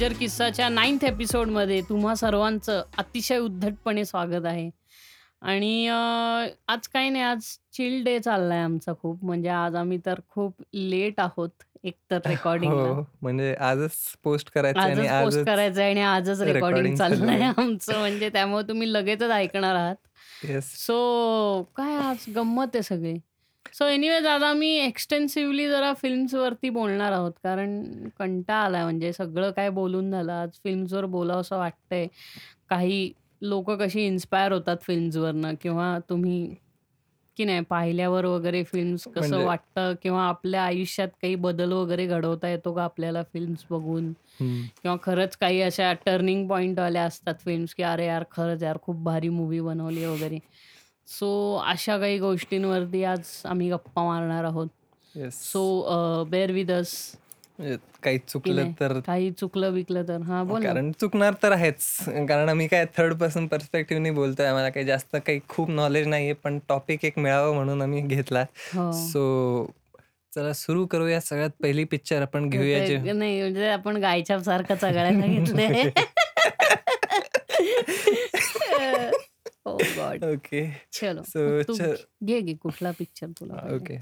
Major किस्साच्या ninth एपिसोडमध्ये तुम्हा सर्वांचं अतिशय उद्धटपणे स्वागत आहे. आणि आज काही नाही आज चिल डे चाललाय आमचा खूप. म्हणजे आज आम्ही तर खूप लेट आहोत एकतर रेकॉर्डिंगला हो, म्हणजे आजच पोस्ट करायचं आजच पोस्ट करायचं आणि आजच रेकॉर्डिंग रेकॉर्डिंग चाललंय. आमचं. म्हणजे त्यामुळे तुम्ही लगेचच ऐकणार आहात. सो काय आज गंमत आहे सगळी? सो एनिवेज आज आम्ही एक्सटेन्सिव्हली जरा फिल्म्सवरती बोलणार आहोत. कारण कंटाळा आलाय म्हणजे सगळं काय बोलून झालं. आज फिल्म्सवर बोलावं असं वाटतंय. काही लोक कशी इन्स्पायर होतात फिल्म्सवरनं किंवा तुम्ही की नाही पाहिल्यावर वगैरे फिल्म्स कसं म्हणजे वाटतं? किंवा आपल्या आयुष्यात काही बदल वगैरे घडवता येतो का आपल्याला फिल्म्स बघून? हं. किंवा खरंच काही अशा टर्निंग पॉईंटवाल्या असतात फिल्म्स की अरे यार खरंच यार खूप भारी मूवी बनवली वगैरे. सो अशा काही गोष्टींवरती आज आम्ही गप्पा मारणार आहोत. Yes. So bear with us काही चुकलं तर काही चुकलं बिकलं तर. हा बोल कारण चुकणार तर आहेच. कारण आम्ही काय थर्ड पर्सन पर्स्पेक्टिव्हनी बोलतोय. आम्हाला काही जास्त काही खूप नॉलेज नाहीये पण टॉपिक एक मिळावं म्हणून आम्ही घेतला. हो. सो चला सुरू करूया सगळ्यात पहिली पिक्चर आपण घेऊया नाही म्हणजे आपण गायच्या सारखं सगळ्यांना घेतलंय. ओ गॉड ओके चलो सो घे घे कुठला पिक्चर तुला ओके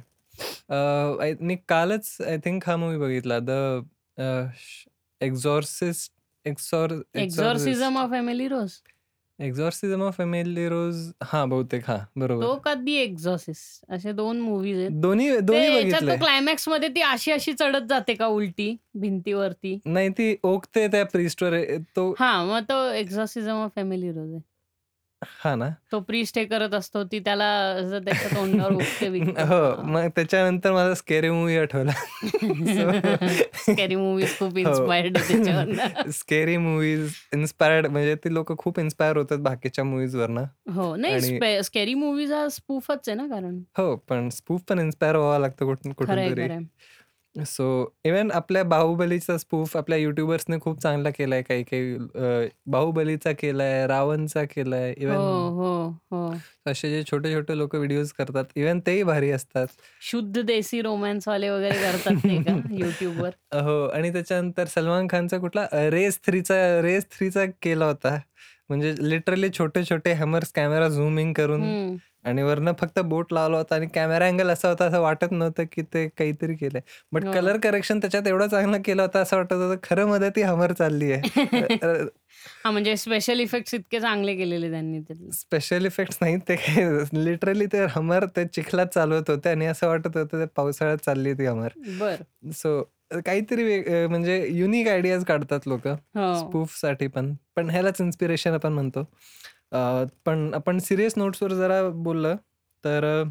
आय मी कालच आय थिंक हा मूवी बघितला the exorcist XOR exorcism of Emily Rose exorcism of Emily Rose हा बहुतेक हा बरोबर. तो कधी एक्झॉसिस असे दोन मूवीज आहेत. दोन्ही दोन्ही क्लायमॅक्समध्ये ती अशी अशी चढत जाते का उलटी भिंतीवरती? नाही ती ओकते त्या प्रिस्टवर तो हा मग तो एक्झॉसिझम ऑफ फॅमिली रोज आहे. हा ना. तो प्रीस्ट हे करत असतो ती त्याला असं त्याच्या तोंडावर उठते बिकते. हो हा. मग त्याच्यानंतर मला स्केरी मूवी आठवला. स्कॅरी मूवीज खूप हो. इन्स्पायर्ड स्केरी मूवीज इन्स्पायर्ड म्हणजे ती लोक खूप इन्स्पायर होतात बाकीच्या मूवीज वरनं. हो आणि- नाही स्कॅरी मूवीज हा स्पूफच आहे ना कारण. हो पण स्पूफ पण इन्स्पायर व्हावं लागतं कुठून कुठून तरी. सो इवन आपल्या बाहुबलीचा स्पूफ आपल्या युट्यूबर्सने खूप चांगला केलाय काही काही अं, बाहुबलीचा केलाय रावणचा केलाय हो इवन हो हो. असे जे छोटे छोटे लोक व्हिडिओज करतात इवन तेही भारी असतात. शुद्ध देसी रोमॅन्स वाले वगैरे करतात ते का युट्यूबवर हो आणि त्याच्यानंतर सलमान खानचा कुठला रेस थ्रीचा रेस थ्रीचा केला होता. म्हणजे लिटरली छोटे छोटे हॅमर्स कॅमेरा झूमिंग करून हम्म. आणि वरनं फक्त बोट लावला होता आणि कॅमेरा अँगल असा होता असं वाटत नव्हतं की ते काहीतरी केलंय. बट हो. कलर करेक्शन त्याच्यात एवढं चांगलं केलं होतं असं वाटत होतं खरं मध्ये ती हमर चालली आहे. हा म्हणजे स्पेशल इफेक्ट इतके चांगले केलेले त्यांनी स्पेशल इफेक्ट्स नाही ते काही लिटरली ते हमर ते चिखलात चालवत होते आणि असं वाटत होतं ते पावसाळ्यात चालली ती हमर. बर. सो काहीतरी म्हणजे युनिक आयडियाज काढतात लोक. हो. स्पूफसाठी पण. पण ह्यालाच इन्स्पिरेशन आपण म्हणतो. अं, पण आपण सिरियस नोट्सवर जरा बोललं तर अं,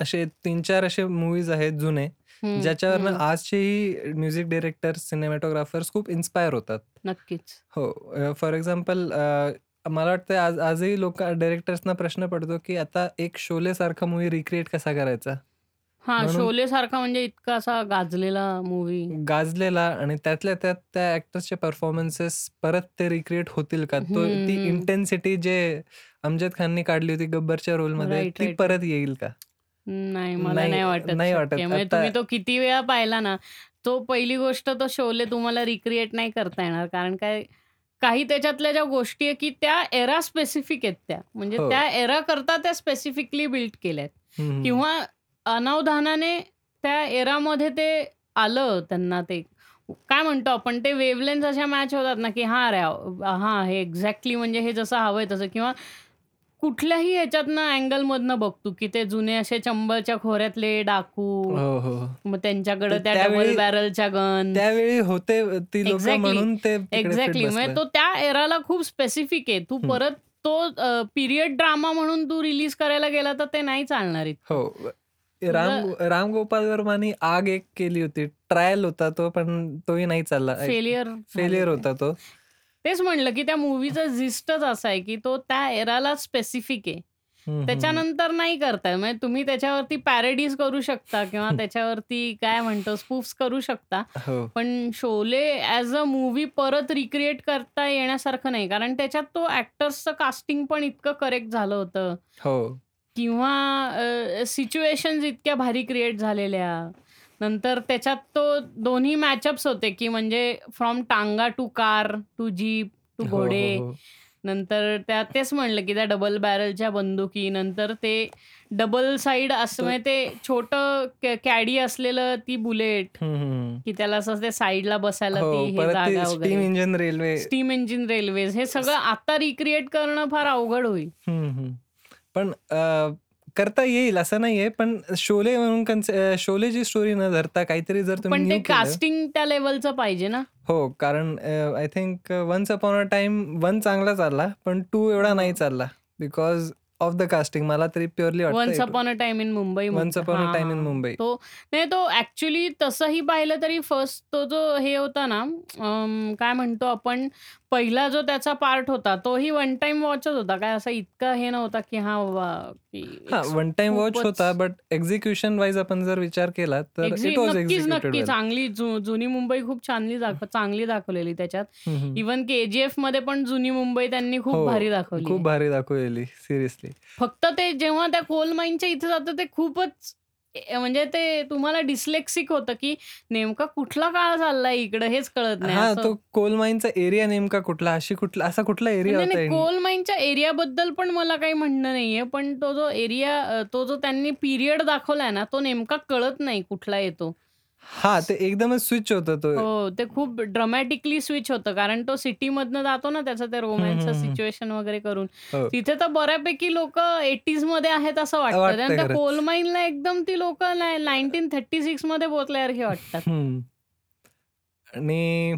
असे तीन चार असे मूवीज आहेत जुने हम्म, ज्याच्यावरनं. आजचेही म्युझिक डिरेक्टर्स सिनेमॅटोग्राफर्स खूप इन्स्पायर होतात. नक्कीच. हो फॉर एक्झाम्पल मला वाटतं आज आजही लोक डिरेक्टर्सना प्रश्न पडतो की आता एक शोले सारखा मूवी रिक्रिएट कसा करायचा? हा म्हणून- शोले सारखा म्हणजे इतका असा गाजलेला मूवी गाजलेला आणि त्यातल्या त्यात त्या ऍक्टर्सचे परफॉर्मन्सेस परत ते रिक्रिएट होतील का तो ती हम्म. इंटेन्सिटी जे अमजद खाननी काढली होती गब्बरच्या रोलमध्ये Right, ती परत येईल का नाही मला नाही- नाही वाटत नाही शक्य. वाटत. म्हणजे आता- तुम्ही तो किती वेळा पाहिला ना तो पहिली गोष्ट तो शोले तुम्हाला रिक्रिएट नाही करता येणार कारण काय काही त्याच्यातल्या ज्या गोष्टी आहे की त्या एरा स्पेसिफिक आहेत त्या म्हणजे हो. त्या एरा करता त्या स्पेसिफिकली बिल्ड केल्यात. किंवा अनावधानाने त्या एरामध्ये ते आलं त्यांना ते काय म्हणतो आपण ते वेवलेन्स अशा मॅच होतात ना की हा रे हा हे एक्झॅक्टली म्हणजे हे जसं हवंय तसं किंवा कुठल्याही ह्याच्यातनं अँगलमधनं बघतो की ते जुने असे चंबलच्या खोऱ्यातले डाकू हो हो मग त्यांच्याकडे त्या डबल बॅरलच्या गन त्यावेळी होते ती. म्हणून ते एक्झॅक्टली म्हणजे. तो त्या एराला खूप स्पेसिफिक आहे तू. परत तो पिरियड ड्रामा म्हणून तू रिलीज करायला गेला तर ते नाही चालणार इतकं. हो राम राम गोपाल वर्मानी आग एक केली होती. ट्रायल होता तो पण तोही नाही चालला. फेलियर फेलियर होता तो. तेच म्हणलं की त्या मूवीचा झिस्टच असा आहे की तो त्या एराला स्पेसिफिक आहे. त्याच्यानंतर नाही करताय. म्हणजे तुम्ही त्याच्यावरती पॅरेडीज करू शकता किंवा त्याच्यावरती काय म्हणतो स्पूफ्स करू शकता. हो. पण शोले ॲज अ मूवी परत रिक्रिएट करता येण्यासारखं नाही. कारण त्याच्यात तो ऍक्टर्सचं कास्टिंग पण इतकं करेक्ट झालं होतं. हो. किंवा सिच्युएशन्स इतक्या भारी क्रिएट झालेल्या नंतर त्याच्यात तो दोन्ही मॅचअप्स होते, की म्हणजे फ्रॉम टांगा to car, to jeep, to हो, हो, घोडे. हो. नंतर त्या तेच म्हणलं, की त्या डबल बॅरलच्या बंदुकी, नंतर ते डबल साइड असं म्हणजे ते छोटं कॅ कॅडी असलेलं ती बुलेट, हं, हं, हं. की त्याला असं ते साइडला बसायला हो, ती हे परत ती जागा स्टीम वगैरे. Engine railway. Steam engine railways हे सगळं आता रिक्रिएट करणं फार अवघड होईल. हं, हं. पण करता येईल असं नाहीये. पण शोले म्हणून शोलेची स्टोरी न धरता काहीतरी जर तुम्ही कास्टिंग त्या लेव्हलचं पाहिजे ना? हो, कारण I think once upon a time 1 चांगला चालला, पण 2 एवढा नाही. चालला. बिकॉज ऑफ द कास्टिंग मला तरी purely once upon a time in Mumbai once. Upon a time in. Mumbai. तो नाही तो ॲक्चुअली तसंही पाहिलं तरी फर्स्ट तो जो हे होता ना काय म्हणतो आपण पहिला जो त्याचा पार्ट होता तोही वन टाईम वॉचच होता. काय असा इतका हे नव्हता, की हां की हां, वन टाईम वॉच खूपच होता. बट एक्झिक्युशन वाईज आपण जर विचार केला तर एक्झि इट वॉज नक्कीच, एक्झिक्युटेड नक्की. चांगली जु जुनी मुंबई खूप दाखव चांगली दाखवलेली त्याच्यात. इव्हन के-जी-एफमध्ये पण जुनी मुंबई त्यांनी खूप हो, भारी दाखवली खूप. भारी दाखवलेली सिरियसली. फक्त ते जेव्हा त्या कोल माईनच्या इथे जातं ते खूपच म्हणजे ते तुम्हाला डिस्लेक्सिक होतं, की नेमका कुठला काळ चाललाय इकडं हेच कळत नाही हां. तो कोल माईनचा एरिया नेमका कुठला? अशी कुठला असा कुठला एरिया कोल माईनच्या एरियाबद्दल पण मला काही म्हणणं नाहीये. पण तो जो एरिया तो जो त्यांनी पिरियड दाखवलाय ना, तो नेमका कळत नाही कुठला येतो. हां, ते एकदमच स्विच होतं तो. हो, ते खूप ड्रामॅटिकली स्विच होतं. कारण तो सिटीमधनं जातो ना त्याचं ते हं, रोमॅन्सचं हं, हं. सिच्युएशन वगैरे करून. हो. तिथे तर बऱ्यापैकी लोकं 80sमध्ये आहेत असं वाटतं. आणि त्या खरंच. कोल माईनला एकदम ती लोकं नाही 1936मध्ये पोहोचल्यासारखी वाटतात. हं. आणि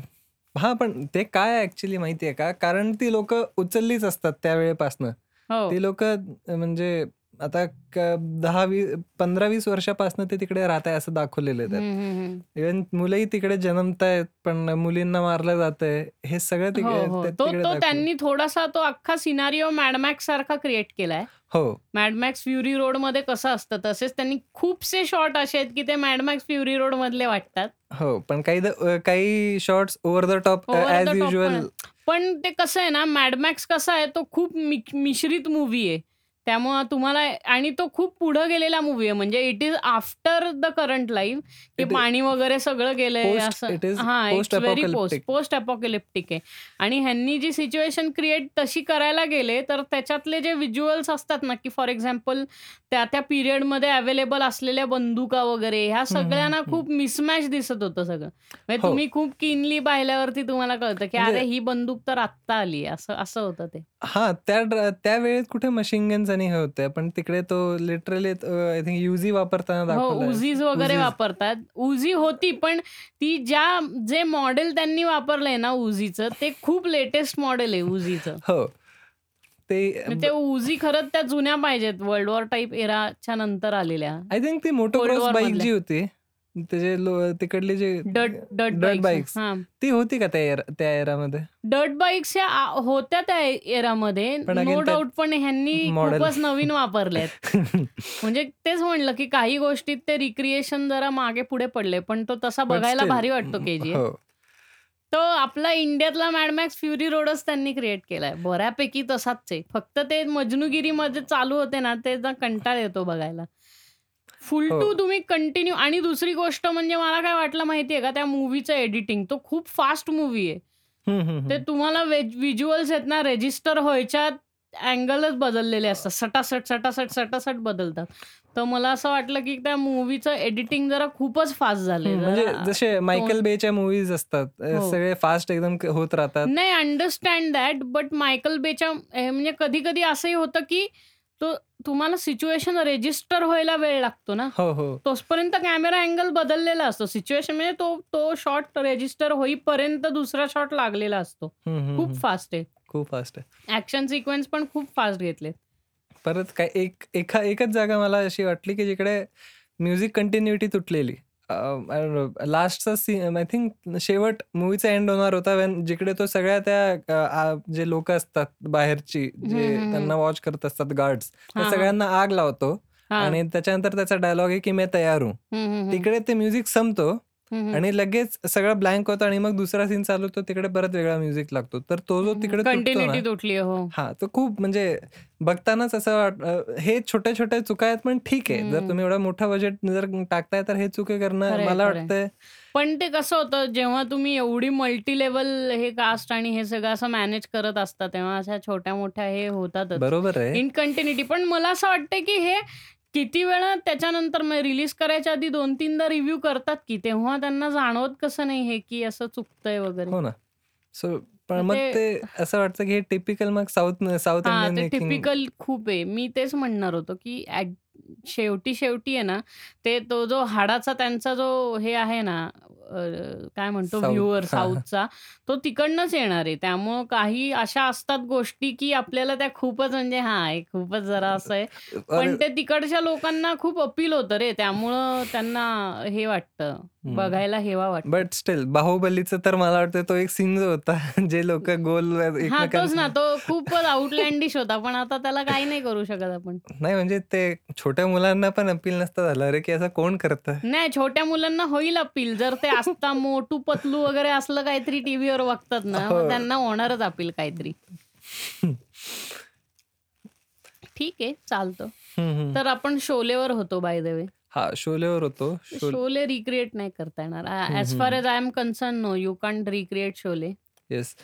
हां, पण ते काय ॲक्चुअली माहिती आहे का? कारण ती लोकं उचललीच असतात त्यावेळेपासनं. हो. ती लोकं म्हणजे आता क 10-20 15-20 वर्षापासनं ते तिकडे राहत आहे असं दाखवलेलं आहे त्यात. हं. इव्हन मुलंही तिकडे जन्मतायत, पण मुलींना मारलं जातंय. हे सगळं हो, तिकडे हो. त्यांनी थोडासा तो अख्खा सिनारिओ मॅड मॅक्स सारखा क्रिएट केलाय. हो. मॅड मॅक्स फ्युरी रोडमध्ये कसं असतं तसेच त्यांनी खूपसे शॉट असे आहेत, की ते मॅड मॅक्स फ्युरी रोडमधले वाटतात. हो, पण काही काही shots over the top the top पण युजुअल आहेत. पण ते कसं आहे ना, मॅड मॅक्स कसा आहे तो खूप मिश्रित मूव्ही आहे. त्यामुळं तुम्हाला आणि तो खूप पुढं गेलेला मूव्ही आहे. म्हणजे it is after the current life, की पाणी वगैरे सगळं गेलंय असं हां, post it's very post. Post apocalyptic आहे. आणि ह्यांनी जी सिच्युएशन क्रिएट तशी करायला गेले, तर त्याच्यातले जे व्हिज्युअल्स असतात ना, की फॉर एक्झाम्पल त्या त्या पिरियडमध्ये अवेलेबल असलेल्या बंदुका वगैरे ह्या सगळ्यांना. खूप मिसमॅच दिसत होतं सगळं. म्हणजे हो. तुम्ही खूप कीनली पाहिल्यावरती तुम्हाला कळतं, की म्हणजे अरे ही बंदूक तर आत्ता आली. असं असं होतं ते. हां, त्या त्यावेळेत कुठे मशीन गन्स आणि हे होते. पण तिकडे तो लिटरली आय थिंक युझी वापरताना हो, दाखवलाय. वगैरे. वापरतात. उझी होती, पण ती ज्या जे मॉडेल त्यांनी वापरलंय ना उझीचं, ते खूप लेटेस्ट मॉडेल आहे उझीचं. हो. ते म्हणजे ते उझी खरंच त्या जुन्या पाहिजेत. वर्ल्ड वॉर टाइप एराच्या नंतर आलेल्या. आय थिंक ती कोल्ड मोटोक्रॉस बाईक. जी होती, त्याचे लो तिकडली जी डर्ट बाईक्स. हां. ती होती का त्या एरा त्या एरामध्ये? डर्ट बाईक्स ह्या होत्या त्या एरामध्ये. नो डाउट पण ह्यांनी खूपच नवीन वापरल्यात. म्हणजे तेच म्हणलं, की काही गोष्टीत ते रिक्रिएशन जरा मागे पुढे पडले. पण तो तसा बघायला भारी वाटतो के-जी-एफ. हो. तो आपला इंडियातला मॅड मॅक्स फ्युरी रोडच त्यांनी क्रिएट केलाय. बऱ्यापैकी तसाच आहे. फक्त ते मजनूगिरीमध्ये चालू होते ना, त्याचा कंटाळा येतो बघायला. फुल हो. टू तुम्ही कंटिन्यू आणि दुसरी गोष्ट म्हणजे मला काय वाटलं माहिती आहे का, त्या मूव्हीचं एडिटिंग तो खूप फास्ट मूव्ही आहे. ते. तुम्हाला व्हिज्युअल्स आहेत ना, रजिस्टर व्हायच्या अँगलच बदललेले असतात. सटासट, सटासट, सटासट बदलतात. तर मला असं वाटलं, की त्या मूव्हीचं एडिटिंग जरा खूपच फास्ट झालंय. हं, म्हणजे जसे मायकेल बेच्या मूव्हीज असतात. अ, हो. सगळे फास्ट एकदम क होत राहतात. नाही अंडरस्टँड दॅट. बट मायकेल बेच्या हे म्हणजे कधी-कधी असंही होतं, की तो तुम्हाला सिच्युएशन रजिस्टर व्हायला वेळ लागतो ना. हो, हो. तोपर्यंत कॅमेरा अँगल बदललेला असतो. सिच्युएशन म्हणजे तो तो शॉट रजिस्टर होईपर्यंत दुसरा शॉट लागलेला असतो. खूप. फास्ट आहे. खूप फास्ट आहे. ॲक्शन सिक्वेन्स पण खूप फास्ट घेतलेत. परत काय एक एका एकच जागा मला अशी वाटली, की जिकडे म्युझिक कंटिन्युटी तुटलेली. लास्टचा सीन आय थिंक शेवट मूव्हीचा एंड होणार होता व्हेन जिकडे तो सगळ्या त्या जे लोकं असतात बाहेरची जे. त्यांना वॉच करत असतात गार्ड्स त्या. सगळ्यांना आग लावतो. आणि त्याच्यानंतर त्याचा डायलॉग आहे, की मैं तैयार हूँ. तिकडे ते म्युझिक संपतो. आणि लगेच सगळं ब्लँक होतं आणि मग दुसरा सीन चालू होतो तिकडे परत वेगळा म्युझिक लागतो. तर तो जो तिकडे हो. हा तो खूप म्हणजे बघतानाच असं हे छोट्या छोट्या चुका आहेत पण ठीक आहे. जर. तुम्ही एवढा मोठा बजेट जर टाकताय तर हे चुके करणं मला. वाटतंय. पण ते कसं होतं जेव्हा तुम्ही एवढी मल्टी लेवल हे कास्ट आणि हे सगळं असं मॅनेज करत असता तेव्हा अशा छोट्या मोठ्या हे होतातच. बरोबर आहे. इन कंटिन्युटी पण मला असं वाटतं की हे किती वेळा त्याच्यानंतर रिलीज करायच्या आधी दोन तीनदा रिव्ह्यू करतात की तेव्हा त्यांना जाणवत कसं नाही हे की असं चुकतंय वगैरे? हो ना. सो पण मग ते- ते असं वाटतं की हे टिपिकल मग साऊथ साऊथ हा इंडियन मेकिंग टिपिकल खूप आहे. मी तेच म्हणणार होतो की शेवटी शेवटी आहे ना ते तो जो हाडाचा त्यांचा जो हे आहे ना अं, काय म्हणतो साऊथ, व्ह्युअर हा, हा. साऊथचा तो तिकडनंच येणार आहे. त्यामुळं काही अशा असतात गोष्टी की आपल्याला त्या खूपच म्हणजे हा हे खूपच जरा असं आहे. पण ते तिकडच्या लोकांना खूप अपील होतं रे त्यामुळं त्यांना हे वाटतं. बघायला हेवा वाटतं. बट स्टील बाहुबलीचं तर मला वाटतं तो एक सीन जो होता जे लोक गोल हा तोच ना तो खूपच आउटलँडिश होता पण आता त्याला काही नाही करू शकत आपण. नाही म्हणजे ते छोट्या मुलांना पण अपील नसतं झालं. अरे की असं कोण करतं? नाही छोट्या मुलांना होईल अपील जर ते असता मोटू पतलू वगैरे असलं काहीतरी टीव्हीवर बघतात ना हो. त्यांना होणारच अपील काहीतरी. ठीक आहे चालतं. तर आपण शोलेवर होतो बाय द वे हा शोलेवर होतो. शोले शोले रिक्रिएट नाही करता येणार. हम्म, फार. As I am concern no you can recreate Sholay. Yes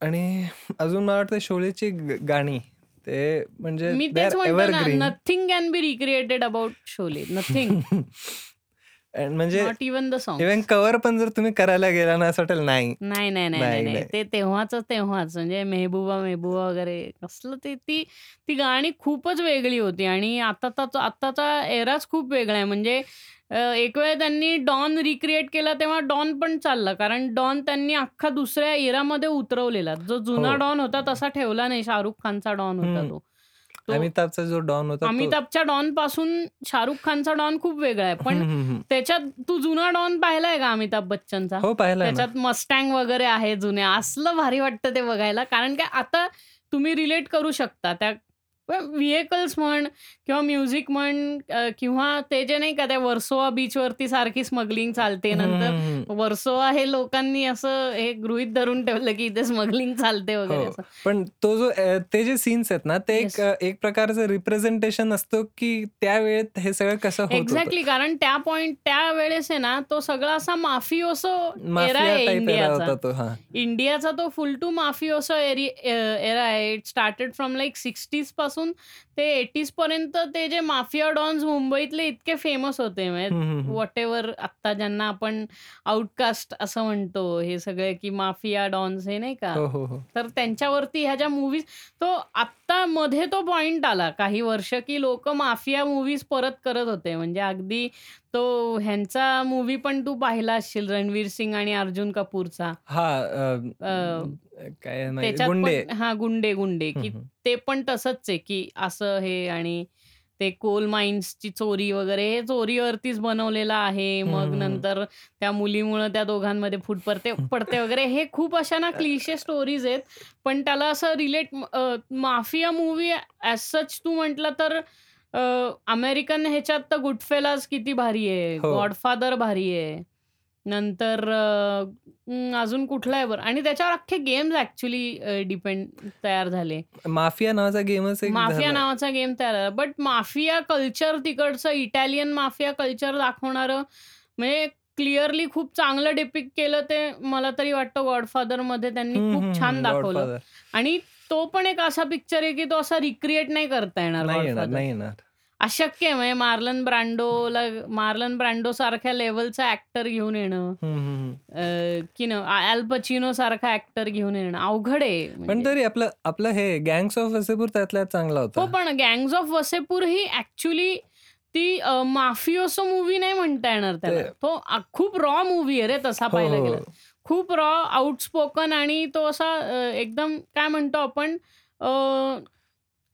आणि अजून मला वाटतं शोलेची ग- गाणी ते म्हणजे मी they तेच are म्हणतो ना evergreen. Nothing can be recreated about Sholay. Nothing म्हणजे not even the song even cover पण जर तुम्ही करायला गेला ना असं वाटेल नाही. नाही नाही नाही नाही, नाही नाही. नाही. ते तेव्हाच तेव्हाच. म्हणजे मेहबूबा मेहबूबा वगैरे कसलं ते ती ती गाणी खूपच वेगळी होती. आणि आता आताचा एराच खूप वेगळा आहे. म्हणजे अ, एक वेळ त्यांनी डॉन रिक्रिएट केला तेव्हा डॉन पण चालला. कारण डॉन त्यांनी अख्खा दुसऱ्या एरामध्ये उतरवलेला. जो जुना हो. डॉन होता तसा ठेवला नाही. शाहरुख खानचा डॉन होता हम्म. तो. तो अमिताभचा जो डॉन होता अमिताभच्या डॉनपासून शाहरुख खानचा डॉन खूप वेगळा आहे. पण. त्याच्यात तू जुना डॉन पाहिलाय का अमिताभ बच्चनचा? हो पाहिला त्याच्यात मस्टँग वगैरे आहे जुन्या असलं भारी वाटतं ते बघायला. कारण काय आता तुम्ही रिलेट करू शकता. त्या व्हिएकल्स म्हण किंवा म्युझिक म्हण अ, किंवा ते जे नाही का त्या वर्सोवा बीच वरती सारखी स्मगलिंग चालते नंतर हम्म. वर्सोवा हे लोकांनी असं हे गृहित धरून ठेवलं की इथे स्मगलिंग चालते वगैरे हो. असं पण तो जो अ, ते जे सीन्स आहेत ना ते एक Yes. अ, एक प्रकारचं रिप्रेझेंटेशन असतो की त्यावेळेत हे सगळं कसं होत होतं एक्झॅक्टली कारण त्या पॉइंट त्या वेळेस आहे ना तो सगळा असा माफिओसो एरा माफिया आहे एरा इंडियाचा होता तो हा इंडियाचा तो फुल टू माफिओसो एरि एरा आहे इट स्टार्टेड फ्रॉम लाईक सिक्स्टीजपासून মতন ते एटीज पर्यंत ते जे माफिया डॉन्स मुंबईतले इतके फेमस होते म्हणजे हम्म. वॉट एव्हर आत्ता ज्यांना आपण आउटकास्ट असं म्हणतो हे सगळे की माफिया डॉन्स हे नाही का? हो हो हो. तर त्यांच्यावरती ह्या ज्या मूवीज तो आत्ता मध्ये तो पॉइंट आला. काही वर्ष की लोक माफिया मूवीज परत करत होते. म्हणजे अगदी तो ह्यांचा मूवी पण तू पाहिला असशील रणवीर सिंग आणि अर्जुन कपूरचा. हा अ, अ, काय नाही त्याच्यात गुंडे. पण हा गुंडे गुंडे. की. ते पण तसंच आहे की असं हे आणि ते कोल माइन्सची चोरी वगैरे हे चोरीवरतीच बनवलेलं आहे. मग हम्म. नंतर त्या मुलीमुळं त्या दोघांमध्ये फूट पडते पडते वगैरे. हे खूप अशा ना क्लिशे स्टोरीज आहेत. पण त्याला असं relate mafia movie as such तू म्हटलं तर अमेरिकन ह्याच्यात तर गुडफेलाज किती भारी आहे. हो. गॉडफादर भारी आहे. नंतर अ, अजून कुठला आहे बरं आणि त्याच्यावर अख्खे गेम्स ऍक्च्युली डिपेंड तयार झाले माफिया नावाचा गेमच एक माफिया झाला. नावाचा गेम तयार झाला बट माफिया कल्चर तिकडचं इटालियन माफिया कल्चर दाखवणारं म्हणजे क्लिअरली खूप चांगलं डिपिक्ट केलं ते मला तरी वाटतं गॉडफादरमध्ये त्यांनी खूप छान दाखवलं. आणि तो पण एक असा पिक्चर आहे की तो असा रिक्रिएट नाही करता येणार नाही येणार Godfather. नाही येणार अशक्य आहे म्हणजे मार्लन ब्रँडोला मार्लन ब्रँडो सारख्या लेवलचा ऍक्टर घेऊन येणं. अ, की न अल पचिनो सारखा ऍक्टर घेऊन येणं अवघड आहे पण म्हणजे. तरी आपलं आपलं हे गँग्स ऑफ वसेपूर त्यातल्या चांगला हो होता पण गँग्स ऑफ वसेपूर ही ऍक्च्युली ती माफियोसो मूवी नाही म्हणता येणार त्याला ते- तो अ, खूप रॉ मूवी आहे रे तसा हो, पाहायला हो. गेला खूप रॉ आउटस्पोकन आणि तो असा अ, एकदम काय म्हणतो आपण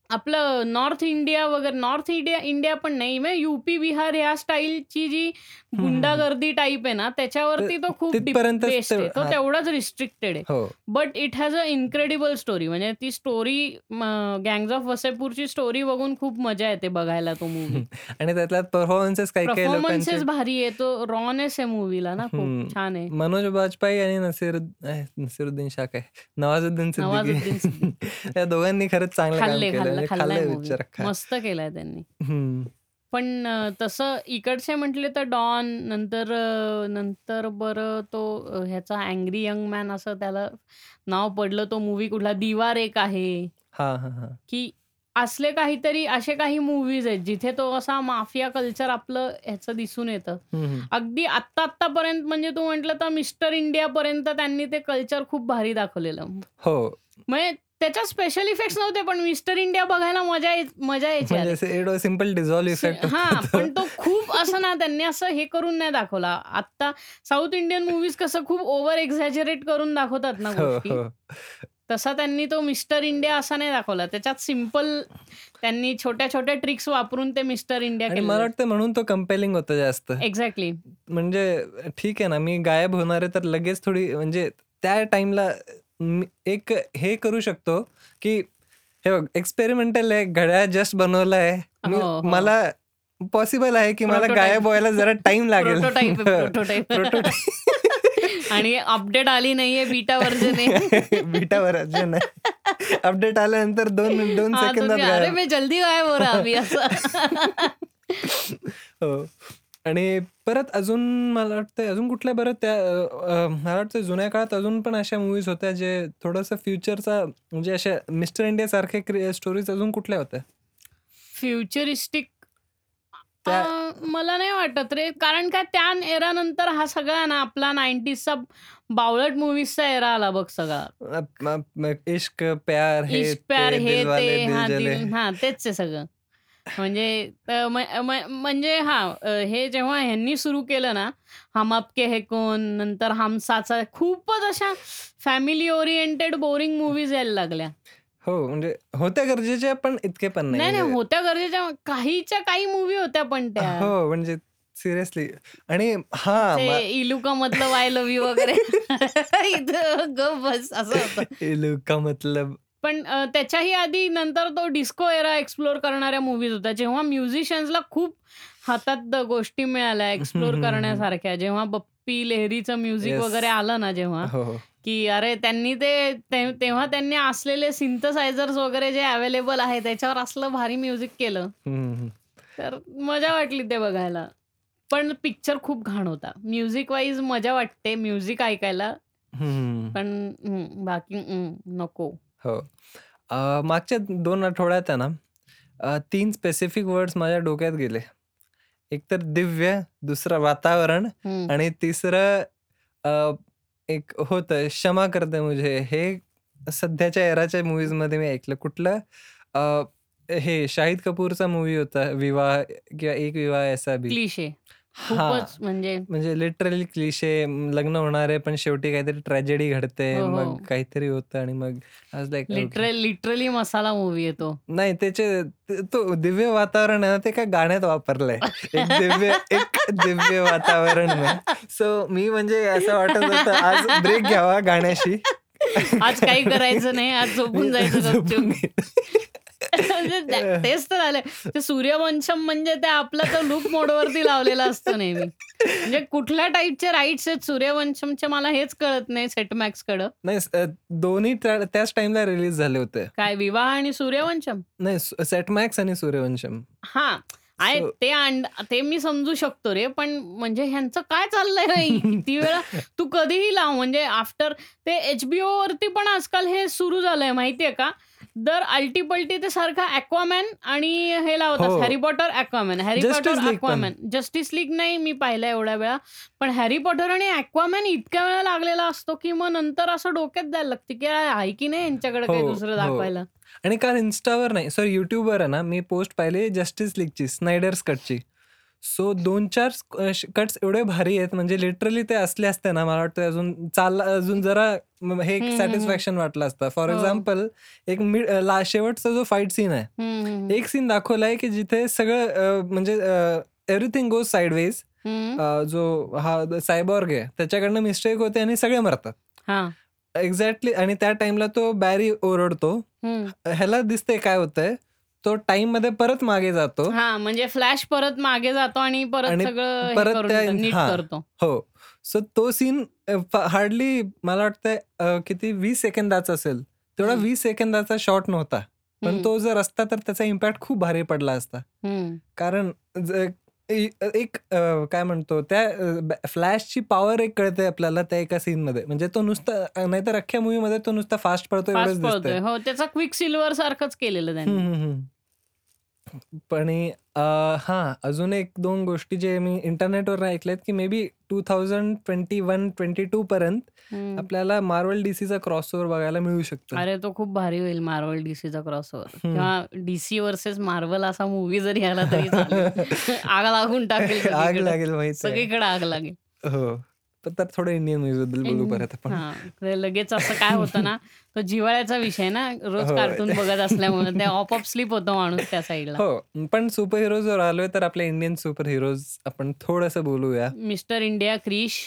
आपलं नॉर्थ इंडिया वगैरे नॉर्थ इंडिया इंडिया पण नाही इव्हन यूपी बिहार ह्या स्टाईलची जी हम्म, हम्म. गुंडागर्दी टाईप आहे ना त्याच्यावरती तो खूप तिथपर्यंतच बेस्ट आहे. तो हा. तेवढाच रिस्ट्रिक्टेड आहे. हो. But it has a incredible story म्हणजे ती स्टोरी गँग्स ऑफ वसेपूरची स्टोरी बघून खूप मजा येते बघायला तो मूवी आणि त्यातल्या परफॉर्मन्सेस काही काही परफॉर्मन्सेस भारी आहे. तो रॉनेस आहे मूवीला ना हम्म. खूप छान आहे. मनोज बाजपेयी आणि नसीर अह, नसीरुद्दीन शाह काय नवाजुद्दीन नवाजुद्दीन सिद्दीकी. या दोघांनी खरंच चांगलं काम खाल्ले केलं. खाल्लं म्हणजे खाल्लाय मस्त केलाय त्यांनी. पण अ, तसं इकडचे म्हटले तर डॉन नंतर अ, नंतर बरं तो अ, ह्याचा अँग्री यंग मॅन असं त्याला नाव पडलं तो मूवी कुठला? दिवार एक आहे. हा हा हा. की असले काहीतरी असे काही मूवीज आहेत जिथे तो असा माफिया कल्चर आपलं ह्याचं दिसून येतं. हम्म. अगदी आत्ता आत्तापर्यंत म्हणजे तू म्हटलं तर मिस्टर इंडिया पर्यंत त्यांनी ते कल्चर खूप भारी दाखवलेलं. हो. म्हणजे त्याच्यात स्पेशल इफेक्ट्स नव्हते पण मिस्टर इंडिया बघायला मजा येत- मजा यायची. म्हणजे सिंपल इफेक्ट हा पण तो खूप असं ना त्यांनी असं हे करून नाही दाखवला. आता साऊथ इंडियन मूवीज कसं खूप ओव्हर एक्झॅजरेट करून दाखवतात ना हो गोष्टी. हो. तसा त्यांनी तो मिस्टर इंडिया असा नाही दाखवला. त्याच्यात सिंपल त्यांनी छोट्या छोट्या ट्रिक्स वापरून ते मिस्टर इंडिया मला वाटतं म्हणून तो कम्पेलिंग होतं जास्त. एक्झॅक्टली म्हणजे ठीक आहे ना मी गायब होणार आहे तर लगेच थोडी म्हणजे त्या टाइमला एक हे करू शकतो की हे बघ एक्सपेरिमेंटल आहे घड्याळ जस्ट बनवलं आहे. मला पॉसिबल आहे की मला. गायब व्हायला जरा टाइम लागेल. आणि अपडेट आली नाहीये बीटा वर्जन आहे. बीटावर अजून अपडेट आल्यानंतर दोन दोन सेकंदात अरे मी जल्दी गायब हो रहा अभी असं. हो. आणि परत अजून मला वाटतं अजून कुठल्या बरं त्या मला वाटतं जुन्या काळात अजून पण अशा मूवीज होत्या जे थोडंसं फ्युचरचा म्हणजे अशा मिस्टर इंडिया सारखे स्टोरीज अजून कुठल्या होत्या? फ्युचरिस्टिक मला नाही वाटत रे. कारण काय त्या एरा नंतर हा सगळा ना आपला नाईन्टीजचा बावळट मुव्हीजचा एरा आला बघ सगळा. इश्क प्यार हे इश्क प्यार हे ते हा तेच आहे सगळं. म्हणजे अ, म- म- म्हणजे हा अ, हे जेव्हा ह्यांनी सुरू केलं ना हम आपके है कोण नंतर हम साचा खूपच अशा फॅमिली ओरिएंटेड बोरिंग मूवीज यायला लागल्या. हो म्हणजे होत्या गरजेच्या पण इतके पण नाही. नाही नाही म्हणजे- होत्या गरजेच्या काहीच्या काही मूवी होत्या पण त्या. हो म्हणजे सिरियसली आणि हा ते इलुका मतलब आय लव्ह यू वगैरे. इथं ग बस असं होतं. इलू का मतलब पण अ, त्याच्याही आधी नंतर तो डिस्को एरा एक्सप्लोर करणाऱ्या मूवीज होत्या जेव्हा म्युझिशियन्सला खूप हातात द गोष्टी मिळाल्या एक्सप्लोर हम्म, हम्म. करण्यासारख्या जेव्हा बप्पी लेहरीचं म्युझिक. वगैरे आलं ना जेव्हा हो हो की अरे त्यांनी ते ते- तेव्हा त्यांनी असलेले सिंथसायझर्स वगैरे जे अवेलेबल आहे त्याच्यावर असलं भारी म्युझिक केलं. तर मजा वाटली ते बघायला पण पिक्चर खूप घाण होता म्युझिक वाईज मजा वाटते म्युझिक ऐकायला. पण बाकी नको हो. अ, मागच्या दोन आठवड्यात आहे ना अ, तीन स्पेसिफिक वर्ड्स माझ्या डोक्यात गेले. एक तर दिव्य दुसरं वातावरण. आणि तिसरं अ, एक होतं क्षमा करते मुझे. हे सध्याच्या एराच्या movies मध्ये मी ऐकलं. कुठलं? अ, हे शाहिद कपूरचा मूवी होता विवाह किंवा एक विवाह ऐसा भी. क्लिशे. हा. खूपच म्हणजे म्हणजे लिटरली क्लिशे लग्न होणार आहे पण शेवटी काहीतरी ट्रॅजेडी घडते हो, हो. मग काहीतरी होतं आणि मग लिटरल लिटरली मसाला मूवी येतो नाही त्याचे ते- तो दिव्य वातावरण आहे ना ते काय गाण्यात वापरलंय. एक दिव्य एक दिव्य वातावरण सो मी म्हणजे असं वाटत होतं आज ब्रेक घ्यावा गाण्याशी. आज काही करायचं नाही आज झोपून जायचं गपचूप. तेच तर झालंय. ते सूर्यवंशम म्हणजे ते आपला तो लूप मोडवरती लावलेला असतो नेहमी. म्हणजे कुठल्या टाईपचे राईट्स आहेत सूर्यवंशमचे मला हेच कळत नाही सेटमॅक्स कडं. नाही दोन्ही त्या- त्याच टाइमला रिलीज झाले होते. काय विवाह आणि सूर्यवंशम? नाही सेटमॅक्स आणि सूर्यवंशम. हा आहे ते अंड ते मी समजू शकतो रे पण म्हणजे ह्यांचं काय चाललंय? किती वेळा तू कधीही लाव म्हणजे आफ्टर ते एचबीओ वरती पण आजकाल हे सुरू झालंय माहितीये का? दर अल्टीपल्टी ते सारखा अक्वामॅन आणि हे लावतात हो. Harry Potter Aquaman Harry Justice Potter League पण. अक्वामॅन जस्टिस लीग नाही मी पाहिलं एवढ्या वेळा पण हॅरी पॉटर आणि अक्वामॅन इतक्या वेळा लागलेला असतो की मग नंतर असं डोक्यात द्यायला लागते की आहे की नाही यांच्याकडे काही हो, दुसरं हो. दाखवायला आणि काल इन्स्टावर नाही सॉरी युट्यूबवर आहे ना मी पोस्ट पाहिली जस्टिस लीगची स्नायडर्स कटची सो दोन चार कट्स एवढे भारी आहेत. म्हणजे लिटरली ते असले असते ना मला वाटतं अजून चालला अजून जरा हे हम्म, सॅटिस्फॅक्शन वाटलं असतं. फॉर हो. एक्झाम्पल एक मिड ला शेवटचा जो फाईट सीन आहे एक सीन दाखवलाय की जिथे सगळं म्हणजे एव्हरीथिंग गोज साईडवेज. जो हा सायबॉर्ग आहे त्याच्याकडनं मिस्टेक होते आणि सगळे मरतात. हा. एक्झॅक्टली आणि त्या टाइमला तो बॅरी ओरडतो. ह्याला दिसतंय काय होतंय? तो टाइममध्ये परत मागे जातो हा म्हणजे फ्लॅश परत मागे जातो आणि परत सगळं हे परत नीट. करतो हो सो तो सीन हार्डली मला वाटतंय किती वीस सेकंदाचा असेल तेवढा. वीस सेकंदाचा शॉट नव्हता पण. तो जर असता तर त्याचा इम्पॅक्ट खूप भारी पडला असता. कारण एक काय म्हणतो त्या फ्लॅशची पॉवर एक कळते आपल्याला त्या एका सीन मध्ये म्हणजे तो नुसता नाहीतर अख्ख्या मूवी मध्ये तो नुसता फास्ट पडतो एवढंच हो त्याचा क्विक सिल्वर सारखंच केलेलं त्यांनी पण अ, हा अजून एक दोन गोष्टी जे मी इंटरनेटवर ऐकल्यात की maybe two thousand twenty one twenty two पर्यंत हम्म. आपल्याला मार्वल डीसीचा क्रॉस ओव्हर बघायला मिळू शकतो. अरे तो खूप भारी होईल मार्वल डीसीचा क्रॉसओव्हर. किंवा डीसी वर्सेस मार्वल असा मूवी जरी आला तरी चालेल. आग लागून टाकेल आग सगळीकडे. लागेल माहिती सगळीकडे आग लागेल. हो. पण तर थोडं इंडियन मूवी बद्दल बोलू परत आपण. हा लगेच असं काय होतं ना तो जिवाळ्याचा विषय ना रोज. कार्टून बघत असल्यामुळे ते ऑप ऑफ स्लीप होतो माणूस त्या साईडला हो पण सुपर हिरोजवर आलोय तर आपल्या इंडियन सुपर हिरोज आपण थोडस बोलूया. Mister India Krrish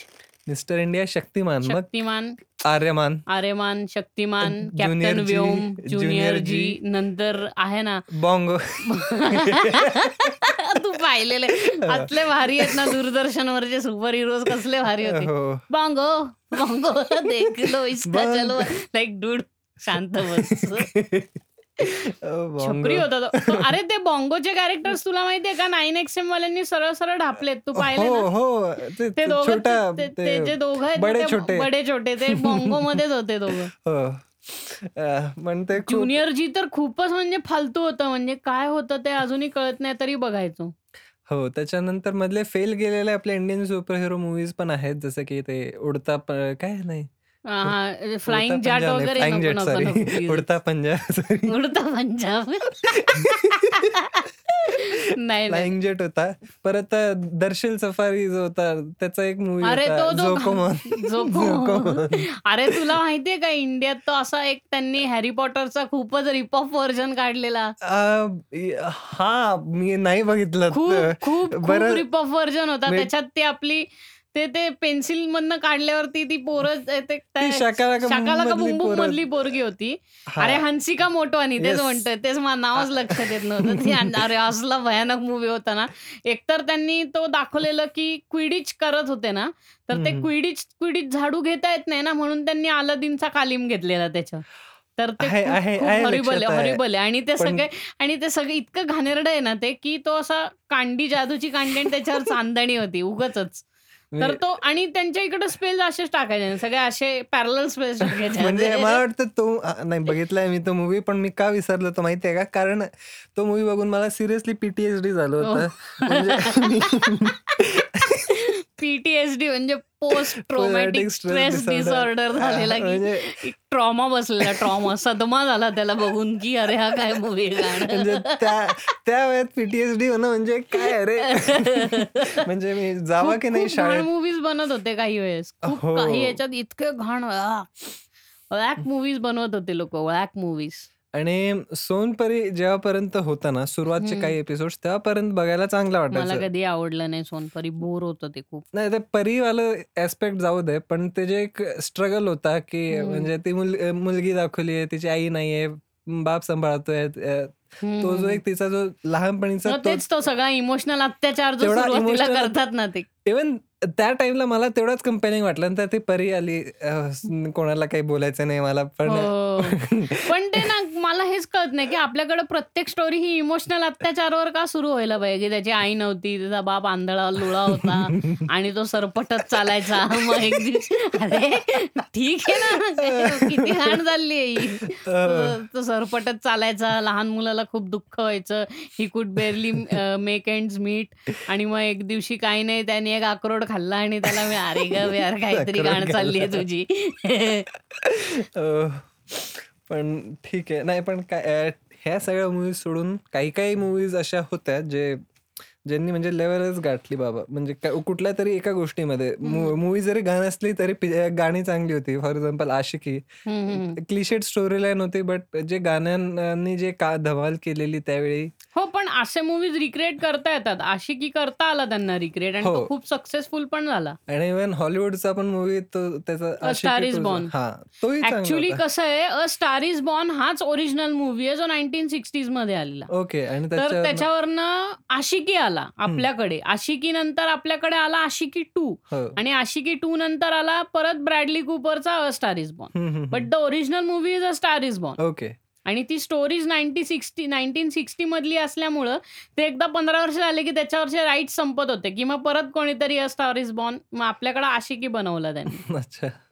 mister India Shaktimaan. Shaktimaan. Aryamaan. Aryamaan Shaktimaan Junior captain G, Vyom Junior junior G. G नंतर आहे ना. बॉंगो. तू पाहिलेले. असले भारी आहेत ना दूरदर्शनवरचे सुपर हिरोज कसले भारी होते. हो. बांगो बांगो देख लो इसका बांगो. चलो लाईक डूड शांत बस. छपरी होता तो. तो अरे ते बॉंगोचे कॅरेक्टर्स तुला माहितीये का? नाईन एक्स एम वाल्यांनी सरळ सरळ ढापलेत. तू पाहिले हो ना? हो. ते ते दोघं छोटा ते- जे दोघं आहेत ना, बडे ते छोटे. बडे छोटे. ते बॉंगो मध्येच होते दोघं. हो. अं, पण ते खूप ज्युनियर जी तर खूपच म्हणजे फालतू होतं. म्हणजे काय होतं ते अजूनही कळत नाही तरी बघायचो. हो त्याच्यानंतर मधले फेल गेलेले आपले इंडियन सुपर हिरो मुव्हीज पण आहेत. जसं की ते उडता प- काय? नाही. हा फ्लाइंग जाट वगैरे फ्लाइंग नको जेट नको सॉरी नको. उडता पंजाब सॉरी उडता पंजाब. नाही नाही. फ्लाइंग जेट होता. परत दर्शिल सफारी जो होता त्याचा एक मूवी अरे होता तो जो जोकोमॉन जोकोमॉन. अरे तुला माहितीये का इंडियात तो असा एक त्यांनी हॅरी पॉटरचा खूपच रिप ऑफ व्हर्जन काढलेला. अं, हा मी नाही बघितलं. खूप खूप खूप बरं. रिप ऑफ व्हर्जन होता. मी- त्याच्यात ती आपली ते ते पेन्सिल मधनं काढल्यावरती ती पोरं ते- ते- ती शाकाला का शाकाला का मधली बुंबुम पोरं- मधली पोरगी होती हा. अरे हंसिका मोटवानी तेच Yes. म्हणतोय तेच मला नावच लक्षात येत नव्हतं ती अन- अरे असला भयानक मूवी होता ना एकतर त्यांनी तो दाखवलेलं की क्विडिच करत होते ना तर ते हम्म. क्विडिच क्विडिच झाडू घेता येत नाही ना म्हणून त्यांनी अलादीनचा कालीम घेतलेला त्याच्या तर ते आहे- आहे- खूप आहे हॉरिबल लक्षात आहे. हॉरिबल आहे आणि ते पण- सगळे आणि ते सगळे इतकं घाणेरडं आहे ना ते की तो असा कांडी जादूची कांडी आणि त्याच्यावर चांदणी होती उगच तर मी- तो आणि त्यांच्या इकडे स्पेल्स असेच टाकायचे ना, सगळे असे पॅरल टाकायचे. म्हणजे मला वाटतं तो आ, नाही बघितलाय मी तो मूवी पण मी का विसरलो तो माहितीये का? कारण तो मूवी बघून मला सिरियसली पीटीएसडी झालं होतं. म्हणजे मी- पीटीएसडी म्हणजे post traumatic stress disorder. Disorder झालेला की म्हणजे ट्रॉमा बसलेला ट्रॉमा सदमा झाला त्याला बघून की अरे हा काय मूवी म्हणजे त्या वयात पीटीएसडी होणं म्हणजे काय अरे? म्हणजे मी जावा की नाही शाळेत? मूवीज बनत होते काही वेळेस. हो. काही याच्यात इतके घाण वॅक मूवीज बनवत होते लोक वॅक मूवीज आणि सोनपरी जेव्हापर्यंत होता ना सुरुवातचे. काही एपिसोड तेव्हापर्यंत बघायला चांगलं मला वाटायचं कधी आवडलं नाही सोनपरी बोर होतं ते खूप नाही ते परीवालं ऍस्पेक्ट जाऊ दे पण ते जे एक स्ट्रगल होता की. म्हणजे ती मुल मुलगी दाखवली आहे तिची आई नाहीये बाप सांभाळतोय अ, तो जो एक तिचा जो लहानपणीचा मग तो तेच तो सगळा इमोशनल अत्याचार जो तेवढा सुरुवातीला emotional- करतात ना ते इवन त्या टाइमला मला तेवढाच कंपेनिंग वाटलं नंतर ती परी आली कोणाला काही बोलायचं नाही मला पण हो. पण ते ना मला हेच कळत नाही की आपल्याकडे प्रत्येक स्टोरी ही इमोशनल अत्याचारावर का सुरू व्हायला पाहिजे? त्याची आई नव्हती त्याचा बाप आंधळा लुळा होता आणि तो सरपटत चालायचा. मग एक दिवस अरे ठीक आहे ना किती घाण झाली आहे. तो- सरपटत चालायचा लहान मुलाला खूप दुःख व्हायचं. He could barely make end meet आणि मग एक दिवशी काही नाही त्याने एक अक्रोड खाल्ला आणि त्याला मी अरे ग यार काहीतरी घाण चालली आहे. तुझी पण ठीक आहे नाही पण काय ह्या सगळ्या मूवीज सोडून काही काही मूवीज अशा होत्या जे ज्यांनी म्हणजे लेवलच गाठली बाबा. म्हणजे कुठल्या तरी एका गोष्टीमध्ये मूवी जरी गाणं असली तरी गाणी चांगली होती. For example Aashiqui. Clichéd story line होती बट जे गाण्यांनी जे का धमाल केलेली त्यावेळी. हो, पण असे मूवीज रिक्रिएट करता येतात. आशिकी करता आला त्यांना रिक्रिएट आणि तो हो. खूप सक्सेसफुल पण झाला. आणि इव्हन हॉलिवूडचा पण मूवी तो त्याचा स्टार इज बॉर्न. तोही ऍक्च्युअली कसं आहे अ स्टार इज बॉर्न हाच ओरिजिनल मूवी आहे जो नाईन्टीन सिक्स्टीजमध्ये आलेला. ओके आणि तर त्याच्यावरनं आशिकी आला आपल्याकडे. आशिकी नंतर आपल्याकडे आला आशिकी टू हो. आणि आशिकी टू नंतर आला परत Bradley कुपरचा a star is born. But the original movie is a star is born. Okay. आणि ती stories ninety sixty nineteen sixty मधली असल्यामुळं ते एकदा पंधरा वर्ष झाले की त्याच्यावरचे राईट संपत होते की मग परत कोणीतरी अ स्टार इज बॉर्न मग आपल्याकडे आशिकी बनवलं त्यांनी.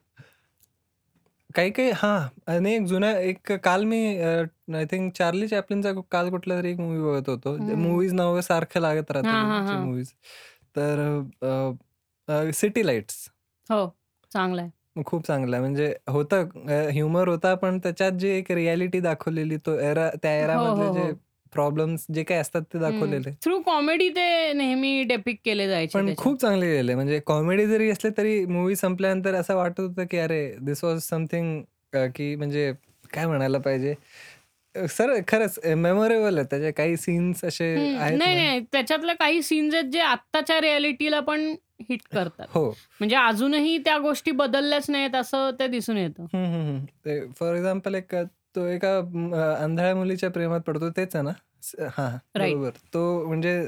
अच्छा. काही काही हा आणि एक जुन्या एक काल मी आय थिंक चार्ली चॅपलिनचा काल कुठला तरी एक मूवी बघत होतो. मूवीज नाव सारखं लागत राहतं मूवीज तर सिटी लाईट्स. हो, चांगला आहे. खूप चांगला आहे. म्हणजे होतं ह्युमर होता, पण त्याच्यात जे एक रियालिटी दाखवलेली तो एरा त्या एरा हो, हो, जे प्रॉब्लेम्स जे काही असतात ते दाखवलेले. थ्रू कॉमेडी ते नेहमी डेपिक केले जायचे पण खूप चांगले गेले. म्हणजे कॉमेडी जरी असले तरी मूवी संपल्यानंतर असं वाटत होतं, की अरे दिस वॉज समथिंग की म्हणजे काय म्हणायला पाहिजे. सर खरंच मेमोरेबल आहे. त्याचे काही सीन्स असे नाही, नाही. त्याच्यातले काही सीन्स आहेत जे आत्ताच्या रियालिटीला पण हिट करतात. हो. म्हणजे अजूनही त्या गोष्टी बदलल्याच नाहीत असं ते दिसून येतं. फॉर एक्झाम्पल एक तो एका अंधाळ्या मुलीच्या प्रेमात पडतो तेच आहे ना? हा बरोबर. तो म्हणजे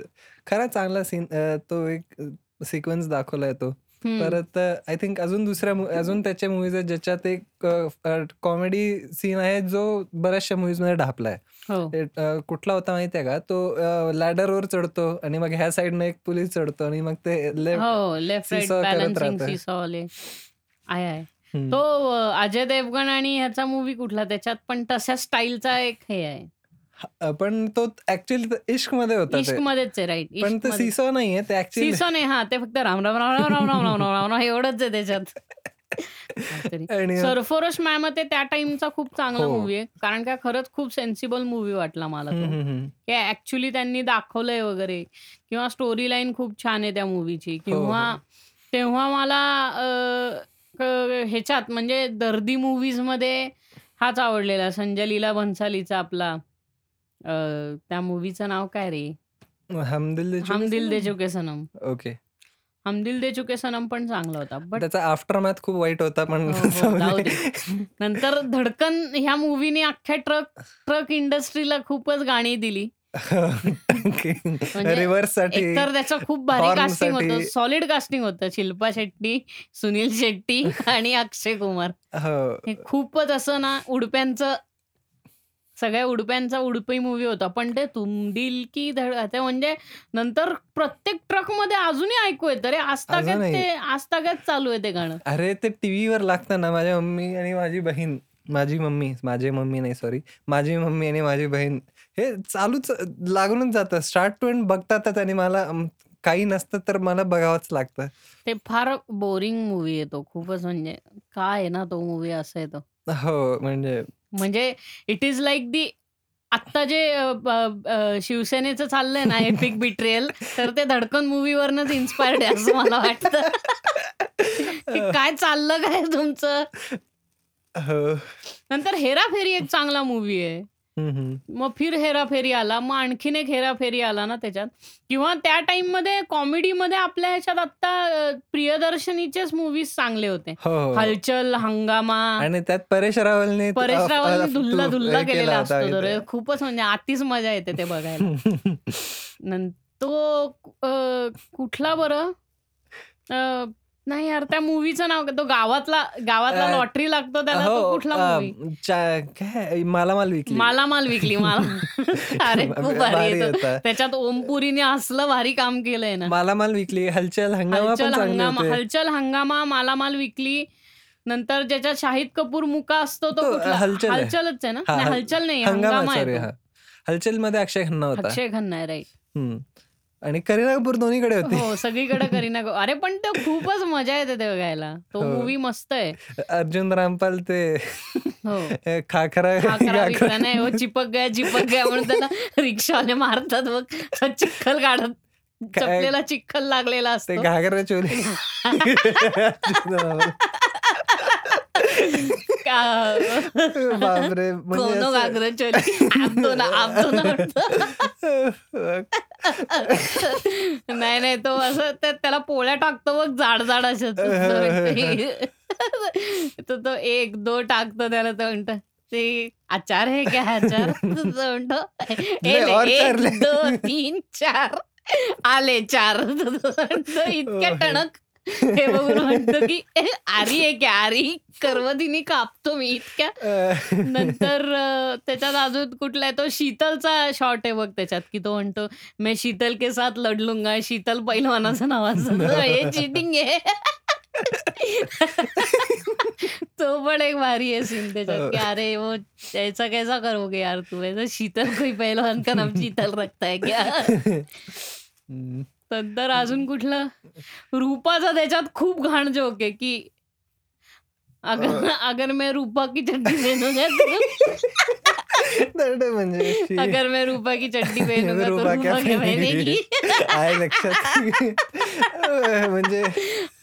खरा चांगला सीन तो एक सिक्वेन्स दाखवलाय तो. परत आय थिंक अजून दुसऱ्या अजून त्याच्या मूव्हीज आहेत ज्याच्यात एक कॉमेडी सीन आहे जो बऱ्याचशा मध्ये ढापलाय. हो. कुठला होता माहिती आहे का? तो लॅडरवर चढतो आणि मग ह्या साइडनं एक पोलीस चढतो आणि मग ते लेफ्ट तो अजय देवगण आणि ह्याचा मूवी कुठला? त्याच्यात पण तशा स्टाईलचा एक हे आहे. पण तो ऍक्च्युअली इश्कमध्ये होता इश्क मध्येच आहे राईट पण ते सीसो नाहीये ते सीसो नाही हा ते फक्त राम राम राम राम राम राम राम राम राम एवढंच आहे त्याच्यात. सरफोरश मॅम ते त्या टाइमचा खूप चांगला मूवी हो. आहे. कारण का खरंच खूप सेन्सिबल मूवी वाटला मला की ऍक्च्युली त्यांनी दाखवलंय वगैरे. किंवा स्टोरी लाईन खूप छान आहे त्या मूवीची हो, किंवा हो. तेव्हा मला ह्याच्यात म्हणजे दर्दी मूवीजमध्ये हाच आवडलेला संजय लीला भन्सालीचा आपला त्या मूवीचं नाव काय रे? हम दिल दे चुके सनम. ओके. हम दिल दे चुके सनम पण चांगला होता. बट त्याचा आफ्टर मॅथ खूप वाईट होता पण हो, हो, नंतर धडकन ह्या मूवीने अख्ख्या ट्रक ट्रक इंडस्ट्रीला खूपच गाणी दिली. म्हणजे रिव्हर्ससाठी एकतर त्याचं खूप भारी कास्टिंग होतं. सॉलिड कास्टिंग होतं. शिल्पा शेट्टी, सुनील शेट्टी आणि अक्षय कुमार. हो. खूपच असं ना उडप्यांचं सगळ्या उडप्यांचा उडपी मूवी होता. पण ते तुम दिल की धड ते म्हणजे नंतर प्रत्येक ट्रकमध्ये अजूनही ऐकू येतं रे. आजतागत ते आजतागत चालू आहे ते गाणं. अरे ते टीव्हीवर लागतं ना माझ्या मम्मी आणि माझी बहीण माझी मम्मी, माझी मम्मी नाही सॉरी. माझी मम्मी आणि माझी बहीण हे चालूच लागूनच जातं. स्टार्ट टू एंड बघतातच आणि मला काही नसतं तर मला बघावंच लागतं. ते फार बोरिंग मूवी आहे तो. खूपच म्हणजे काय आहे ना तो मूवी असा आहे तो. हो, म्हणजे म्हणजे इट इज लाईक दी आत्ता जे शिवसेनेचं चाललंय ना एपिक बिट्रेल तर ते धडकन मूवीवरनच इन्स्पायर्ड आहे असं मला वाटतं. काय चाललं काय तुमचं? हो. नंतर हेराफेरी एक चांगला मूवी आहे. मग फिर हेराफेरी आला. मग आणखीन एक हेराफेरी आला ना त्याच्यात किंवा त्या टाईममध्ये कॉमेडीमध्ये आपल्या ह्याच्यात आता प्रियदर्शनीचेच मूवीज चांगले होते. हो, हो. हलचल, हंगामा आणि त्यात परेश रावलने परेश रावलने धुल्ला धुल्ला केलेला असतो तर खूपच म्हणजे आतीच मजा येते ते बघायला. तो कुठला बरं? नाही यार, त्या मूवीचं नाव तो गावातला गावातला लॉटरी लागतो त्याला तो हो, कुठला मूवी काय मालामाल विकली. मालामाल विकली मला अरे खूप भारी त्याच्यात ओमपुरीने असलं भारी काम केलंय ना. मालामाल विकली, हलचल हंगामा हलचल हंगामा हलचल हंगामा, मालामाल विकली. नंतर ज्याच्यात शाहिद कपूर मुका असतो तो हलचल हलचलच आहे ना? हलचल नाही हंगामा हलचलमध्ये अक्षय खन्ना होता. अक्षय खन्ना आहे राईट. आणि करीना कपूर दोन्हीकडे होती. हो, सगळीकडे करीना कपूर. अरे पण ते खूपच मजा येते ते बघायला. तो मूवी हो. मस्त आहे. अर्जुन रामपाल ते हो. खाखरा खाखरा नाही हो चिपक गया, चिपक गया म्हणून त्याला रिक्षावाले मारतात बघ. चिखल काढत. चपलेला चिखल लागलेला असतो घागरा चोली का- बापरे असं- घागरं चोली आपदो ना आपदो ना नाही नाही तो असं त्या- त्याला पोळ्या टाकतो बघ जाड जाड अशा तो- तो एक दो टाकतो त्याला तो म्हणतो ते आचार आहे क्या आचार तो म्हणतो ले, "ए ले, और चार एक ले." दो तीन चार आले चार इतक्या हो. टणक हे बघून म्हणतो की "ए, आरी आहे क्या आरी? कर्वदिनी कापतो मी इतक्या. नंतर त्याच्यात अजून कुठला आहे तो शीतलचा शॉट आहे बघ त्याच्यात की तो म्हणतो मैं शीतल के साथ लढ लूंगा शीतल पहिलवानाचं नाव असं. हे चिटिंग आहे. तो पण एक भारी आहे सीन त्याच्यात की अरे वो ऐसा कैसा करोगे यार तू? ऐसा शीतल कोई पहलवान का नाम शीतल रखता है क्या? हम्म. नंतर अजून कुठलं? रूपाचा त्याच्यात खूप घाण जोक आहे की अगर अगर मैं रूपा की चड्डी पहनूंगा तो म्हणजे अगर मैं रूपा की चड्डी पहनूंगा तो रूपा क्या रूपा क्या पहनेगी? आहे लक्षात म्हणजे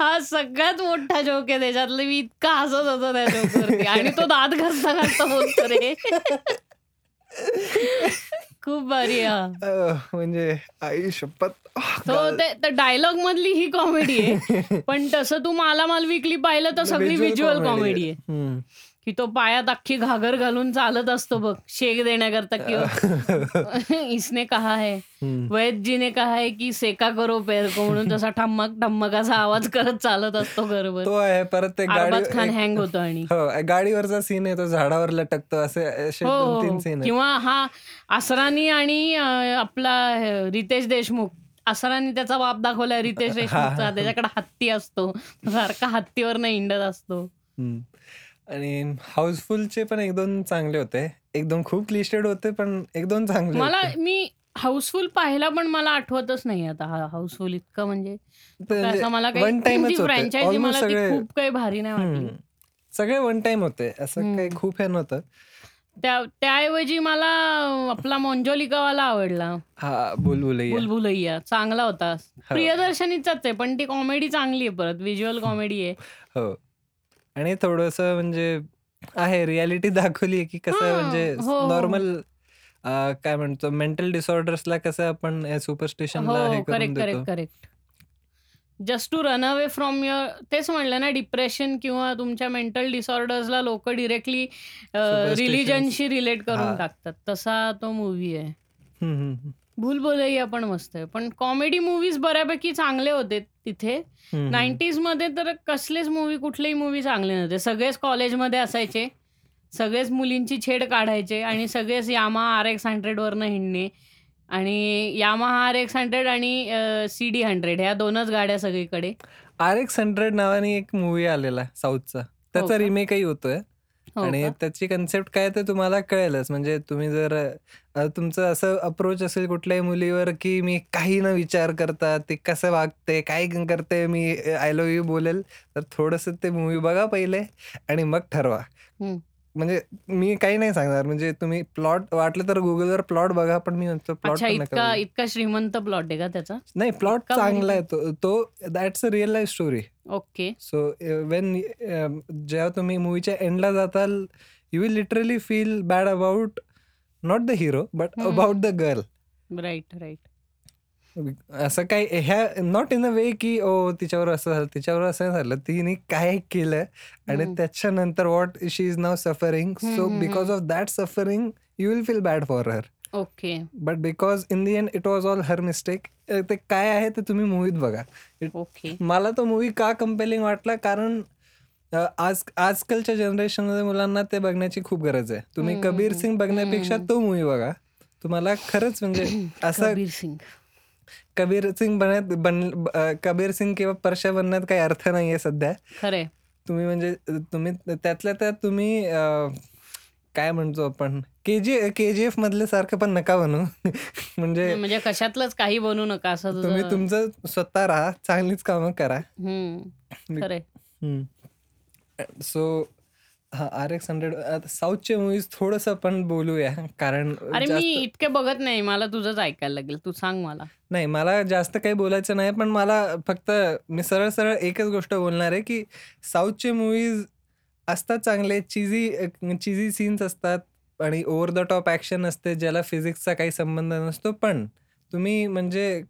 हा सगळ्यात मोठा जोक आहे त्याच्यातलं. मी इतका हसत होतो त्या जोकवरती आणि तो दात घासता घासता बोलतो रे. खूप भारी म्हणजे आई शपथ. तो ते डायलॉग मधली ही कॉमेडी आहे. पण तसं तू मला माल विकली पाहिलं तर सगळी विज्युअल कॉमेडी आहे. की तो पायात अख्खी घागर घालून चालत असतो बघ शेक देण्याकरता किंवा इसने कहा है हम्म. वैद जी ने कहा है की सेका करो पैर को म्हणून तसा ठम्मक ठम्मक असा आवाज करत चालत असतो घरभर. तो आहे परत ते अरबाज खान गाडी हँग होतो आणि. हो गाडीवरचा सीन आहे तो झाडावर लटकतो असे असे हो हो. सीन किंवा हा असरानी आणि आपला रितेश देशमुख. असरानी त्याचा बाप दाखवलाय रितेश देशमुखचा. त्याच्याकडे हत्ती असतो. सारखा हत्तीवर इंडत असतो. आणि हाऊसफुलचे पण एक दोन चांगले होते. एक दोन खूप क्लिस्टेड होते पण एक दोन चांगले मला होते. मी हाऊसफुल पाहिला पण मला आठवतच नाही आता हा हाऊसफुल इतकं म्हणजे. ते म्हणजे असं मला one काही time च ती होते. फ्रँचायझी Almost मला ती सगळे- खूप काही भारी नाही वाटली. हम्म. सगळे वन टाइम होते. असं हम्म. काही खूप हे नव्हतं. त्या त्याऐवजी मला आपला मोंजोलिकावाला आवडला. हा बुलबुलैया. बुलबुलैया. चांगला होता. हो. प्रियदर्शनीचाच आहे पण ती कॉमेडी चांगली आहे परत. व्हिज्युअल कॉमेडी आहे. हो. आणि थोडस म्हणजे आहे रियालिटी दाखवली की कसं म्हणजे हो, हो. नॉर्मल काय म्हणतो मेंटल डिसऑर्डर्सला कसं आपण सुपरस्टिशनला हे हो करून करेक्ट देतो correct correct just to run away from your तेच म्हणलं ना डिप्रेशन किंवा तुमच्या मेंटल डिसऑर्डर्सला लोक डिरेक्टली Superstitions. रिलिजनशी रिलेट करून हा. टाकतात तसा तो मूवी आहे हम्म, हम्म, हम्म. भूल बोलैया पण मस्त आहे. पण कॉमेडी मूवीज बऱ्यापैकी चांगले होते तिथे. नाईन्टीजमध्ये तर कसलेच मूवी कुठलेही मूवी चांगले नव्हते. सगळेच कॉलेजमध्ये असायचे. सगळेच मुलींची छेड काढायचे आणि सगळेच यामा आर एक्स हंड्रेडवरनं हिंडणे आणि यामा आर एक्स हंड्रेड आणि सी डी हंड्रेड ह्या दोनच गाड्या सगळीकडे. आर एक्स हंड्रेड नावाने एक मूवी आलेला साऊथचा त्याचा का? रिमेकही होतोय. हो आणि? त्याची कन्सेप्ट काय ते तुम्हाला कळेलच. म्हणजे तुम्ही जर अ, तुमचं असं अप्रोच असेल कुठल्याही मुलीवर की मी काही न विचार करता ते कसं वागते काय करते मी आय लव्ह यू बोलेल. तर थोडंसं ते मूवी बघा पहिले आणि मग ठरवा. म्हणजे मी काही नाही सांगणार. म्हणजे तुम्ही प्लॉट वाटलं तर गुगलवर प्लॉट बघा पण मी म्हणतो प्लॉट अच्छा पण इतका बघू. इतका श्रीमंत प्लॉट आहे का त्याचा? नाही प्लॉट इतका भारी चांगला आहे तो. तो that's a real life story okay. So when जेव्हा तुम्ही मूवीच्या एंडला जाताल you will literally feel bad about not the hero but. About the girl right right असं काय ह्या नॉट इन अ वे की ओ तिच्यावर असं झालं तिच्यावर असं झालं. तिने काय केलं आणि हम्म. त्याच्यानंतर what she is now suffering so because of that suffering you will feel bad for her okay but because in the end it was all her mistake ते काय आहे ते तुम्ही मूवीत बघा. ओके मला तो मूवी का कम्पेलिंग वाटला? कारण आज आजकालच्या जनरेशनमध्ये मुलांना ते बघण्याची खूप गरज आहे. तुम्ही कबीर सिंग बघण्यापेक्षा. तो मूवी बघा. तुम्हाला खरंच म्हणजे असं कबीर सिंग. कबीर सिंग बनत बन कबीर सिंग किंवा परशा बनण्यात काही अर्थ नाहीये सध्या. खरे तुम्ही म्हणजे तुम्ही त्यातल्या त्यात तुम्ही काय म्हणतो आपण? के जी के जी एफ मधले सारखं पण नका बनू. म्हणजे म्हणजे कशातलंच काही बनू नका असं तुम्ही तुमचं स्वतः राहा चांगलीच कामं करा. हम्म. खरे सो हां, आर-एक्स हंड्रेड साऊथचे मूव्हीज थोडंसं आपण बोलूया कारण अरे मी इतके बघत नाही. मला तुझंच ऐकायला लागेल. तू सांग मला. नाही, मला जास्त काही बोलायचं नाही. पण मला फक्त मी सरळ-सरळ एकच गोष्ट बोलणार आहे, की साऊथचे मूव्हीज असतात चांगले चीझी चीझी सीन्स असतात आणि ओव्हर द टॉप ॲक्शन असते, ज्याला फिजिक्सचा काही संबंध नसतो. पण तुम्ही म्हणजे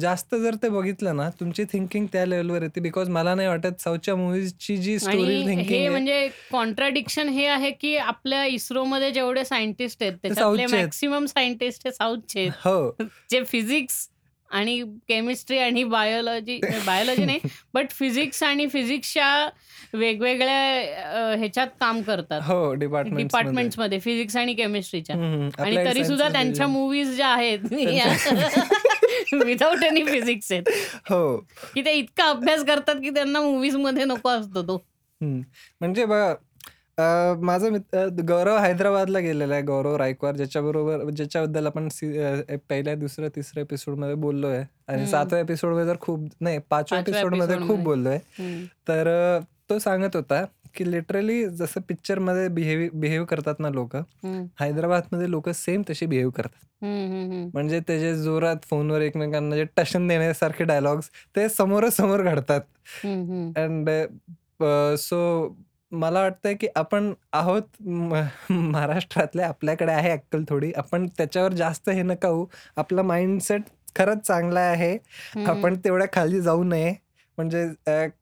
जास्त जर ते बघितलं ना, तुमची थिंकिंग त्या लेव्हलवर येते. बिकॉज मला नाही वाटत साऊथच्या मूव्हीजची जी स्टोरी थिंकिंग हे म्हणजे कॉन्ट्राडिक्शन हे आहे, की आपल्या इस्रोमध्ये जेवढे सायंटिस्ट आहेत, त्याच्यातले. मॅक्सिमम सायंटिस्ट हे साऊथचे. हो. जे फिजिक्स आणि केमिस्ट्री आणि बायोलॉजी बायोलॉजी नाही, बट फिजिक्स आणि फिजिक्सच्या वेगवेगळ्या ह्याच्यात काम करतात. हो, डिपार्टमेंट्समध्ये. डिपार्टमेंट्समध्ये फिजिक्स आणि केमिस्ट्रीच्या. आणि तरी सुद्धा त्यांच्या. मूव्हीज ज्या आहेत विदाऊट एनी फिजिक्स आहेत. हो. की ते इतका अभ्यास करतात, की त्यांना मूव्हीजमध्ये नको असतो तो. म्हणजे बघा माझा मित्र गौरव हैदराबादला गेलेला आहे. गौरव रायकवार ज्याच्याबरोबर ज्याच्याबद्दल आपण पहिल्या, दुसऱ्या, तिसऱ्या एपिसोडमध्ये बोललोय आणि हं. 7व्या एपिसोडमध्ये तर खूप नाही 5व्या 5व्या एपिसोडमध्ये खूप. बोललोय. तर तो सांगत होता, की लिटरली जसं पिक्चरमध्ये बिहेव बिहेव करतात ना लोकं. हैदराबादमध्ये लोकं सेम तसे बिहेव करतात. म्हणजे ते जे जोरात फोनवर एकमेकांना जे टशन देण्यासारखे डायलॉग्स ते समोरासमोर घडतात. अँड सो मला वाटतंय, की आपण आहोत महाराष्ट्रातले. आपल्याकडे आहे अक्कल थोडी. आपण त्याच्यावर जास्त हे नका होऊ. आपला माइंडसेट खरंच चांगला आहे. आपण तेवढ्या खाली जाऊ नये. म्हणजे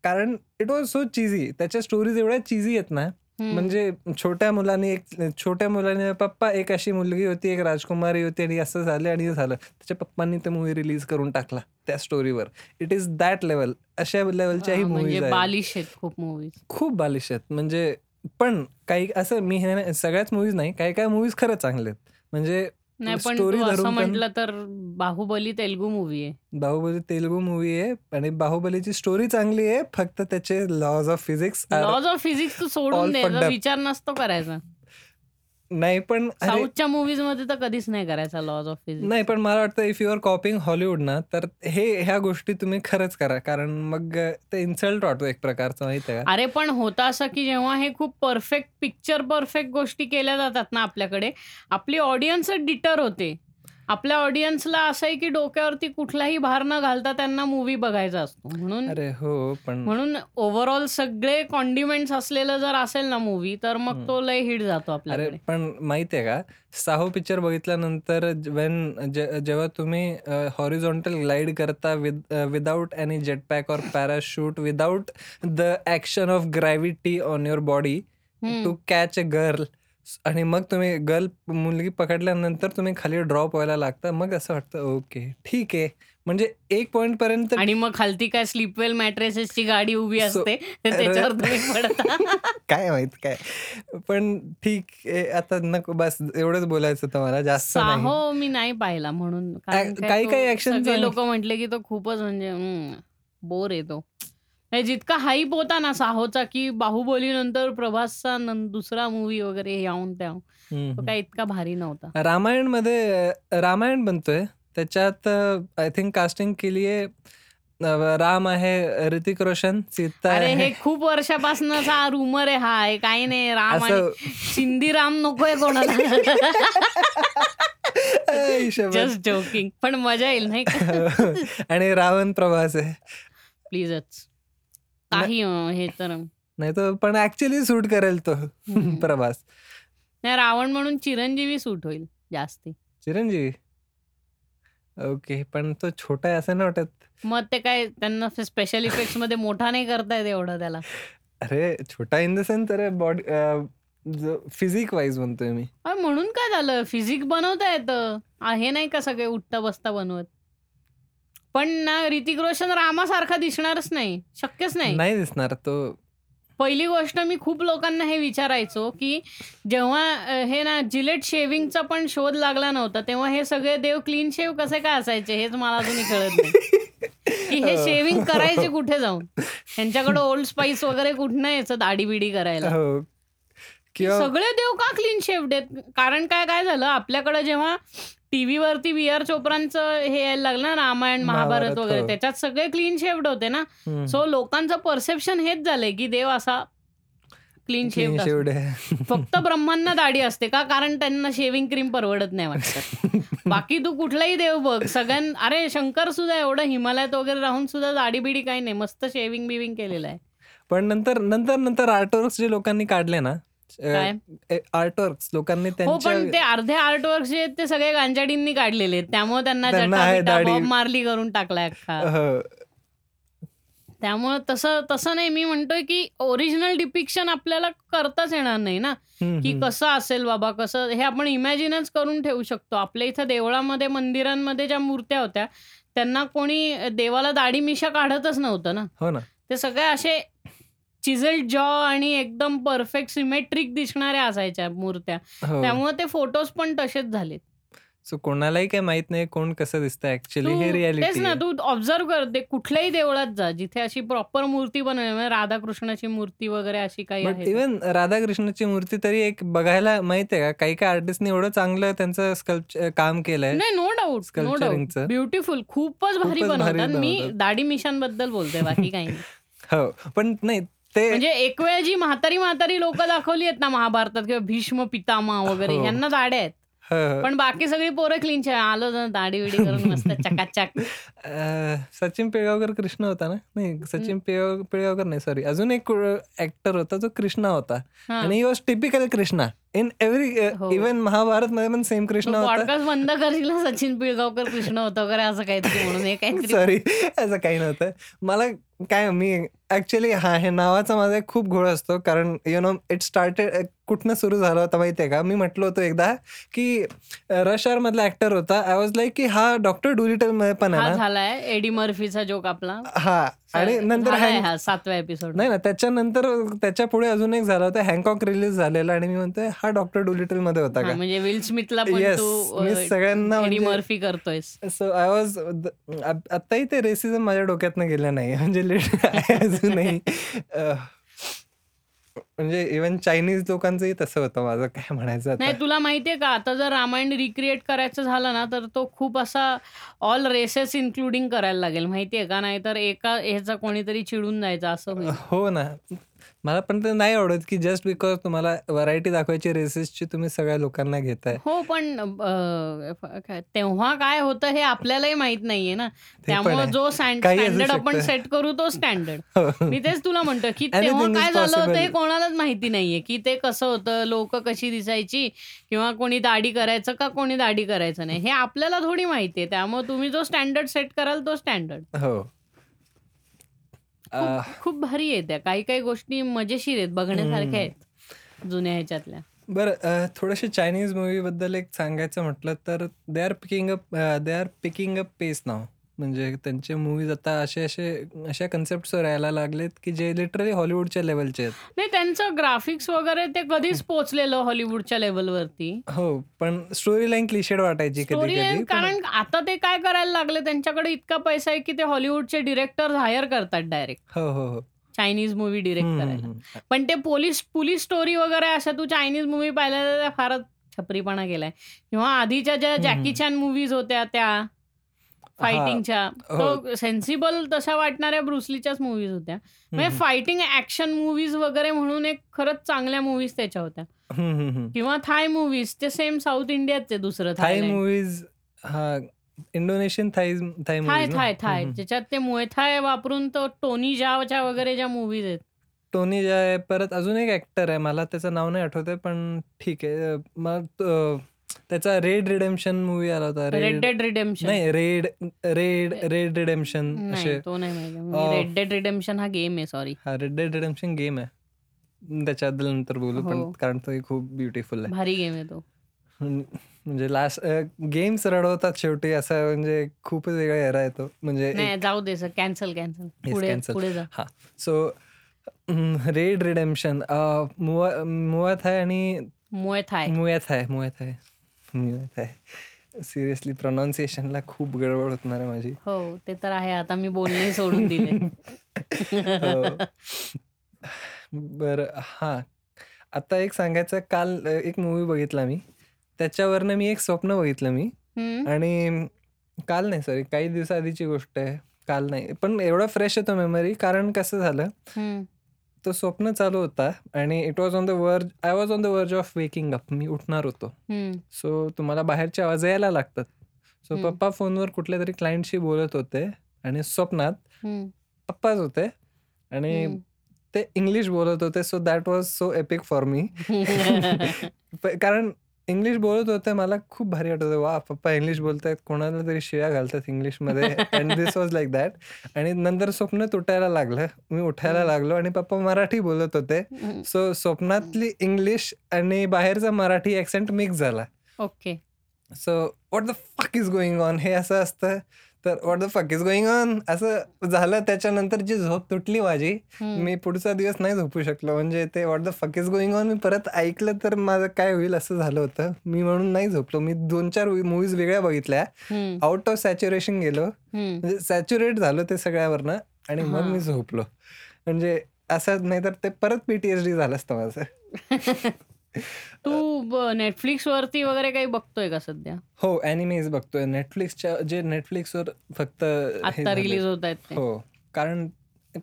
कारण इट वॉज सो चीझी. त्याच्या स्टोरीज एवढ्या चीझी आहेत ना. म्हणजे छोट्या मुलाने एक छोट्या मुलाने पप्पा एक अशी मुलगी होती, एक राजकुमारी होती आणि असं झालं आणि झालं. त्याच्या पप्पांनी ते मूव्ही रिलीज करून टाकला त्या स्टोरीवर. It is that level. अशा लेव्हलच्याही हां, म्हणजे. बालिश आहेत खूप मूव्हीज. खूप बालिश आहेत. म्हणजे पण काही असं मी हे सगळ्याच मूव्हीज नाही. काही-काही मूव्हीज खरंच चांगले आहेत. म्हणजे नाही पण स्टोरी तू असं धरून पण म्हटलं तर बाहुबली तेलुगू मूव्ही आहे. बाहुबली तेलुगू मूव्ही आहे आणि बाहुबलीची स्टोरी चांगली आहे. फक्त त्याचे laws of physics are laws of physics Tu all सोडून दे. फक्ड त्याचा अप. विचार नसतो करायचा. नाही पण साऊथच्या मूव्हीजमध्ये तर कधीच नाही करायचा लॉज ऑफ फिजिक्स. नाही पण मला वाटतं if you are copying Hollywood ना, तर हे ह्या गोष्टी तुम्ही खरंच करा. कारण मग ते इन्सल्ट वाटतो एक प्रकारचा माहिती आहे? अरे पण होतं असं, की जेव्हा हे खूप परफेक्ट पिक्चर परफेक्ट गोष्टी केल्या जातात ना आपल्याकडे, आपली ऑडियन्सच डिटर होते. आपल्या ऑडियन्सला असं आहे, की डोक्यावरती कुठलाही भार न घालता त्यांना मूव्ही बघायचा असतो. म्हणून अरे हो, पण म्हणून ओव्हरऑल सगळे कॉन्डिमेंट्स असलेलं जर असेल ना मूव्ही, तर मग. तो लय हिट जातो अरे आपल्याकडे. पण माहिती आहे का, साहो पिक्चर बघितल्यानंतर व्हेन जे जेव्हा तुम्ही हॉरिझॉन्टल ग्लाइड करता with a, without any jet pack or parachute, without the action of gravity on your body. To catch a girl आणि मग तुम्ही गर्ल मुलगी पकडल्यानंतर तुम्ही खाली ड्रॉप व्हायला लागता. मग असं वाटतं ओके, ठीक आहे. म्हणजे एक पॉइंटपर्यंत आणि मग खालती काय स्लीपवेल मॅट्रेसेसची गाडी उभी असते. त्याच्यावर तुम्ही पडता. काय माहीत काय. पण ठीक आहे आता नको बस एवढंच बोलायचं होतं मला जास्त. साहो मी नाही पाहिला म्हणून. ॲक्शन सगळे चांगली लोकं म्हटले, की तो खूपच म्हणजे हं, बोर आहे म्हणजे जितका हाइप होता ना साहोचा, की बाहुबलीनंतर प्रभासचा नं दुसरा मूव्ही वगैरे ह्याव-त्याव, हं, तो हं. काही इतका भारी नव्हता. रामायणमध्ये अ, रामायण बनतोय. त्याच्यात आय थिंक कास्टिंग केली आहे राम आहे ऋतिक रोशन, सीता अरे आहे हे खूप वर्षापासूनचा रूमर आहे हा. हे काही नाही राम आणि असं सिंधी राम नकोय कोणाला. Just joking. पण मजा येईल नाही का? आणि रावण प्रभास आहे. प्लीजच. काही हे तर नाही तो पण ॲक्चुअली सूट करेल तो. प्रभास. नाही रावण म्हणून चिरंजीवी सूट होईल जास्ती. चिरंजीवी? ओके. पण तो छोटा आहे असं नाही वाटत? मग ते काय त्यांना स्पेशल इफेक्ट्समध्ये मोठा नाही करता येत एवढं त्याला. अरे छोटा इन द सेन्स अरे बॉडी फिजिक वाईज म्हणतोय मी. म्हणून काय झालं? फिजिक बनवता येतं. हे नाही का सगळे उठता-बसता बनवत. पण ना ऋतिक रोशन रामासारखा दिसणारच नाही. शक्यच नाही. नाही दिसणार तो. पहिली गोष्ट मी खूप लोकांना हे विचारायचो, की जेव्हा अ, हे ना जिलेट शेव्हिंगचा पण शोध लागला नव्हता, तेव्हा हे सगळे देव क्लीन शेव्ह कसे काय असायचे हेच मला अजूनही कळत नाही. की हे शेव्हिंग करायचे हो. कुठे जाऊन? ह्यांच्याकडे ओल्ड स्पाइस वगैरे कुठनं यायचं दाढी-बिडी करायला? हो. किंवा सगळे देव का क्लीन शेव्हड आहेत? कारण काय काय झालं आपल्याकडे जेव्हा टीव्हीवरती व्ही आर चोप्रांचं हे यायला लागलं ना रामायण, महाभारत महाभारत. वगैरे हो. त्याच्यात सगळे क्लीन शेव्हड होते ना. हं. सो लोकांचं परसेप्शन हेच झालंय, की देव असा क्लीन क्लीन शेव्ड शेवड आहे फक्त ब्रह्मांना दाढी असते का कारण त्यांना शेविंग क्रीम परवडत नाही वाटतं बाकी तू कुठलाही देव बघ सगळ्यां अरे शंकर सुद्धा एवढं हिमालयात वगैरे राहून सुद्धा दाढी बिडी काही नाही मस्त शेविंग बिविंग केलेलं आहे पण नंतर नंतर नंतर आर्टवर्क्स जे लोकांनी काढले ना आर्टवर्क्स लोकांनी हो पण ते अर्धे आर्ट वर्क जे आहेत ते सगळे गांजाडींनी काढलेले आहेत. त्यामुळे त्यांना मारली करून टाकलाय हो. त्यामुळे तसं तसं नाही. मी म्हणतोय की ओरिजिनल डिपिक्शन आपल्याला करताच येणार नाही ना. की. कसं असेल बाबा कसं? हे आपण इमॅजिनच करून ठेवू शकतो. आपल्या इथं देवळामध्ये मंदिरांमध्ये ज्या मूर्त्या होत्या त्यांना कोणी देवाला दाढी मिशा काढतच नव्हतं ना. हो ना. ते सगळे असे चिझल्ड जॉ आणि एकदम परफेक्ट सिमेट्रिक दिसणाऱ्या असायच्या मूर्त्या. हो. त्यामुळे ते फोटोज पण तसेच झालेत. सो कोणालाही काही माहीत नाही कोण कसं दिसतं ऍक्च्युली तू हे तेच रियालिटी ना तू ऑब्झर्व कर ते कुठल्याही देवळात जा जिथे अशी प्रॉपर मूर्ती बनवली म्हणजे राधाकृष्णाची मूर्ती वगैरे अशी काही बट आहे इवन राधाकृष्णाची मूर्ती तरी एक बघायला माहीत आहे का? काही काही आर्टिस्टनी एवढं चांगलं त्यांचं स्कल्पचर काम केलंय. नाही नो डाऊट नो डाऊट स्कल्पचरिंगचं ब्युटिफुल खूपच भारी खूपच भारी बनवतात. मी बनवतात. दाढी मिशांबद्दल बोलते बाकी काही नाही. हो. पण नाही ते म्हणजे एक वेळ जी म्हातारी म्हातारी लोक दाखवली आहेत ना महाभारतात किंवा भीष्म पितामा वगैरे हो. यांना दाड्या आहेत. हो, हो. पण बाकी सगळी पोरं क्लीन आलो ना दाढी विडी करून मस्त चकाचक. सचिन पिळगावकर कृष्ण होता ना? नाही सचिन पिळगाव पिळगावकर नाही सॉरी अजून एक ऍक्टर होता जो कृष्णा होता. हा. आणि was typical Krishna. In every. Even Mahabharat मध्ये पण सेम कृष्णा पॉडकास्ट बंद करशील सचिन पिळगावकर कृष्ण होतं वगैरे असं काहीतरी म्हणून हे सॉरी असं काही नव्हतं. मला काय मी ऍक्च्युली हा हे नावाचा माझा खूप घोळ असतो. कारण यु नो इट स्टार्टेड कुठनं सुरू झालं होतं माहितीये का? मी म्हटलं होतं एकदा की रश आर मधला ऍक्टर होता. आय वॉज लाईक की हा डॉक्टर डुलिटलमध्ये पण आहे एडी मर्फीचा जोक आपला. हा. आणि नंतर हा सातव्या एपिसोड नाही ना त्याच्यानंतर त्याच्या पुढे अजून एक झालं होतं हँकॉक रिलीज झालेला आणि मी म्हणतोय हा डॉक्टर डुलिटलमध्ये होता का? म्हणजे विल स्मिथला सगळ्यांना मर्फी करतोयस. सो आय वॉज आत्ताही ते रेसिझम माझ्या डोक्यातनं गेलं नाही म्हणजे अजूनही म्हणजे इवन चायनीज लोकांचंही तसं होतं माझं काय म्हणायचं नाही तुला माहितीये का आता जर रामायण रिक्रिएट करायचं झालं ना तर तो खूप असा ऑल रेसेस इन्क्लुडिंग करायला लागेल माहितीये का? नाही तर एका ह्याचा कोणीतरी चिडून जायचं असं होईल. हो ना. मला पण ते नाही आवडत की जस्ट बिकॉज तुम्हाला व्हरायटी दाखवायची रेसिसची तुम्ही सगळ्या लोकांना घेताय हो पण अं, तेव्हा काय होतं हे आपल्यालाही माहीत नाहीये ना पण त्यामुळे आहे. जो काही असू स्टँडर्ड आपण शकतं. सेट करू तो स्टँडर्ड हो. मी तेच तुला म्हणतो की Anything तेव्हा is काय झालं होतं हे possible. कोणालाच माहिती नाहीये की ते कसं होतं लोक कशी दिसायची किंवा कोणी दाढी करायचं का कोणी दाढी करायचं नाही हे आपल्याला थोडी माहितीये त्यामुळे तुम्ही जो स्टँडर्ड सेट कराल तो स्टँडर्ड हो खूप भारी आहे त्या. काही काही गोष्टी मजेशीर आहेत बघण्यासारख्या आहेत जुन्या ह्याच्यातल्या. बरं थोडंसं चायनीज मूवी बद्दल एक सांगायचं म्हटलं तर they are picking up they are picking up pace नाव म्हणजे त्यांचे मूवीज आता असे असे अशा कन्सेप्टवर यायला लागलेत की जे लिटरली हॉलिवूडच्या लेवलचे आहेत. नाही त्यांचं ग्राफिक्स वगैरे ते कधीच पोचलेलं हॉलिवूडच्या लेवलवरती हो पण स्टोरी लाईन क्लिशेड वाटायची स्टोरी कारण आता ते काय करायला लागले त्यांच्याकडे इतका पैसा आहे की ते हॉलिवूडचे डिरेक्टर हायर करतात डायरेक्ट हो हो हो. चायनीज मूवी डिरेक्ट करायला. पण ते पोलीस पोलीस स्टोरी वगैरे अशा तू चायनीज मूवी पाहिल्या फारच छपरीपणा केलाय. किंवा आधीच्या ज्या. जॅकी चॅन मूवीज होत्या त्या फायटिंगच्या हो. तो सेन्सिबल तशा वाटणाऱ्या ब्रुसलीच्याच मूवीज होत्या. म्हणजे हम्म, फायटिंग ऍक्शन मूवीज वगैरे म्हणून एक खरंच चांगल्या मूवीज त्याच्या होत्या. हम्म, हम्म, हम्म. किंवा थाय मूवीज ते सेम साऊथ इंडियाचे दुसरं थाय थायलंड. मूवीज हा Indonesian Thai Thai Thai movies Thai Thai ज्याच्यात ते मुळे थाय वापरून तो टोनी जावच्या वगैरे ज्या मूवीज आहेत. टोनी जे आहे परत अजून एक ऍक्टर आहे मला त्याचं नाव नाही आठवत आहे पण ठीक आहे. अं, मग त्याचा रेड रिडेम्शन मूवी आला होता. रेड रेड डेड रिडेम्शन नाही रेड रेड रेड रिडेम्शन नाही असे. तो नाही रेड डेड रिडेम्शन हा गेम आहे सॉरी हा रेड डेड रिडेम्शन गेम आहे. त्याच्याबद्दल नंतर बोलू पण हो. कारण तो खूप ब्युटिफुल आहे. भारी गेम आहे तो. म्हण- म्हणजे लास्ट गेम्स रडवतात शेवटी असं म्हणजे खूपच वेगळा एरा येतो म्हणजे जाऊ दे सर कॅन्सल कॅन्सल पुढे हा सो रेड रिडेम्शन मुवा मुवात आहे आणि मुळे थाय मुयात आहे मुयात आहे मुयात आहे सिरियसली प्रोनाऊन्सिएशनला खूप गडबड होणार आहे माझी. हो ते तर आहे. आता मी बोलणे सोडून दिले. हो. बरं हां. आता एक सांगायचं काल एक मूवी बघितला मी. त्याच्यावरनं मी एक स्वप्न बघितलं मी. आणि काल नाही सॉरी काही दिवसाआधीची गोष्ट आहे. काल नाही. पण एवढा फ्रेश येतो मेमरी कारण कसं झालं? तो स्वप्न चालू होता आणि it was on the verge I was on the verge of waking up मी उठणार होतो. सो तुम्हाला बाहेरचे आवाज यायला लागतात सो. पप्पा फोनवर कुठल्या तरी क्लायंटशी बोलत होते आणि स्वप्नात. पप्पाच होते आणि. ते इंग्लिश बोलत होते so that was so epic for मी कारण इंग्लिश बोलत होते मला खूप भारी वाटत होतं. वा पप्पा इंग्लिश बोलतायत. कोणाला तरी शिव्या घालतात इंग्लिशमध्ये and this was like that आणि नंतर स्वप्न तुटायला लागलं. मी उठायला. लागलो आणि पप्पा मराठी बोलत होते. सो स्वप्नातली इंग्लिश आणि बाहेरचा मराठी ॲक्सेंट मिक्स झाला. Okay. So what the fuck is going on हे असं असतं. तर what the fuck is going on असं झालं. त्याच्यानंतर जी झोप तुटली माझी. मी पुढचा दिवस नाही झोपू शकलो. म्हणजे ते what the fuck is going on मी परत ऐकलं तर माझं काय होईल असं झालं होतं. मी म्हणून नाही झोपलो. मी दोन चार मूवीज वेगळ्या बघितल्या. आउट ऑफ सॅच्युरेशन गेलो. म्हणजे सॅच्युरेट झालो ते सगळ्यावरनं आणि मग मी. झोपलो. म्हणजे असं नाही तर ते परत पीटीएसडी झालं असतं माझं. तू Netflix वरती वगैरे काही बघतोय का सध्या? हो ॲनिमेज बघतोय नेटफ्लिक्सच्या जे नेटफ्लिक्सवर फक्त झालंय रिलीज होतायत ते. हो कारण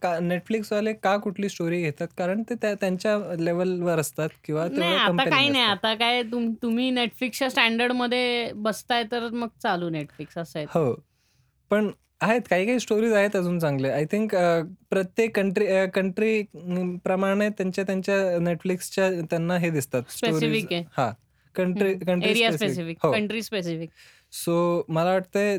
का नेटफ्लिक्सवाले का कुठली स्टोरी घेतात कारण ते त्या त्यांच्या लेवलवर असतात किंवा आता काही नाही. आता काय तुम तुम्ही Netflixच्या स्टँडर्डमध्ये बसताय तर मग चालू Netflix असं आहे. हो पण आहेत. काही काही स्टोरीज आहेत अजून चांगले. आय थिंक प्रत्येक कंट्री कंट्री प्रमाणे त्यांच्या त्यांच्या नेटफ्लिक्सच्या त्यांना हे दिसतात. स्पेसिफिक आहे. हा. Country. Country specific country specific. So मला वाटतंय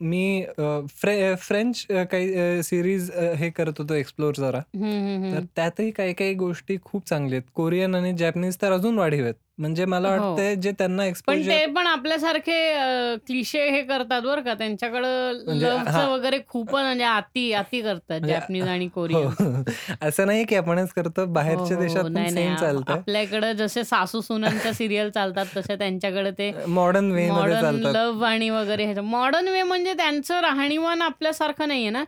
मी फ्रे फ्रेंच काही सीरीज हे करत होतो एक्सप्लोर जरा. तर. त्यातही काही काही गोष्टी खूप चांगल्या आहेत. कोरियन आणि जॅपनीज तर अजून वाढीव आहेत. म्हणजे मला हो. वाटतंय जे त्यांना पण एक्सपोजर ते पण आपल्यासारखे अ, क्लिशे हे करतात बरं का त्यांच्याकडं म्हणजे लव्हचं. वगैरे खूपच म्हणजे अति अति करतात म्हणजे जॅपनीज आणि हो कोरियन्स. असं नाही की आपणच करतो हो, बाहेरच्या हो, देशात हो. पण नाही, नाही. सेम आप चालतं आपल्याकडं जसे सासू-सुनांच्या सीरियल चालतात तसे त्यांच्याकडे ते मॉडर्न वे मध्ये मॉडर्न चालतात लव्ह आणि वगैरे ह्याचं मॉडर्न वे म्हणजे त्यांचं राहणीमान आपल्यासारखं नाहीये ना.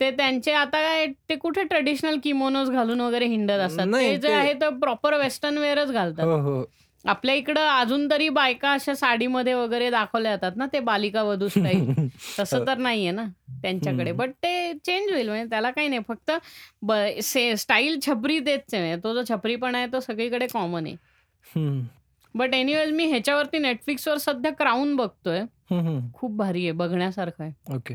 ते त्यांचे आता काय ते कुठे ट्रेडिशनल किमोनोज घालून वगैरे हिंडत असतात. नाही ते जे ते आहे ते प्रॉपर वेस्टर्न वेअरच घालतात. हो, हो. आपल्या इकडं अजून तरी बायका अशा साडीमध्ये वगैरे दाखवल्या जातात ना ते बालिका वधू स्टाईल. तसं. तर नाहीये ना त्यांच्याकडे. बट ते चेंज होईल म्हणजे त्याला काही नाही. फक्त ब से स्टाईल छपरी तेच आहे. तो जो छपरीपणा आहे तो सगळीकडे कॉमन आहे. बट एनिवेज मी ह्याच्यावरती Netflixवर सध्या क्राउन बघतोय. खूप भारी आहे. बघण्यासारखं आहे. Okay.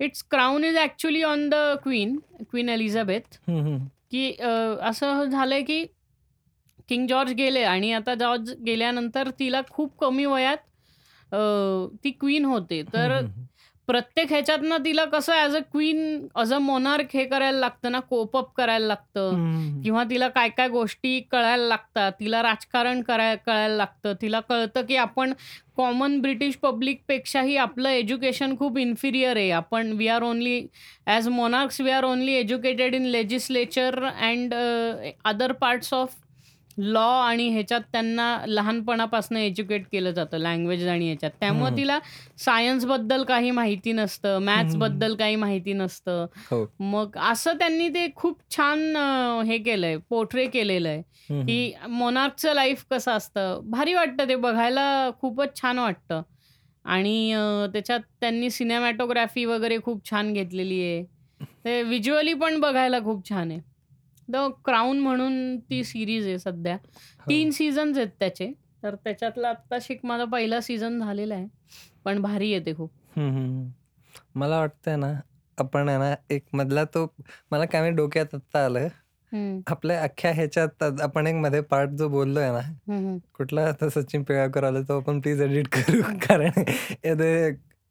It's crown is actually on the queen, queen Elizabeth. की असं झालंय की किंग जॉर्ज गेले आणि आता जॉर्ज गेल्यानंतर तिला खूप कमी वयात ती क्वीन होते. तर. प्रत्येक ह्याच्यातनं तिला कसं as a queen, as a monarch हे करायला लागतं ना, कोप अप करायला लागतं. किंवा तिला काय-काय गोष्टी कळायला लागतात. तिला राजकारण कराय कळायला लागतं. तिला कळतं की आपण कॉमन ब्रिटिश पब्लिकपेक्षाही आपलं एज्युकेशन खूप इन्फिरियर आहे. आपण we are only as monarchs we are only educated in legislature and other parts of law आणि ह्याच्यात त्यांना लहानपणापासून एज्युकेट केलं जातं लँग्वेज आणि ह्याच्यात. त्यामुळे हं. तिला सायन्सबद्दल काही माहिती नसतं, हं. मॅथ्सबद्दल काही माहिती नसतं. हो. मग असं त्यांनी ते खूप छान अ, हे केलंय, पोर्ट्रे केलेलं आहे. की मोनार्कचं लाईफ कसं असतं. भारी वाटतं ते बघायला खूपच छान वाटतं. आणि अ, त्याच्यात त्यांनी सिनेमॅटोग्राफी वगैरे खूप छान घेतलेली आहे. ते व्हिज्युअली पण बघायला खूप छान आहे. द क्राउन म्हणून ती सीरीज आहे सध्या. हो. 3 सीझन्स आहेत त्याचे. तर त्याच्यातला आत्ताशिक माझा पहिला सीझन झालेला आहे. पण भारी आहे ते खूप. मला वाटतंय ना, आपण आहे ना, एक मधला तो मला काय डोक्यात आत्ता आलं. आपल्या अख्ख्या ह्याच्यात आपण एक मध्ये पार्ट जो बोललोय ना. कुठला आता सचिन पिळगावकर आला तो आपण प्लीज एडिट करू. कारण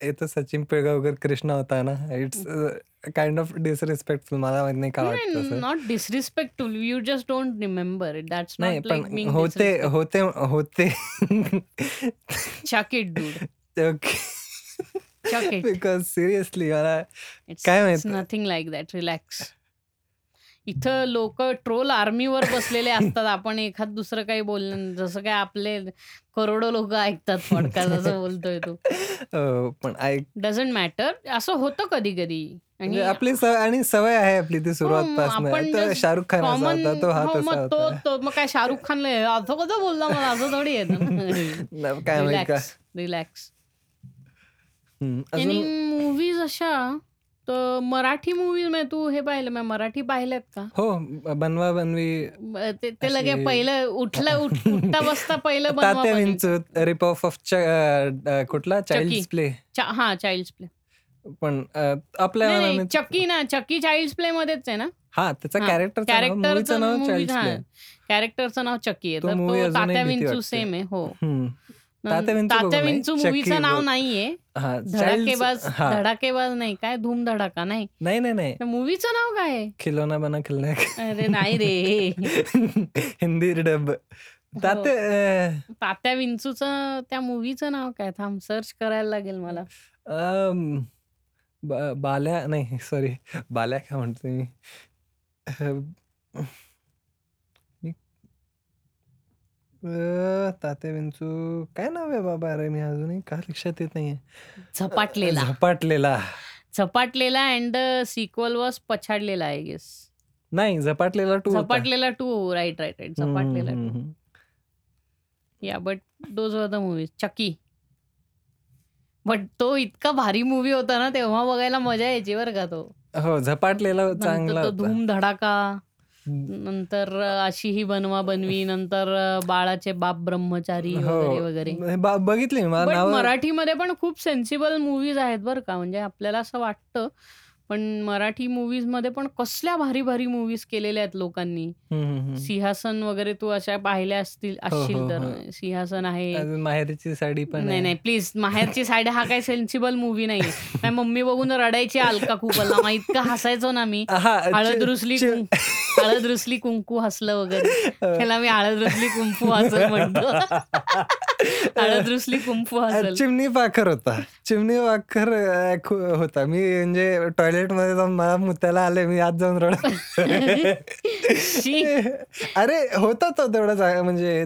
यात इथं सचिन पिळगावकर कृष्णा होता ना, इट्स काइंड ऑफ डिसरिस्पेक्टफुल मला माहीत नाही का वाटतं असं. Not disrespectful. You just don't remember. That's नाही नॉट पण होते. होते होते. Chuck it dude. Chuck it. Because seriously मला काय इट्स माहीत नथिंग लाइक दॅट. रिलॅक्स. इथं लोकं ट्रोल आर्मीवर बसलेले असतात. आपण एखाद दुसरं काही बोललं जसं काय आपले करोडो लोकं ऐकतात पॉडकास्ट असं बोलतोय तू. हो, पण डझंट मॅटर. असं होतं कधी-कधी. म्हणजे आणि आपली सवय आणि सवय आहे आपली ती हो, मग सुरुवातपासनं. आपण तो जस्ट शाहरुख खान हा हो, मग तो मग काय शाहरुख खानला असं कसं बोलला मला असं थोडी. नाही, काय? Relax, relax. हं, आणि मूव्हीज अशा तर मराठी मूव्हीज तू हे पाहिलं मी मराठी पाहिलेत का? हो बनवा बनवी. ब- ते ते लगे अशी- पहिलं उठलं उठ- उठता बसता पहिलं बनवा तात्या बनवी. विंचू रिप ऑफ ऑफ कुठला? चाइल्ड प्ले चा- हा चाइल्ड प्ले पण अ, आपल्या नाही, नाही, मनाने- चक्की ना चक्की चाइल्ड प्ले मध्येच आहे ना? हा त्याचा हा, कॅरेक्टर मूवीचं कॅरेक्टरचं नाव movie- चाइल्ड हा. प्ले कॅरेक्टरचं नाव चक्की आहे. तो तर movie तो अजूनही तात्या भीती विंचू वाटते. सेम आहे हो. तात्या विंचू तात्या बघू नाही, विंचू चक्की मूवीचं नाव बघ. नाहीये. हा धडाकेबाज हा. धडाकेबाज नाही काय धूम धडाका नाही नाही नाही. नाही मूवीचं नाव काय आहे? खिलौना बना खिलना. अरे नाही रे. हिंदी डब तात्या अ, तात्या विंचूचं त्या मूवीचं नाव काय? थांब सर्च करायला लागेल मला. अम, ब- बाल्या नाही सॉरी बाल्या काय म्हणतो मी? अ, मी- अ, तात्या विंचू काय नाव आहे बाबा? अरे मी अजूनही का लक्षात येत नाहीये. Zapatlela. Zapatlela. Zapatlela and sequel was Pachadlela I guess नाही Zapatlela two Zapatlela two right right right Zapatlela two yeah but those were the movies Chucky but तो इतका भारी मूवी होता ना तेव्हा बघायला मजा यायची बरं का तो. हो झपाटलेला चांगला नंतर तो होता. धूम धडाका. नंतर अशी ही बनवा बनवी नंतर बाळाचे बाप ब्रह्मचारी हो. वगैरे वगैरे. हे बघितली मराठीमध्ये पण खूप सेन्सिबल मूवीज आहेत बरं का. म्हणजे आपल्याला असं वाटतं पण मराठी मूवीजमध्ये पण कसल्या भारी भारी मूवीज केलेल्या आहेत लोकांनी? सिंहासन वगैरे तू अशा पाहिल्या असतील हो, असशील हो, तर. हो. सिंहासन आहे. अजून माहेरची साडी पण नाही आहे. नाही प्लीज माहेरची साईड हा काही सेन्सिबल मूवी नाही माझी मम्मी बघून रडायची अलका खूपला मग इतकं हसायचो ना मी. हा, हळद रुसली कुं- हळद रुसली कुंकू हसलं वगैरे. त्याला मी हळद रुसली कुंकू हसल म्हणतो. हळद रुसली कुंकू हसल. चिमणी पाखर होता. चिमणी पाखर अ, खू- होता. मी म्हणजे टॉयलेट मध्ये जाऊन मला मुत्याला आले मी आज जाऊन रड शी. अरे होता तो तेवढा म्हणजे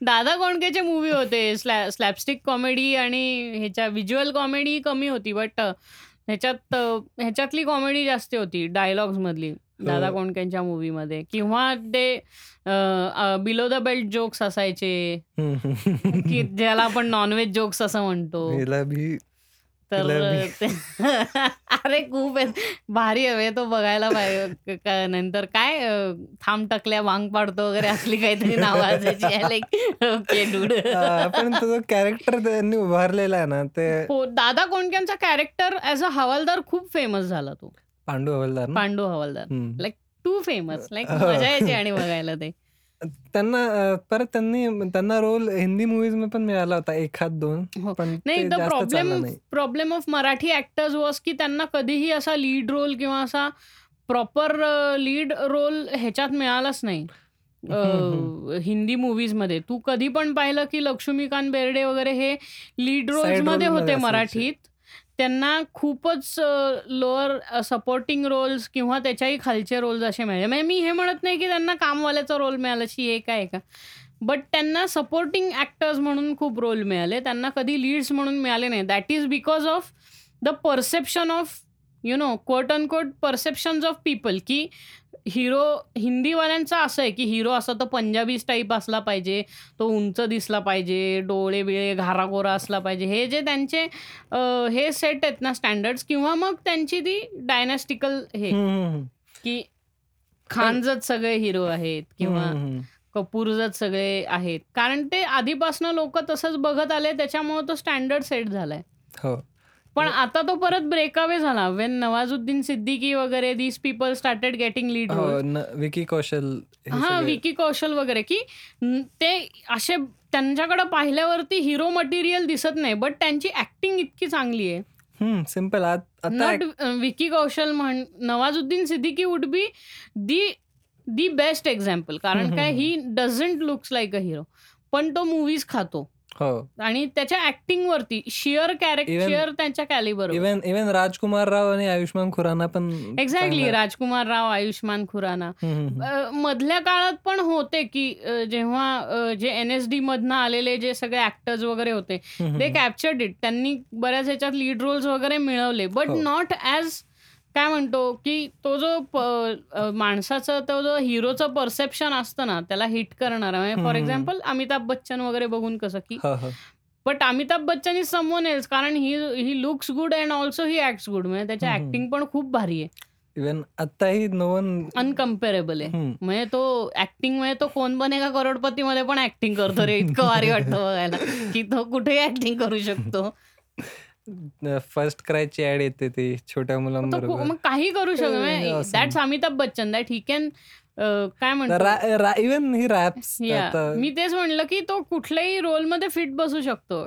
दादा कोंडकेचे मूवी होते. स्लॅ स्लॅपस्टिक कॉमेडी आणि ह्याच्या व्हिज्युअल कॉमेडी कमी होती बट ह्याच्यात ह्याच्यातली कॉमेडी जास्त होती डायलॉग्स मधली दादा हो. कोंडकेंच्या मूवीमध्ये किंवा ते बिलो द बेल्ट जोक्स असायचे. की ज्याला आपण नॉनव्हेज जोक्स असं म्हणतो. तर अरे खूप आहे. भारी हवे तो बघायला पाहिजे. नंतर काय थांब टकल्या वांग पाडतो वगैरे असली काहीतरी नाव असायची. लाईक ओके डूड पण तो कॅरेक्टर त्यांनी उभारलेला आहे ना ते हो दादा कोंडक्यांचा कॅरेक्टर ऍज अ हवालदार खूप फेमस झाला तो. Pandu Havaldar Pandu Havaldar. Like too famous like. मजा यायची आणि बघायला ते. त्यांना परत त्यांनी त्यांना रोल हिंदी मूवीजमध्ये पण मिळाला होता एखाद दोन. हो. पण नाही the problem problem of Marathi actors was की त्यांना कधीही असा लीड रोल किंवा असा प्रॉपर लीड रोल ह्याच्यात मिळालाच नाही. हिंदी मूवीजमध्ये. तू कधी पण पाहिलं की लक्ष्मीकांत बेर्डे वगैरे हे लीड रोल्समध्ये होते मराठीत. त्यांना खूपच लोअर सपोर्टिंग रोल्स किंवा त्याच्याही खालचे रोल्स असे मिळाले. म्हणजे मी हे म्हणत नाही की त्यांना कामवाल्याचा रोल मिळाला शी एक आहे का? बट त्यांना सपोर्टिंग ॲक्टर्स म्हणून खूप रोल मिळाले. त्यांना कधी लीड्स म्हणून मिळाले नाही. That is because of the perception of you know quote an coat perceptions of people की हिरो हिंदीवाल्यांचं असं आहे की हिरो असा तो पंजाबीज टाईप असला पाहिजे तो उंच दिसला पाहिजे डोळे बिळे घारागोरा असला पाहिजे. हे जे त्यांचे हे सेट आहेत ना स्टँडर्ड्स किंवा मग त्यांची ती डायनॅस्टिकल हे की खानजत सगळे हिरो आहेत किंवा. कपूरजत सगळे आहेत. कारण ते आधीपासून लोक तसंच बघत आले त्याच्यामुळे तो स्टँडर्ड सेट झालाय. हो. पण आता तो परत ब्रेकअवे झाला. वेन नवाजुद्दीन सिद्दीकी वगैरे these people started getting lead हो विकी कौशल हे. विकी कौशल वगैरे की ते असे त्यांच्याकडे पाहिल्यावरती हिरो मटेरियल दिसत नाही बट त्यांची ऍक्टिंग इतकी चांगली आहे. सिंपल आता नॉट विकी कौशल म्हण Nawazuddin Siddiqui would be the the best example कारण काय. ही doesn't looks like a hero पण तो मूवीज खातो. हो. आणि त्याच्या ऍक्टिंग वरती शिअर कॅरेक्टर Even- शिअर त्यांच्या calibre even even Rajkummar Rao आणि आयुष्मान खुराना पण एक्झॅक्टली चांगला- राजकुमार राव आयुष्मान खुराना. हम्म, हम्म, अ, मधल्या काळात पण होते की अ, जेव्हा अ, जे एन एस डी मधनं आलेले जे सगळे ऍक्टर्स वगैरे होते हम्म, ते हम्म. कॅप्चर्ड इट त्यांनी बऱ्याच ह्याच्यात लीड रोल्स वगैरे मिळवले बट हो. नॉट ॲज काय म्हणतो की तो जो प- अ, माणसाचं तो जो हिरोचं परसेप्शन असतं ना त्याला हिट करणारा. म्हणजे फॉर. एक्झाम्पल अमिताभ बच्चन वगैरे बघून कसं की हो, हो. But Amitabh Bachchan is someone else कारण he he looks good and also he acts good म्हणजे त्याच्या हम्म. ऍक्टिंग पण खूप भारी आहे. इवन आताही नो वन अनकम्पेरेबल आहे. म्हणजे तो ऍक्टिंग म्हणजे तो कोण बनेगा करोडपती मध्ये पण ऍक्टिंग करतो रे. इतकं भारी वाटतं बघायला. की तो कुठेही ऍक्टिंग करू शकतो. फर्स्ट क्रायची ऍड येते ती छोट्या मुलांबरोबर. मग काही करू शकतो. That's Amitabh Bachchan that he can काय म्हणतो? इवन ही रॅप्स या मी तेच म्हणलं की तो कुठल्याही रोलमध्ये फिट बसू शकतो.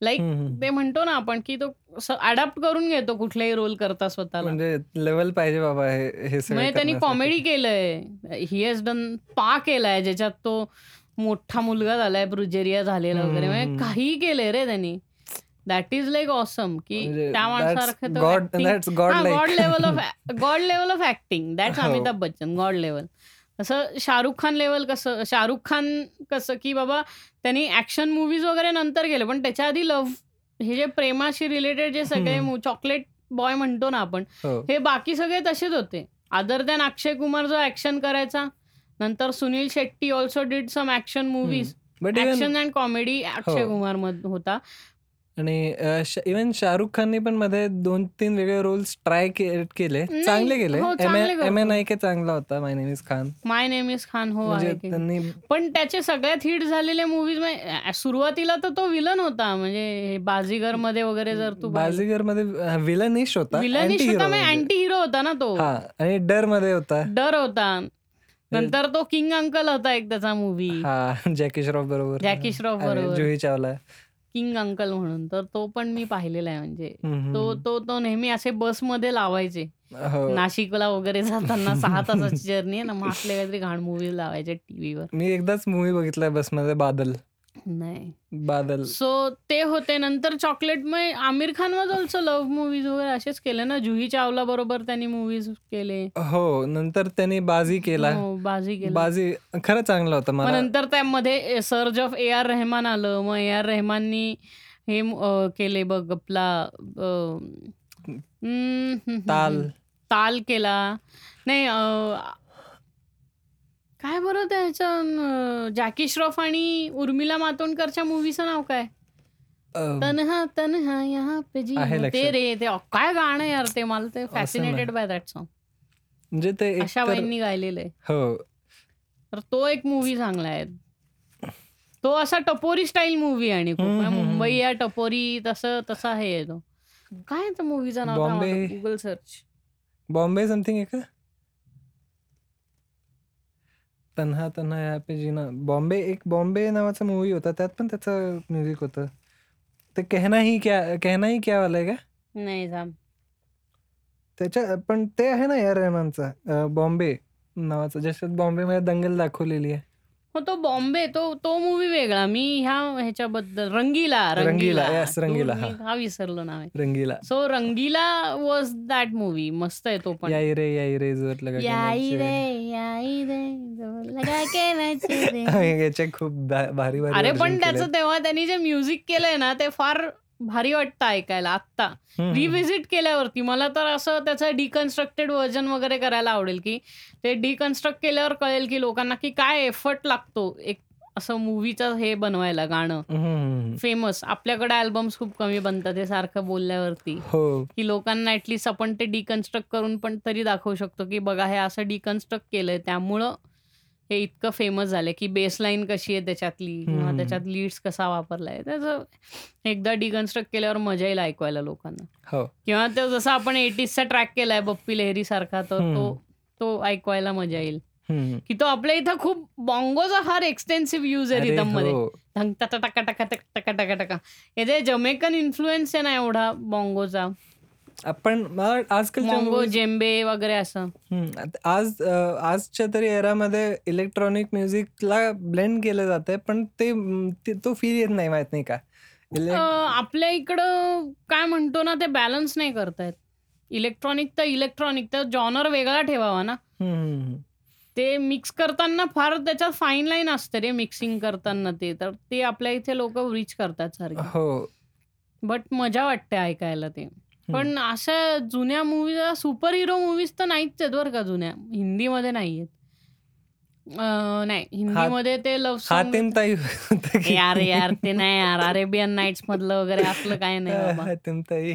लाईक ते म्हणतो ना आपण की तो अडॅप्ट करून घेतो कुठलाही रोल करता स्वतःला. म्हणजे लेवल पाहिजे बाबा हे म्हणजे त्यांनी. कॉमेडी केलंय. ही हॅज डन पा केलाय ज्याच्यात तो मोठा मुलगा झालाय ब्रुजेरिया झालेला वगैरे. म्हणजे काही केलंय रे त्यांनी. दॅट इज लाईक ऑसम की त्या माणसासारखं. God level of god level of acting that's. Amitabh Bachchan god level असं शाहरुख खान लेवल कसं शाहरुख खान कसं की बाबा त्यांनी ऍक्शन मुव्हीज वगैरे नंतर केले पण त्याच्या आधी लव्ह हे जे प्रेमाशी रिलेटेड जे सगळे. चॉकलेट बॉय म्हणतो ना आपण हो हे बाकी सगळे तसेच होते अदर दॅन अक्षय कुमार जो ऍक्शन करायचा नंतर Sunil Shetty also did some action movies action and comedy Akshay. कुमारमध्ये होता आणि इवन शाहरुख खानने पण मध्ये दोन तीन वेगळे रोल्स ट्राय केले. नाही, चांगले केले. हो, एम चांगले करतो. एम एन आय के चांगला होता my name is Khan. My name is Khan हो म्हणजे आहे की. त्यांनी पण त्याचे सगळ्यात हिट झालेले मुव्हीज सुरुवातीला तर तो विलन होता. म्हणजे बाजीगरमध्ये वगैरे जर तू बाजीगरमध्ये विलनिश होता विलनिश anti-hero होता म्हणजे. अँटी हिरो होता ना तो. हा आणि डरमध्ये होता. डर होता. नंतर तो किंग अंकल होता एक त्याचा मूवी हा जॅकी श्रॉफ बरोबर. जॅकी श्रॉफ आणि बरोबर. जुही चावला. किंग अंकल म्हणून. तर तो पण मी पाहिलेला आहे म्हणजे. तो. तो तो नेहमी असे बसमध्ये लावायचे. हो. नाशिकला वगैरे जाताना सहा तासाची जर्नी आहे ना मग असले काहीतरी घाण मूवी लावायचे टीव्हीवर मी एकदाच मूवी बघितलाय बसमध्ये बादल. नाही. बादल. सो ते होते नंतर चॉकलेट मग Aamir Khan was also love movies वगैरे असेच केले ना? जुही चावला बरोबर त्यांनी मूवीज केले. हो नंतर त्यांनी बाजी केला. हो, बाजी केला. बाजी खरं चांगला होता मग मला नंतर त्यामध्ये surge of A R Rahman आलं. मग ए आर रेहमाननी हे अं, केले बघ आपला अं, हम्म, हम्म, हम्म, ताल. ताल केला. नाही अं, काय बरं त्याचं जॅकी श्रॉफ आणि उर्मिला मातोंडकरच्या मूवीचं नाव काय? अं, तनहा तनहा यहाँ पे जी आहे हूँ. ते लक्षात. रे ते काय गाणं यार ते? मला ते Awesome fascinated. By that song म्हणजे ते तर- बाईंनी गायलेलं आहे. हो. तर तो एक मूवी चांगला आहे. तो असा टपोरी स्टाईल मूवी आणि खूप. हम्म, हम्म, मुंबई या टपोरी तसं तसा आहे तो. काय त्या मूवीचं नाव? Bombay- Google search Bombay something आहे का? तन्हा तन्हा या पे जीना बॉम्बे एक बॉम्बे नावाचा मूवी होता. त्यात पण त्याचं म्युझिक होतं. ते कहना ही क्या कहना ही क्या वाला आहे का? नाही जाम त्याच्या पण ते आहे ना या रहमानचा. अं, बॉम्बे नावाचा. ज्याच्यात बॉम्बे मध्ये दंगल दाखवलेली आहे. हो तो बॉम्बे तो तो मूवी वेगळा मी ह्या ह्याच्याबद्दल रंगीला रंगीला, तो रंगीला, मी हा. विसरलो नाव आहे Rangeela so Rangeela was that movie मस्त आहे तो पण याई रे याई रे जोर लगा के याई नाचे. रे याई रे जोर लगा के नाचे रे. याचे खूप भा- भारी भारी अरे version पण केलेत. त्याचं तेव्हा त्यांनी जे म्युझिक केलंय ना ते फार भारी वाटतं ऐकायला आत्ता. रिव्हिजिट केल्यावरती मला तर असं त्याचं डिकन्स्ट्रक्टेड व्हर्जन वगैरे करायला आवडेल की ते डिकन्स्ट्रक्ट केल्यावर कळेल की लोकांना की काय एफर्ट लागतो एक असं मूवीचं हे बनवायला गाणं. फेमस आपल्याकडे अल्बम्स खूप कमी बनतात हे सारखं बोलल्यावरती. हो. की लोकांना ऍटलिस्ट आपण ते डिकन्स्ट्रक्ट करून पण तरी दाखवू शकतो की बघा हे असं डिकन्स्ट्रक्ट केलंय त्यामुळं हे इतकं फेमस झालंय की बेसलाईन कशी आहे त्याच्यातली किंवा. त्याच्यात लीड्स कसा वापरलाय. त्याचं एकदा डिकन्स्ट्रक्ट केल्यावर मजा येईल ऐकवायला लोकांना. हो. किंवा तो जसा आपण एटीजचा ट्रॅक केलाय बप्पी लेहरी सारखा तर तो. तो ऐकवायला मजा येईल. की तो आपल्या इथं खूप बॉंगोचा फार एक्सटेन्सिव्ह यूज आहे रिदममध्ये. टका टका टक टका टका टका याचे जमेकन इन्फ्लुएन्स आहे ना एवढा बॉंगोचा आपण movies- जेम्बे वगैरे असं. आज आजच्या तरी एरामध्ये इलेक्ट्रॉनिक म्युझिकला ब्लेंड केलं जातंय पण ते ते- फील येत नाही माहीत नाही का? आपल्या इकडं काय म्हणतो ना ते बॅलन्स नाही करतायत. इलेक्ट्रॉनिक तर इलेक्ट्रॉनिक तर जॉनर वेगळा ठेवावा ना. ते मिक्स करताना फार त्याच्यात फाईन लाईन असते रे मिक्सिंग करताना ते. तर ते आपल्या इथे लोक रिच करतात सारखे. हो. बट मजा वाटते ऐकायला ते. पण अशा जुन्या मूवीज सुपर हिरो मूवीज तर नाहीच आहेत बरं का जुन्या. हिंदीमध्ये नाही आहेत अ, नाही हा हिंदीमध्ये ते लव्ह सॉन्ग हातिम ताई होतं की यार यार ते नाही यार. अरेबियन नाईट्स मधलं वगैरे असलं काही नाही बाबा. हातिम ताई.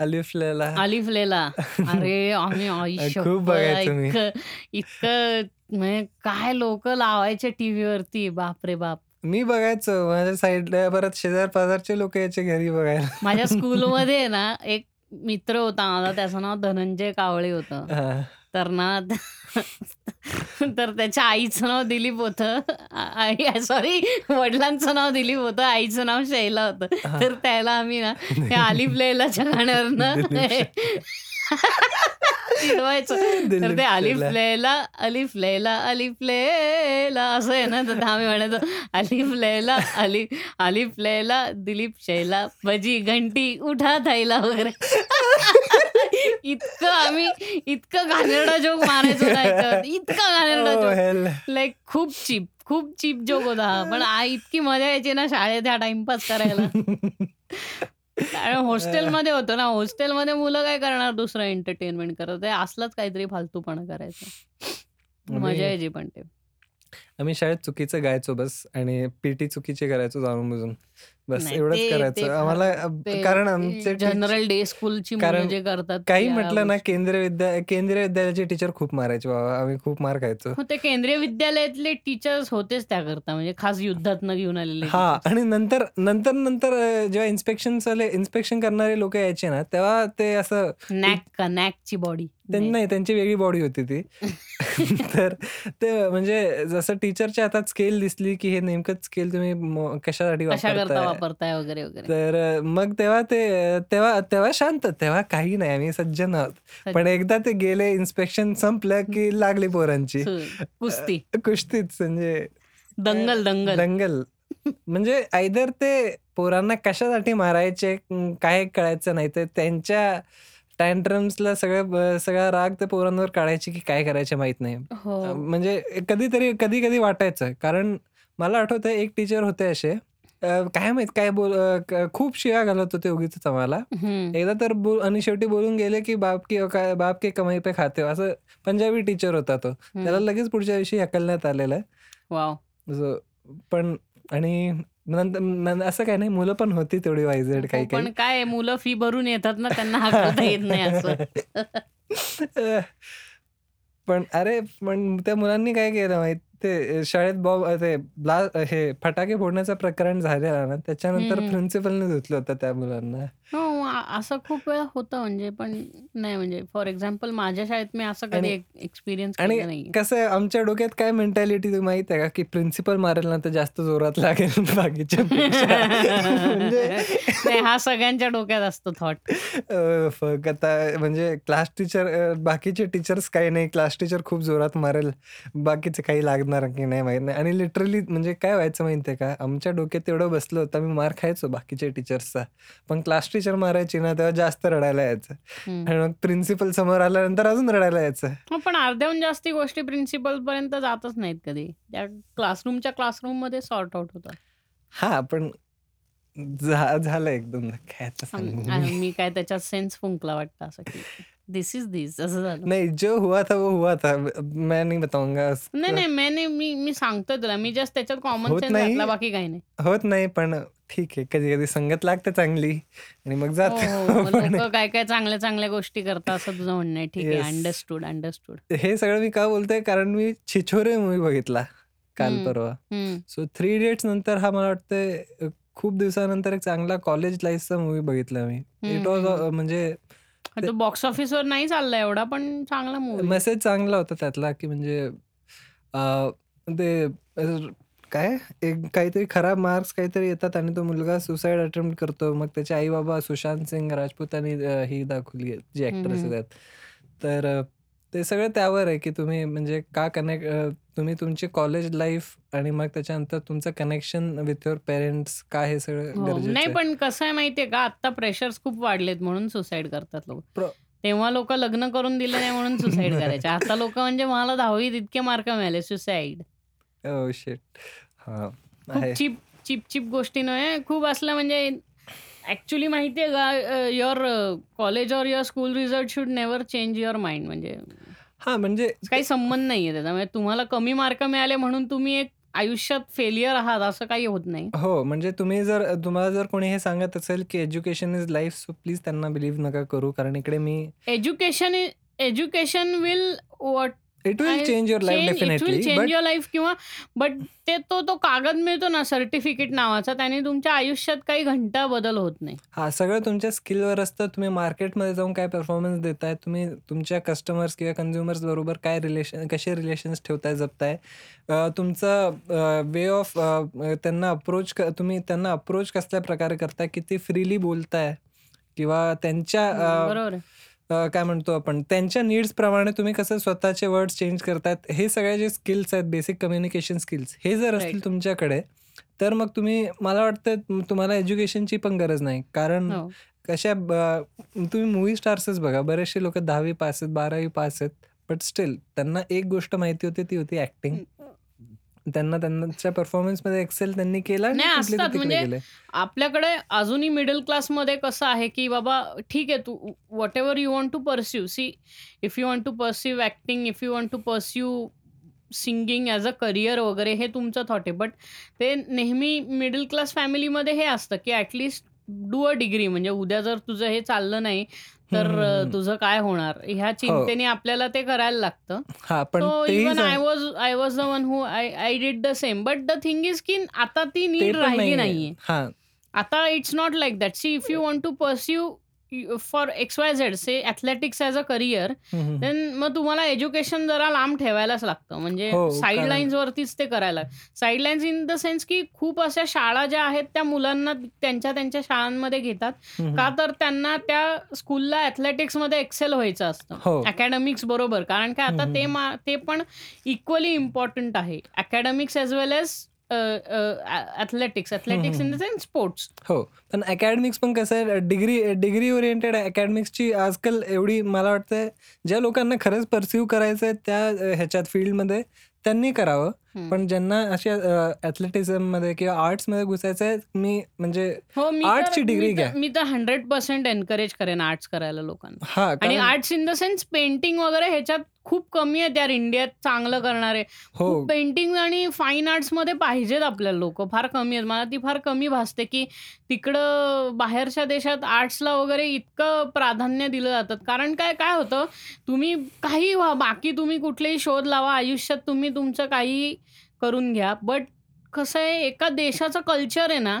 अलिफ लैला. अलिफ लैला. अरे आम्ही आई खूप शप्पथ बघायचो मी. इतकं इतकं म्हणजे काय लोक लावायचे टीव्हीवरती? बापरे बाप. मी बघायचो. माझ्या साईडला परत शेजार पाजारचे लोक यायचे घरी बघायला. माझ्या स्कूलमध्ये ना एक मित्र होता माझा त्याचं नाव धनंजय कावळे होतं. तर ना तर त्याच्या आईचं नाव दिलीप होतं. आई सॉरी वडिलांचं नाव दिलीप होतं. आईचं नाव शैला होतं. तर त्याला आम्ही ना त्या आलिफ लैलाच्या गाण्यावरनं चिडवायचं तर ते अलिफ. लैला अलिफ लैला अलिफ लैला असं आहे ना तर आम्ही म्हणायचो अलिफ लैला अलिफ अलिफ लैला दिलीप शैला भजी घंटी उठा थैला वगैरे इतकं आम्ही इतकं घाणेरडा जोक मारायचो. इतका घाणेरडा जोक. लाईक खूप चीप खूप चीप जोक होता. पण आ इतकी मजा यायची ना शाळेत ह्या टाइमपास करायला कारण हॉस्टेलमध्ये होतो ना. हॉस्टेलमध्ये मुलं काय करणार? दुसरं एंटरटेनमेंट करत आहे असलंच काहीतरी फालतूपणा करायचं. मजा यायची पण ते. आम्ही शाळेत चुकीचं गायचो बस आणि पीटी चुकीचे करायचो जाणून बुजून बस एवढंच करायचं. आम्हाला कारण आमचे जनरल डे स्कूलची जे करतात काही म्हटलं ना. केंद्रीय विद्या केंद्रीय विद्यालयाचे टीचर खूप मारायचे बाबा. आम्ही खूप मार खायचो. हो, ते केंद्रीय विद्यालयातले टीचर्स होतेच त्याकरता. म्हणजे खास युद्धात न घेऊन आलेले हा. आणि नंतर नंतर नंतर जेव्हा इन्स्पेक्शन इन्स्पेक्शन करणारे लोक यायचे ना तेव्हा ते असं नॅक का नॅकची बॉडी त्यांनी नाही. त्यांची वेगळी बॉडी होती ती. तर ते म्हणजे जसं टीचरच्या हातात स्केल दिसली की हे नेमकं स्केल तुम्ही कशासाठी वापरताय? वापरताय वगैरे वगैरे. तर मग तेव्हा ते तेव्हा तेव्हा शांत तेव्हा काही नाही आम्ही सज्जन आहोत. पण एकदा ते गेले इन्स्पेक्शन संपलं की लागली पोरांची. कुस्ती. कुस्तीच म्हणजे दंगल दंगल. दंगल. म्हणजे आयदर ते पोरांना कशासाठी मारायचे काय कळायचं नाही तर त्यांच्या टँट्रम्सला सगळं ब- सगळा राग ते पोरांवर काढायचे की काय करायचे माहीत नाही. हो. म्हणजे कधीतरी कधी कधी वाटायचं. कारण मला आठवतं एक टीचर होते असे. काय माहीत काय बोल खूप शिव्या घालत होते उगीच आम्हाला. हम्म. एकदा तर बोल आणि शेवटी बोलून गेले की बाप की बाप के कमाई पे खाते हो. असं पंजाबी टीचर होता तो. त्याला. लगेच पुढच्या दिवशी हकलण्यात आलेलं. आहे पण आणि नंतर असं काय नाही मुलं पण होती तेवढी वायझेड हो, काही पण काही काय मुलं फी भरून येतात ना त्यांना हाकलता येत नाही असं. पण अरे पण त्या मुलांनी काय केलं माहीत? ते शाळेत बॉब ते ब्ला हे फटाके फोडण्याचं प्रकरण झालेलं ना त्याच्यानंतर हम्म. प्रिन्सिपलने धुतलं होतं त्या मुलांना. हो आ- असं खूप वेळा होतं म्हणजे पण नाही म्हणजे फॉर एक्झाम्पल माझ्या शाळेत मी असं कधी आणि एक्सपिरियन्स आणि केलं नाही कसं आहे आमच्या डोक्यात काय मेंटॅलिटी माहीत आहे का? की प्रिन्सिपल मारेल ना तर जास्त जोरात लागेल बाकीच्या पेक्षा. म्हणजे नाही हा सगळ्यांच्या डोक्यात असतो थॉट अ, फक आता म्हणजे क्लास टीचर बाकीचे टीचर्स काही नाही क्लास टीचर खूप जोरात मारेल. बाकीचे काही लागणार की नाही माहीत नाही. आणि लिटरली म्हणजे काय व्हायचं माहितीये का? आमच्या डोक्यात एवढं बसलं होतं मी मार खायचो बाकीच्या टीचर्सचा पण क्लास टीचर मारायची ना तेव्हा जास्त रडायला यायचं. आणि मग प्रिन्सिपल समोर आल्यानंतर अजून रडायला यायचं. पण अर्ध्याहून जास्ती गोष्टी प्रिन्सिपल पर्यंत जातच नाहीत कधी. त्या क्लासरूमच्या क्लासरूममध्ये सॉर्ट आउट होतात. हा पण झालं एकदम. काय मी. काय त्याच्यात सेन्स फुंकला वाटतं असं दिस इज दिस असं झालं. नाही जो हुआ था वो हुआ था. मैं नहीं बताऊंगा. नाही नाही मैंने मी मी सांगतोय तुला. मी जस्ट त्याच्यात कॉमन होत सेन्स नाही. घातला बाकी काही नाही. होत नाही पण ठीक आहे. कधी कधी संगत लागते चांगली आणि मग जात. लोक काय काय चांगल्या चांगल्या गोष्टी करतात असं तुझं म्हणणं आहे. ठीक आहे Yes. अंडरस्टूड अंडरस्टूड हे सगळं मी का बोलतोय? कारण मी छिछोरे मूवी बघितला काल हम्म. परवा. सो थ्री इडियट्स नंतर हा मला वाटतंय अ, खूप दिवसानंतर एक चांगला कॉलेज लाईफचा मूवी बघितला मी. इट वॉज हम्म. म्हणजे तो बॉक्स ऑफिसवर नाही चालला एवढा पण चांगला मूवी मेसेज चांगला होता त्यातला की म्हणजे अ, ते अ, काय? एक काहीतरी खराब मार्क्स काहीतरी येतात आणि तो मुलगा सुसाईड अटेम्प्ट करतो. मग त्याचे आई बाबा सुशांत सिंग राजपूत आणि अ, ही दाखवली आहे जी ऍक्ट्रेस हम्म. आहेत. तर अ, ते सगळं त्यावर आहे की तुम्ही म्हणजे का कनेक्ट तुम्ही तुमची कॉलेज लाईफ आणि मग त्याच्यानंतर तुमचं कनेक्शन विथ युअर पेरेंट्स काय हे सगळं हो नाही. पण कसं आहे माहितीये का? आता प्रेशर्स खूप वाढलेत म्हणून सुसाईड करतात लोक. तेव्हा लोक लग्न करून दिले नाही म्हणून सुसाईड करायचे. आता लोक म्हणजे मला दहावीत इतके मार्क मिळाले सुसाईड हा चिप चिप चिप गोष्टी नव्हे खूप असलं म्हणजे ऍक्च्युली माहितीये का your college or your school result should never change your mind म्हणजे हां, म्हणजे काही संबंध नाहीये त्याचा. म्हणजे तुम्हाला कमी मार्क मिळाले म्हणून तुम्ही एक आयुष्यात फेल्युअर आहात असं काही होत नाही. हो, म्हणजे तुम्ही जर तुम्हाला जर कोणी हे सांगत असेल, की education is life so please त्यांना बिलीव्ह नका करू. कारण इकडे मी education e education will what it will change your life change it will definitely change your life किंवा बट ते तो तो कागद मिळतो ना सर्टिफिकेट नावाचा त्याने तुमच्या आयुष्यात काही घंटा बदल होत नाही. हां, सगळं तुमच्या स्किलवर असतं. तुम्ही मार्केटमध्ये जाऊन काय परफॉर्मन्स देताय, तुम्ही तुमच्या कस्टमर्स किंवा कन्झ्युमर्स बरोबर काय रिलेशन कसे रिलेशन्स ठेवताय, जपताय. तुमचं वे ऑफ त्यांना अप्रोच तुम्ही त्यांना अप्रोच कसल्या प्रकारे करताय, किती फ्रीली बोलताय किंवा त्यांच्या काय म्हणतो आपण त्यांच्या नीड्सप्रमाणे तुम्ही कसं स्वतःचे वर्ड्स चेंज करतायत. हे सगळे जे स्किल्स आहेत, बेसिक कम्युनिकेशन स्किल्स हे जर असतील. तुमच्याकडे, तर मग तुम्ही मला वाटतं तुम्हाला एज्युकेशनची पण गरज नाही. कारण हो. कशा तुम्ही मूव्ही स्टार्सच बघा. बरेचसे लोकं 10वी पास आहेत, 12वी पास आहेत. बट स्टिल त्यांना एक गोष्ट माहिती होती, ती होती ॲक्टिंग. त्यांना त्यांच्या परफॉर्मन्समध्ये एक्सेल त्यांनी केला नाही असतात म्हणजे. आपल्याकडे अजूनही मिडल क्लासमध्ये कसं आहे, की बाबा ठीक आहे तू whatever you want to pursue see if you want to pursue acting, if you want to pursue singing as a career वगैरे हे तुमचं थॉट आहे. बट ते नेहमी मिडल क्लास फॅमिलीमध्ये हे असतं, की ॲटलीस्ट डू अ डिग्री म्हणजे उद्या जर तुझं हे चाललं नाही, तर. तुझं काय होणार? ह्या हो. चिंतेने आपल्याला ते करायला लागतं. हां, पण सो तेही even I sang was I was the one who I I did the same. But the thing is की आता ती ते नीड पण राहिली नाहीये. नाहीये. हां. आता it's not like that. See if you want to pursue for X Y Z say athletics as a career हं, हं, हं. देन मग तुम्हाला एज्युकेशन जरा लांब ठेवायलाच लागतं. म्हणजे हो, साइड कारण लाईन्सवरतीच ते करायला side lines in the sense की खूप अशा शाळा ज्या आहेत त्या मुलांना त्यांच्या त्यांच्या शाळांमध्ये घेतात. हं, का हं. तर त्यांना त्या स्कूलला एथलेटिक्समध्ये एक्सेल व्हायचं असतं. हो. अकॅडमिक्स बरोबर. कारण काय हं, आता हं, ते हं. ते पण इक्वली इम्पॉर्टंट आहे. Academics as well as uh, uh, athletics. Hmm, hmm, athletics in the hmm. Sense sports. हो. पण अकॅडमिक्स पण कसं आहे डिग्री डिग्री ओरिएंटेड अकॅडमिक्सची आजकाल एवढी मला वाटतंय ज्या लोकांना खरंच पर्स्यू करायचंय त्या अ, ह्याच्यात फील्डमध्ये त्यांनी करावं. पण ज्यांना अशा अ, ॲथलेटिझममध्ये किंवा आर्ट्समध्ये घुसायचंय मी म्हणजे हो, मी तर आर्ट्सची डिग्री घ्या. मी तर 100% एन्करेज करेन आर्ट्स करायला लोकांना. हां, आणि arts in the sense painting वगैरे ह्याच्यात खूप कमी आहेत यार इंडियात चांगलं करणारे. हो. पेंटिंग आणि फाईन आर्ट्समध्ये पाहिजेत आपल्याला लोकं. फार कमी आहेत. मला ती फार कमी भासते, की तिकडं बाहेरच्या देशात आर्ट्सला वगैरे इतकं प्राधान्य दिलं जातं. कारण काय काय होतं, तुम्ही काहीही व्हा, बाकी तुम्ही कुठलेही शोध लावा, आयुष्यात तुम्ही तुमचं काहीही करून घ्या. बट कसं आहे एका देशाचं कल्चर आहे ना,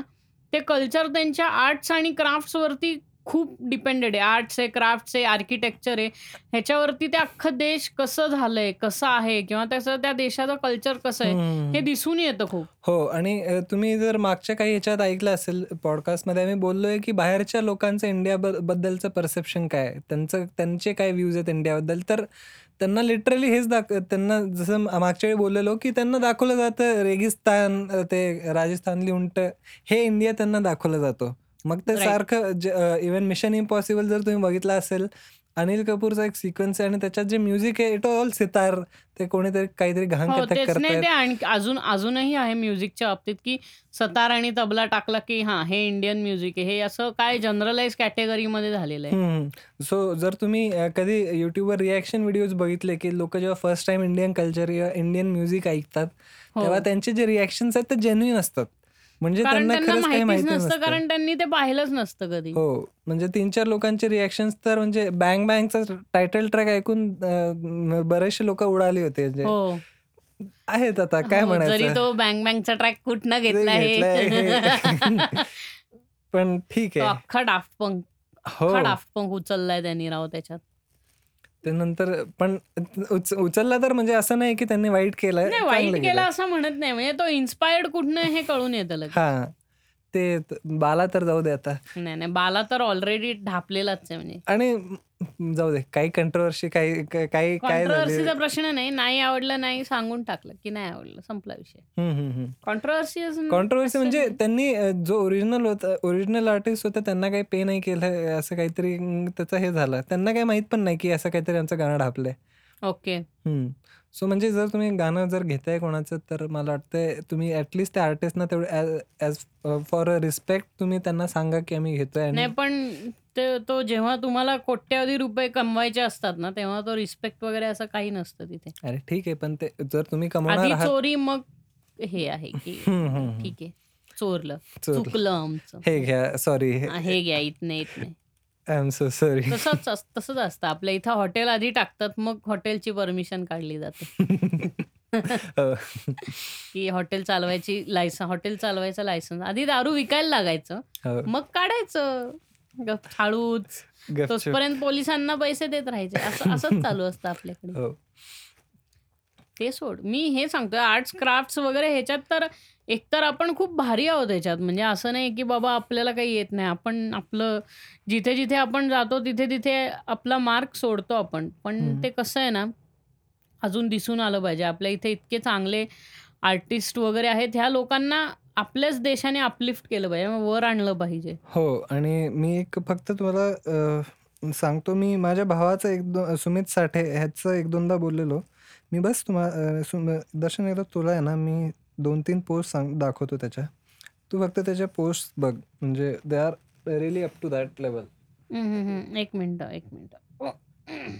ते कल्चर त्यांच्या आर्ट्स आणि क्राफ्ट्सवरती खूप डिपेंडेड आहे. आर्ट्स आहे, क्राफ्ट्स आहे, आर्किटेक्चर आहे. ह्याच्यावरती ते अख्खं देश कसं झालंय, कसं आहे किंवा त्याचं त्या देशाचं कल्चर कसं आहे, हं. दिसून येतं खूप. हो आणि तुम्ही जर मागच्या काही ह्याच्यात ऐकलं असेल पॉडकास्टमध्ये आम्ही बोललोय, की बाहेरच्या लोकांचं इंडिया बद्दलचं परसेप्शन काय? त्यांचं त्यांचे काय व्ह्यूज आहेत इंडियाबद्दल. तर त्यांना लिटरली हेच दाख त्यांना जसं मागच्या वेळी बोललेलो, की त्यांना दाखवलं जातं रेगिस्तान, ते राजस्थानली उंट हे इंडिया त्यांना दाखवलं जातं. मग ते. सारखं इव्हन मिशन इम्पॉसिबल जर तुम्ही बघितलं असेल, अनिल कपूरचा एक सिक्वेन्स आहे आणि त्याच्यात जे म्युझिक आहे इट ऑल सितार. ते कोणीतरी काहीतरी घाण हो, कथक तेच नाही करतायत. ते आणखी अजून अजूनही आहे म्युझिकच्या बाबतीत, की सतार आणि तबला टाकला, की हां, हे इंडियन म्युझिक आहे. हे असं काय जनरलाइज कॅटेगरीमध्ये झालेलं आहे. सो जर तुम्ही अ, कधी YouTubeवर रिएक्शन व्हिडिओज बघितले, की लोकं जेव्हा first time Indian culture Indian music ऐकतात, तेव्हा हो. त्यांचे जे रिएक्शन्स आहेत ते जेन्युइन असतात. म्हणजे कारण त्यांना त्यांना खरंच काही माहितीच माहिती नसतं, नसतं. कारण त्यांनी ते पाहिलंच नसतं कधी. हो. म्हणजे 3-4 लोकांचे रिएक्शन्स तर म्हणजे बँग बँगचा टायटल ट्रॅक ऐकून बरेचसे लोकं उडाले होते. म्हणजे हो. आहेत आता काय हो, जरी म्हणायचं. तो बँग बँगचा ट्रॅक कुठनं घेतला घेतलाय हे. हे. पण ठीक तो आहे. अख्खा डाफ्ट पंक हो. अख्खा डाफ्ट पंक उचललाय त्यांनी राव त्याच्यात. ते नंतर पण उच उचलला तर म्हणजे असं नाही, की त्यांनी वाईट चांगलं वाईट केलं. असं म्हणत नाही. म्हणजे तो इन्स्पायर्ड कुठनं हे कळून येतं. हां. ते बाला तर जाऊ दे आता. नाही, नाही. बाला तर ऑलरेडी ढापलेलाच आहे म्हणजे. आणि जाऊ दे. काही कंट्रोव्हर्सी काही काही काय प्रश्न नाही. नाही आवडलं, नाही सांगून टाकलं, की नाही आवडलं. संपला विषय. कॉन्ट्रोव्हर्सी असं म्हणजे. त्यांनी जो ओरिजिनल होता ओरिजिनल आर्टिस्ट होता त्यांना काही पे नाही केलं असं काहीतरी त्याचं हे झालं. त्यांना काही माहीत पण नाही, की असं काहीतरी आमचं गाणं ढापलंय. ओके. सो म्हणजे जर तुम्ही गाणं जर घेताय कोणाचं तर मला वाटतंय तुम्ही ॲटलीस्ट त्या आर्टिस्टना तेवढं ॲज फॉर अ रिस्पेक्ट तुम्ही त्यांना सांगा की आम्ही घेतोय नाही पण ते तो जेव्हा तुम्हाला कोट्यवधी रुपये कमवायचे असतात ना, तेव्हा तो रिस्पेक्ट वगैरे असं काही नसतं तिथे. अरे ठीक आहे, पण ते जर तुम्ही कमवणार आहात चोरी मग हे आहे की. ठीक आहे. चोरलं. चुकलं आमचं. हे घ्या. सॉरी. हे घ्या इथनं, इथनं. I am so sorry. तसंच अस तसंच असतं. आपल्या इथं हॉटेल आधी टाकतात, मग हॉटेलची परमिशन काढली जाते. हो. की हॉटेल चालवायची लायसन हॉटेल चालवायचं लायसन्स. आधी दारू विकायला लागायचं. हो. मग काढायचं. गप हळूच. गपचूप. तोपर्यंत पोलिसांना पैसे देत राहायचे. असं असंच चालू असतं आपल्याकडे. हो. ते सोड. मी हे सांगतोय आर्ट्स, क्राफ्ट्स वगैरे ह्याच्यात तर एकतर आपण खूप भारी आहोत ह्याच्यात. म्हणजे असं नाही की बाबा आपल्याला काही येत नाही. आपण आपलं जिथे-जिथे आपण जातो तिथे-तिथे आपला मार्क सोडतो आपण. पण. ते कसं आहे ना, अजून दिसून आलं पाहिजे. आपल्या इथे इतके चांगले आर्टिस्ट वगैरे आहेत. ह्या लोकांना आपल्याच देशाने अपलिफ्ट केलं पाहिजे. मग वर आणलं पाहिजे. हो आणि मी एक फक्त तुम्हाला अ, सांगतो मी माझ्या भावाचं एक दो सुमित साठे ह्याचं एक दोनदा बोललेलो. मी बस तुम्हा अ, सुम दर्शन एकदा तुला आहे ना मी 2-3 पोस्ट सांग दाखवतो त्याच्या. तू फक्त त्याच्या पोस्ट बघ. म्हणजे they are really up to that हं. 1 मिनिटं, 1 मिनिटं.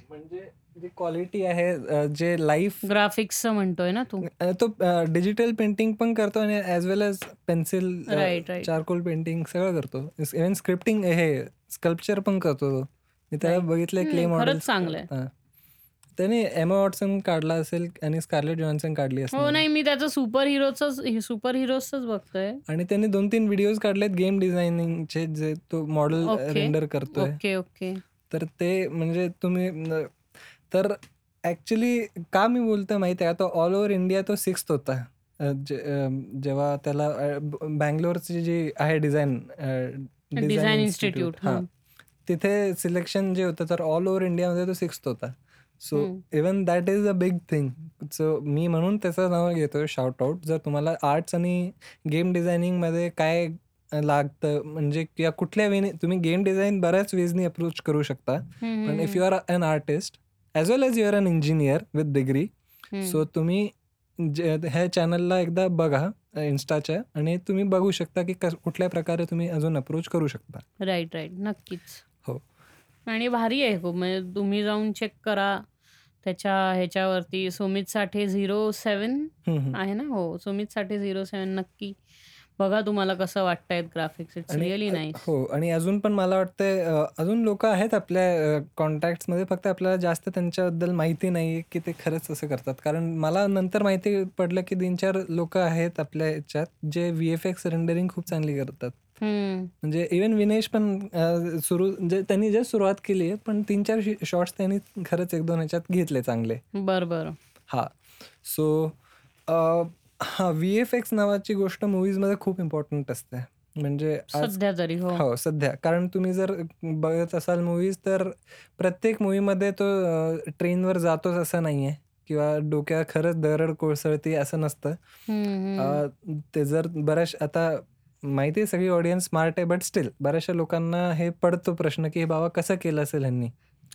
म्हणजे जी क्वालिटी आहे जे लाईफ ग्राफिक्सचं म्हणतोय ना तू? तो डिजिटल पेंटिंग पण करतो आणि as well as pencil. Charcoal painting सगळं करतो. इव्हन स्क्रिप्टिंग हे स्कल्पचर पण करतो तो. मी त्याला राइट. बघितलंय क्ले मॉडेल्स चांगलं आहे. त्याने एमा वॉटसन काढला असेल आणि स्कारलेट जॉन्सन काढली हो, असणार. नाही मी त्याचं सुपर हिरोचंच सुपर हिरोजचंच बघतोय. आणि त्याने 2-3 व्हिडिओज काढलेत गेम डिझायनिंगचे जे तो मॉडेल. रेंडर करतोय. Okay, okay. तर ते म्हणजे तुम्ही तर ॲक्चुअली का मी बोलतोय माहिती आहे? तो ऑल ओव्हर इंडिया तो 6th होता. जेव्हा त्याला बंगलोरची जी आहे डिझाइन डिझाइन इन्स्टिट्यूट. हां. हं. तिथे सिलेक्शन जे होतं तर ऑल ओव्हर इंडियामध्ये तो 6th होता. So hmm. Even that is a big thing. So मी म्हणून त्याचं नाव घेतोय शाउट आउट. जर तुम्हाला आर्ट्स आणि गेम डिझायनिंगमध्ये काय लागतं म्हणजे किंवा कुठल्या वेने तुम्ही गेम डिझाइन बऱ्याच वेजनी अप्रोच करू शकता. हं, पण हं, if hmm. You are an artist as well as you are an engineer with degree so हं. तुम्ही ह्या चॅनलला एकदा बघा Instaच्या आणि तुम्ही बघू शकता की कुठल्या प्रकारे तुम्ही अजून अप्रोच करू शकता. Right, right. नक्कीच. हो. आणि भारी आहे खूप. म्हणजे तुम्ही जाऊन चेक करा. त्याच्या ह्याच्यावरती सुमित साठे 07 हं, हं. आहे ना? हो, सुमित साठे 07 नक्की बघा तुम्हाला कसं वाटतायत ग्राफिक्स. इट्स आणि रिअली अ, नाईस. हो आणि अजून पण मला वाटतंय अ, अजून लोकं आहेत आपल्या अ, कॉन्टॅक्ट्समध्ये फक्त आपल्याला जास्त त्यांच्याबद्दल माहिती नाहीये की ते खरंच असं करतात. कारण मला नंतर माहिती पडलं की 3-4 लोकं आहेत आपल्या ह्याच्यात जे व्ही-एफ-एक्स रेंडरिंग खूप चांगली करतात. म्हणजे इव्हन विनेश पण सुरू म्हणजे त्यांनी जस्ट सुरुवात केली आहे. पण 3-4 शी शॉट्स त्यांनी खरंच 1-2 ह्याच्यात घेतले चांगले. बरं, बरं. हां. सो हां, व्ही-एफ-एक्स नावाची गोष्ट मूव्हीजमध्ये खूप इम्पॉर्टंट असते. म्हणजे सध्या तरी. हो. हो, सध्या. कारण तुम्ही जर बघत असाल मूव्हीज तर प्रत्येक मूव्हीमध्ये तो ट्रेनवर जातोच असं नाहीये किंवा डोक्यात खरंच दरड कोसळते असं नसतं. ते जर बऱ्याच आता माहिती आहे सगळी ऑडियन्स स्मार्ट आहे बट स्टिल बऱ्याचशा लोकांना हे पडतो प्रश्न की बाबा कसं केलं असेल ह्यांनी?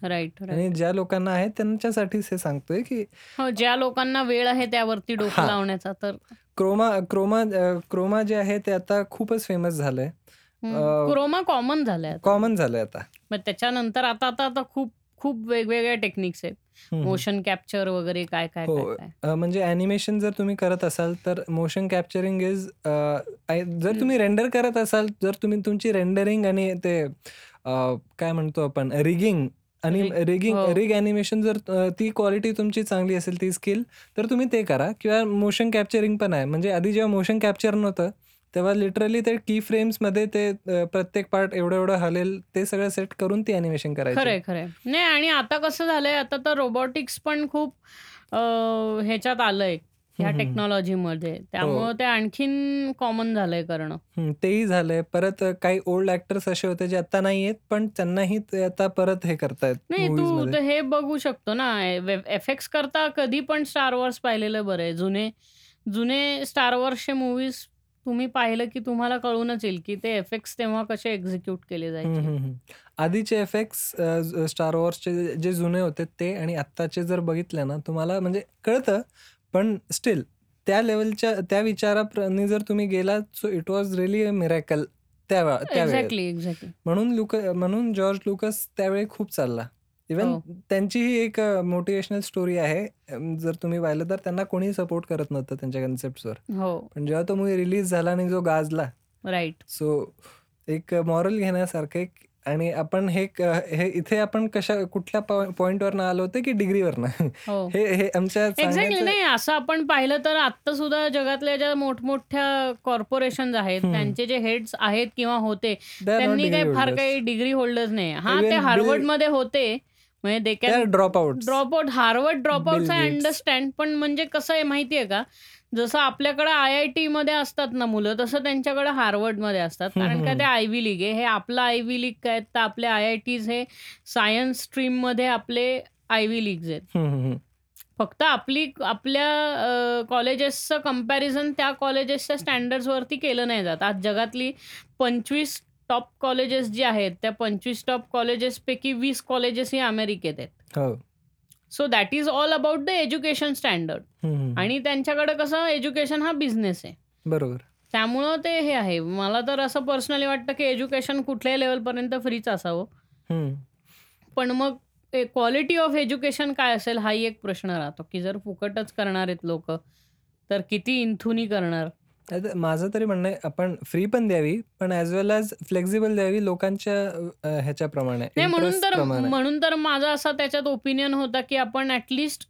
राइट, आणि. ज्या लोकांना आहे त्यांच्यासाठीच हे सांगतोय की हो, ज्या लोकांना वेळ आहे त्यावरती डोकं हां. लावण्याचा तर क्रोमा क्रोमा क्रोमा जे आहे ते आता खूपच फेमस झालंय. हं. क्रोमा कॉमन झालंय. कॉमन झालंय आता. मग त्याच्यानंतर आता आता आता खूप खूप वेगवेगळ्या टेक्निक्स आहेत. मोशन कॅप्चर वगैरे काय, काय, हो. काय, काय. अ, म्हणजे ॲनिमेशन जर तुम्ही करत असाल तर मोशन कॅप्चरिंग इज जर. तुम्ही रेंडर करत असाल जर तुम्ही तुमची रेंडरिंग आणि ते अ, काय म्हणतो आपण रिगिंग आणि रिग रिगिंग. रिग ॲनिमेशन जर ती क्वालिटी तुमची चांगली असेल ती स्किल तर तुम्ही ते करा किंवा मोशन कॅप्चरिंग पण आहे. म्हणजे आधी जेव्हा मोशन कॅप्चर नव्हतं तेव्हा लिटरली ते की फ्रेम्समध्ये ते अ, प्रत्येक पार्ट एवढं-एवढं हलेल ते सगळं सेट करून ती ॲनिमेशन करायची. खरंय, खरंय. नाही आणि आता कसं झालंय आता तर रोबोटिक्स पण खूप ह्याच्यात आलंय ह्या. टेक्नॉलॉजीमध्ये. हो. त्यामुळं ते आणखीन कॉमन झालंय करणं. तेही झालंय. परत काही ओल्ड ॲक्टर्स असे होते जे आता नाही आहेत पण त्यांनाही ते आता परत हे करतायत नाही तू हे बघू शकतो ना वे एफेक्ट्स करता कधी पण स्टार वॉर्स पाहिलेलं बरं आहे. जुने जुने स्टार वॉर्सचे मूव्हीज तुम्ही पाहिलं की तुम्हाला कळूनच येईल की ते इफेक्ट्स तेव्हा कसे एक्झिक्यूट केले हं, जायचे. आधीचे ज स्टार वॉर्सचे जे जुने होते ते आणि आत्ताचे जर बघितले ना तुम्हाला म्हणजे कळतं. पण स्टिल त्या लेव्हलच्या त्या विचाराप्रमाणे जर तुम्ही गेलात so it was really a miracle त्या. Exactly, exactly. म्हणून लुक म्हणून जॉर्ज लुकस त्यावेळी खूप चालला. इव्हन हो. त्यांचीही एक अ, मोटिव्हेशनल स्टोरी आहे. जर तुम्ही पाहिलं तर त्यांना कोणीही सपोर्ट करत नव्हतं त्यांच्या कन्सेप्ट्सवर. हो. पण जेव्हा तो मूव्ही रिलीज झाला आणि जो गाजला राइट. सो एक मॉरल घेण्यासारखं एक आणि आपण हे हे इथे आपण कशा कुठल्या पॉ पॉइंटवरनं आलो होतो की डिग्रीवरनं. हो. हे हे आमच्या एक्झॅक्टली. नाही असं आपण पाहिलं तर आत्ता सुद्धा जगातल्या ज्या मोठमोठ्या कॉर्पोरेशन्स आहेत. त्यांचे जे हेड्स आहेत किंवा होते, त्यांनी काही फार. काही डिग्री होल्डर्स नाही. हां, ते हार्वर्डमध्ये होते. म्हणजे they can dropouts. Dropout Harvard dropouts Bill I. Understand. पण म्हणजे कसं आहे माहिती आहे का? जसं आपल्याकडे आय-आय-टीमध्ये असतात ना मुलं, तसं त्यांच्याकडे हार्वर्डमध्ये असतात. कारण का ते. आयव्ही लीग आहे. हे आपलं आयव्ही लीग काय तर आपले आय-आय-टीज हे सायन्स स्ट्रीममध्ये आपले आयव्ही लीग्स आहेत. फक्त आपली आपल्या कॉलेजेसचं कंपॅरिझन त्या कॉलेजेसच्या स्टँडर्ड्सवरती केलं नाही जात. आज जगातली 25 टॉप कॉलेजेस जी आहेत, त्या 25 टॉप कॉलेजेसपैकी 20 कॉलेजेस ही अमेरिकेत आहेत. हो. So that is all about the education standard. आणि त्यांच्याकडे कसं एज्युकेशन हा बिझनेस आहे. बरोबर. त्यामुळं ते हे आहे. मला तर असं पर्सनली वाटतं की एज्युकेशन कुठल्याही लेव्हलपर्यंत फ्रीच असावं. हं. पण मग क्वालिटी ऑफ एज्युकेशन काय असेल हाही एक प्रश्न राहतो, की जर फुकटच करणार आहेत लोकं, तर किती इंथुनी करणार? आता माझं तरी म्हणणं आहे आपण फ्री पण द्यावी, पण ॲज वेल ॲज फ्लेक्सिबल द्यावी लोकांच्या अ, ह्याच्याप्रमाणे नाही म्हणून तर इंटरेस्टप्रमाणे. म्हणून तर माझा असा त्याच्यात ओपिनियन होता, की आपण at least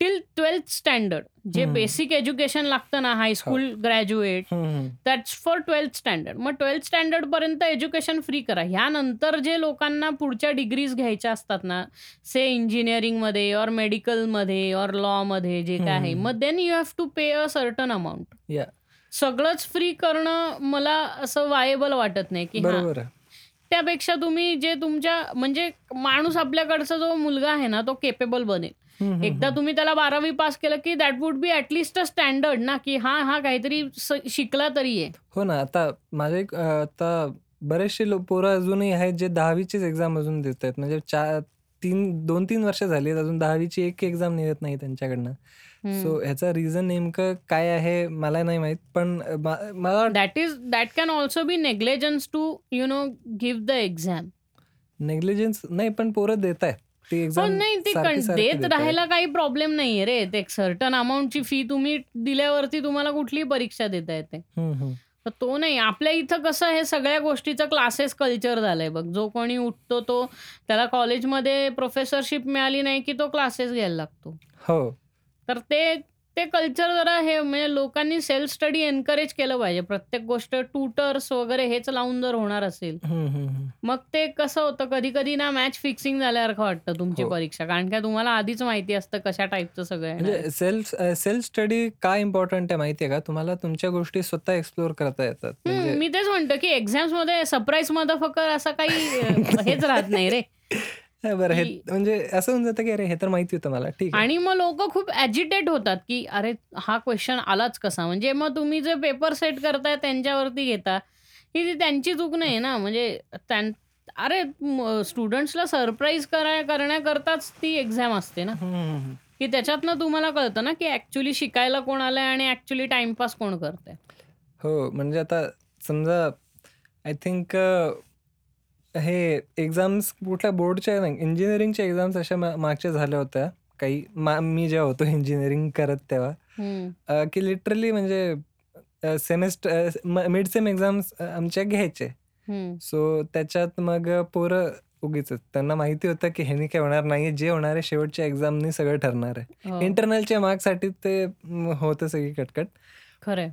till 12th standard जे हं. बेसिक एज्युकेशन लागतं ना हो. High school graduate hmm, hmm. That's for 12th standard. मग 12th स्टँडर्डपर्यंत एज्युकेशन फ्री करा. ह्यानंतर जे लोकांना पुढच्या डिग्रीज घ्यायच्या असतात ना, से इंजिनिअरिंगमध्ये ऑर मेडिकलमध्ये ऑर लॉमध्ये जे काय आहे, हं. मग then you have to pay a certain amount. Yeah. सगळंच फ्री करणं मला असं वायेबल वाटत नाही, की हां, बरोबर आहे. त्यापेक्षा तुम्ही जे तुमच्या म्हणजे माणूस आपल्याकडचा जो मुलगा आहे ना, तो केपेबल बनेल. एकदा. तुम्ही त्याला 12वी पास केलं, की that would be at least a standard ना, की हां, हा काहीतरी स शिकला तरी आहे. हो ना. आता माझे एक अ, आता बरेचसे लो पोरं अजूनही आहेत जे 10वीचीच एक्झाम अजून देत आहेत. म्हणजे चा 3 2-3 वर्ष झाली आहेत अजून 10वीची एक एक्झाम निघत नाही त्यांच्याकडनं. सो. ह्याचं रिझन नेमकं काय आहे मला नाही माहीत. पण मा मला वाट that is that can also be negligence to you know give the exam. Negligence नाही पण पोरं देत आहेत. ती हो, एक्झाम नाही ते देत देत आहेत. राहायला काही प्रॉब्लेम नाहीये रे. ते एक सर्टन अमाउंटची फी तुम्ही दिल्यावरती तुम्हाला कुठलीही परीक्षा देता येते. तर तो नाही. आपल्या इथं कसं हे सगळ्या गोष्टीचं क्लासेस कल्चर झालंय बघ. जो कोणी उठतो तो त्याला कॉलेजमध्ये प्रोफेसरशिप मिळाली नाही, की तो क्लासेस घ्यायला लागतो. हो. तर ते ते कल्चर जरा हे म्हणजे लोकांनी सेल्फ स्टडी एन्करेज केलं पाहिजे. प्रत्येक गोष्ट ट्युटर्स वगैरे हेच लावून जर होणार असेल. मग ते कसं होतं कधी-कधी ना मॅच फिक्सिंग झाल्यासारखं वाटतं तुमची हो. परीक्षा. कारण का तुम्हाला आधीच माहिती असतं कशा टाइपचं सगळं. म्हणजे सेल्फ सेल्फ स्टडी का इम्पॉर्टंट आहे माहिती आहे का? तुम्हाला तुमच्या गोष्टी स्वतः एक्सप्लोर करता येतात. म्हणजे मी तेच म्हणतो, की एक्झाम्समध्ये सरप्राईज मदरफकर असं काही हेच राहत नाही रे. बरं हे की म्हणजे असं होऊन जातं, की अरे हे तर माहिती होतं मला. ठीक आहे. आणि मग लोकं खूप ॲजिटेट होतात, की अरे हा क्वेशन आलाच कसा? म्हणजे मग तुम्ही जे पेपर सेट करताय त्यांच्यावरती घेता. ही ती त्यांची चूक नाही ना. म्हणजे त्यां अरे स्टुडंट्सला सरप्राईज करा करण्याकरताच ती एक्झाम असते ना. की त्याच्यातनं तुम्हाला कळतं ना, की ॲक्चुअली शिकायला कोण आलंय आणि ॲक्चुअली टाईमपास कोण करतंय. हो, म्हणजे आता समजा आय थिंक हे एक्झाम्स कुठल्या बोर्डच्या नाही, इंजिनिअरिंगच्या एक्झाम्स अशा मा मागच्या झाल्या होत्या. काही मा मी जेव्हा होतो इंजिनिअरिंग करत तेव्हा. हं. अ, की लिटरली म्हणजे अ, सेमेस्ट अ, म मिड सेम एक्झाम्स आमच्या घ्यायचे. हं. सो त्याच्यात मग पोरं उगीचच त्यांना माहिती होतं, की ह्यानी काही होणार नाहीये. जे होणार आहे शेवटच्या एक्झामनी सगळं ठरणार आहे. हो. इंटरनलच्या मार्क्ससाठी ते होतं सगळी कटकट. खरंय.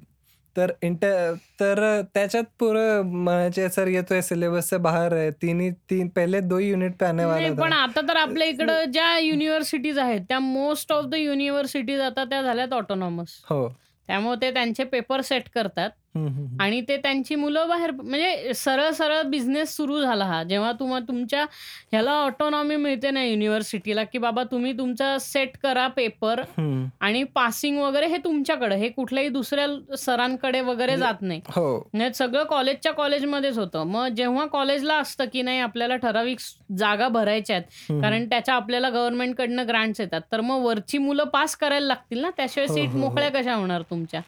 तर इंटर तर त्याच्यात पोरं म्हणायचे सर ये तो सिलेबस से बाहर है. तिन्ही तीन पहले 2 यूनिट पे आने वाला. पण आता तर आपल्या इकडं ज्या युनिव्हर्सिटीज आहेत, त्या मोस्ट ऑफ द युनिव्हर्सिटीज आता त्या झाल्यात ऑटोनॉमस. हो. त्यामुळे ते त्यांचे पेपर सेट करतात हं, हं, हं. आणि ते त्यांची मुलं बाहेर म्हणजे सरळ सरळ बिझनेस सुरू झाला हा जेव्हा तुम्हा तुमच्या ह्याला ऑटोनॉमी मिळते ना युनिव्हर्सिटीला की बाबा तुम्ही तुमचा सेट करा पेपर हं. आणि पासिंग वगैरे हे तुमच्याकडे हे कुठल्याही दुसऱ्या सरांकडे वगैरे म्हणजे जात नाही हो. नाही सगळं कॉलेजच्या कॉलेजमध्येच होतं मग जेव्हा कॉलेजला असतं की नाही आपल्याला ठराविक स- जागा भरायच्या आहेत हं, हं. कारण त्याच्या आपल्याला गव्हर्नमेंटकडनं ग्रांट्स येतात तर मग वरची मुलं पास करायला लागतील ना त्याशिवाय हो, सीट हो, हो. मोकळ्या कशा होणार तुमच्या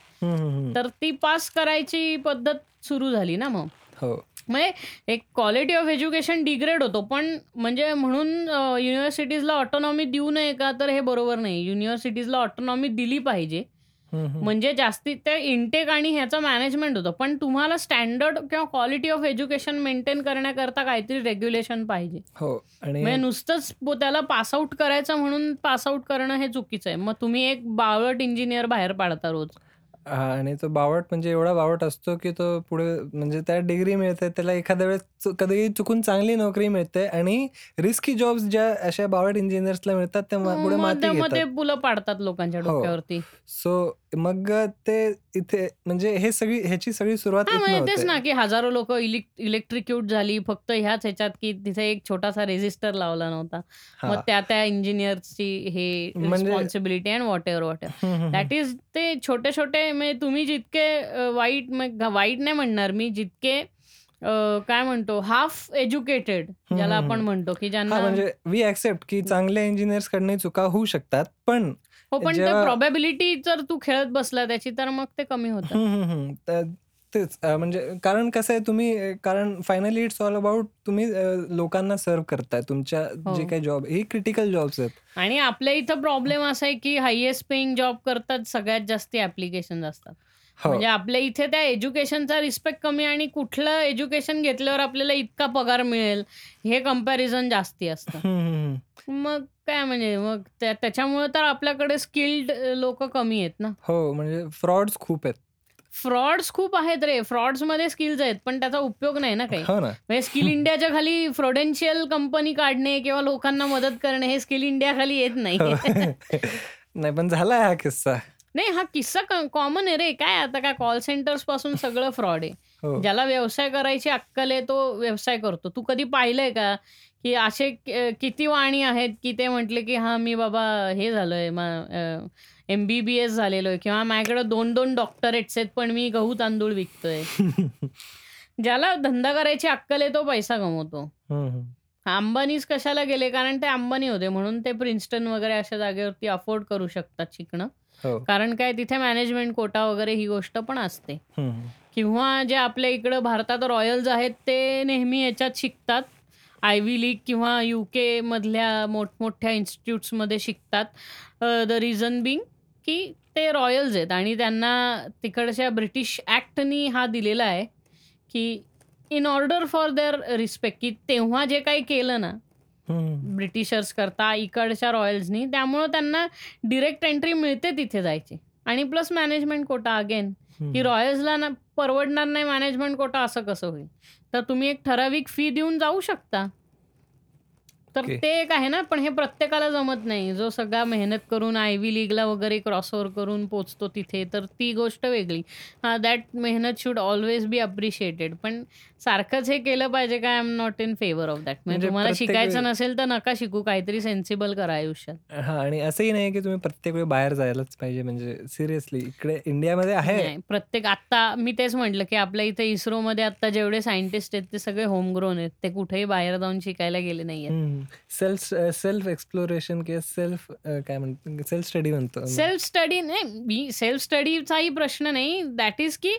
तर ती पास करायची पद्धत सुरू झाली ना मग. हो. म्हणजे एक क्वालिटी ऑफ एज्युकेशन डिग्रेड होतो पण म्हणजे म्हणून युनिव्हर्सिटीजला ऑटोनॉमी देऊ नये का तर हे बरोबर नाही. युनिव्हर्सिटीजला ऑटोनॉमी दिली पाहिजे. म्हणजे जास्तीत ते इंटेक आणि ह्याचं मॅनेजमेंट होतं पण तुम्हाला स्टँडर्ड किंवा क्वालिटी ऑफ एज्युकेशन मेंटेन करण्याकरता काहीतरी रेग्युलेशन पाहिजे. हो आणि म्हणजे नुसतंच ब- त्याला पासआउट करायचं म्हणून पासआउट करणं हे चुकीचं आहे. मग तुम्ही एक बावळट इंजिनियर बाहेर पाडता रोज. हां आणि तो बावट म्हणजे एवढा बावट असतो, की तो पुढे म्हणजे त्या डिग्री मिळते त्याला एखाद्या वेळेस चु कधी चुकून चांगली नोकरी मिळते आणि रिस्की जॉब्स ज्या अशा बावट इंजिनिअर्सला मिळतात त्या मा- पुढे मग माती ते- ते घेतात. पुलं पाडतात लोकांच्या हो. डोक्यावरती सो मग ते इथे म्हणजे हे सगळी ह्याची सगळी सुरुवात हा इथनं म्हणजे तेच होते. ना की हजारो लोक इलेक्ट्रिक्यूट झाली फक्त ह्याच ह्याच्यात की तिथे एक छोटासा रेजिस्टर लावला नव्हता मग हां. त्या त्या इंजिनियरची हे म्हणजे responsibility and whatever whatever हं, हं, हं. दॅट इज ते छोटे छोटे म्हणजे तुम्ही जितके अ, वाईट मग वाईट नाही म्हणणार मी जितके अ, काय म्हणतो हाफ एज्युकेटेड ज्याला आपण. म्हणतो की हां, ज्यांना म्हणजे वी ॲक्सेप्ट की चांगल्या इंजिनिअर्स कडनं चुका होऊ शकतात. पण हो पण ते जेव्हा प्रॉबॅबिलिटी जर तू खेळत बसला त्याची तर मग ते कमी होतं हं, हं, हं. तर तेच म्हणजे कारण कसं आहे तुम्ही कारण फायनली इट्स ऑल अबाउट तुम्ही लोकांना सर्व्ह करताय तुमच्या जे हो काही जॉब हे क्रिटिकल जॉब्स आहेत. आणि आपल्या इथं प्रॉब्लेम असा आहे की हायएस्ट पेइंग जॉब करतात सगळ्यात जास्त ऍप्लिकेशन असतात हो. म्हणजे आपल्या इथे त्या एज्युकेशनचा रिस्पेक्ट कमी आणि कुठलं एज्युकेशन घेतल्यावर आपल्याला इतका पगार मिळेल हे कंपॅरिझन जास्ती असतं. मग काय म्हणजे मग त्या त्याच्यामुळे तर आपल्याकडे स्किल्ड लोक कमी आहेत ना हो, म्हणजे फ्रॉड्स खूप आहेत. फ्रॉड्स खूप आहेत रे फ्रॉड्समध्ये स्किल्स आहेत पण त्याचा उपयोग नाही ना काही हो ना. म्हणजे स्किल इंडियाच्या खाली फ्रोडेन्शियल कंपनी काढणे किंवा लोकांना मदत करणे हे स्किल इंडिया खाली येत नाही. नाही पण झालाय हा किस्सा. नाही हा किस्सा कॉमन आहे रे काय आता काय कॉल सेंटर्सपासून सगळं फ्रॉड आहे हो. ज्याला व्यवसाय करायची अक्कल आहे तो व्यवसाय करतो तू कधी पाहिलंय का की असे किती वाणी आहेत की ते म्हटले की हा मी बाबा हे झालोय एम बी बी एस झालेलो आहे किंवा माझ्याकडे दोन दोन डॉक्टरेट्स आहेत पण मी गहू तांदूळ विकतोय. ज्याला धंदा करायची अक्कल आहे तो पैसा कमवतो. अंबानीच कशाला गेले? कारण ते अंबानी होते. म्हणून ते प्रिन्स्टन वगैरे अशा जागेवरती अफोर्ड करू शकतात शिकणं. हो. कारण काय तिथे मॅनेजमेंट कोटा वगैरे ही गोष्ट पण असते. किंवा जे आपल्या इकडं भारतात रॉयल्स आहेत ते नेहमी याच्यात शिकतात. आय व्ही लीग किंवा यू के मधल्या मोठमोठ्या इन्स्टिट्यूट्समध्ये शिकतात. द रिझन बिंग की ते रॉयल्स आहेत आणि त्यांना तिकडच्या ब्रिटिश ॲक्टनी हा दिलेला आहे की in order for their respect की तेव्हा जे काही केलं ना. ब्रिटिशर्स करता इकडच्या रॉयल्सनी त्यामुळं त्यांना डिरेक्ट एंट्री मिळते तिथे जायची आणि प्लस मॅनेजमेंट कोटा अगेन की. रॉयल्सला ना परवडणार नाही मॅनेजमेंट कोटा असं कसं होईल तर तुम्ही एक ठराविक फी देऊन जाऊ शकता तर ओके. ते एक आहे ना पण हे प्रत्येकाला जमत नाही. जो सगळा मेहनत करून आय व्ही लीगला वगैरे क्रॉसओव्हर करून पोचतो तिथे तर ती गोष्ट वेगळी. हा दॅट मेहनत शुड ऑलवेज बी अप्रिशिएटेड पण सारखंच हे केलं पाहिजे काय I am not in favour of that म्हणजे म्हणजे तुम्हाला प्रत्येक शिकायचं वेळी- नसेल तर नका शिकू काहीतरी सेन्सिबल करा आयुष्यात हां आणि असंही नाही की तुम्ही प्रत्येक वेळी बाहेर जायलाच पाहिजे म्हणजे सिरियसली इकडे इंडियामध्ये आहे. नाही प्रत्येक आत्ता मी तेच म्हटलं की आपल्या इथे इस्रोमध्ये आता जेवढे सायंटिस्ट आहेत ते सगळे होमग्रोन आहेत ते कुठेही बाहेर जाऊन शिकायला गेले नाही आहेत हं. सेल्फ सेल्फ एक्सप्लोरेशन किंवा सेल्फ काय म्हणतो सेल्फ स्टडी म्हणतो. सेल्फ स्टडी नाही मी सेल्फ स्टडीचाही प्रश्न नाही दॅट इज की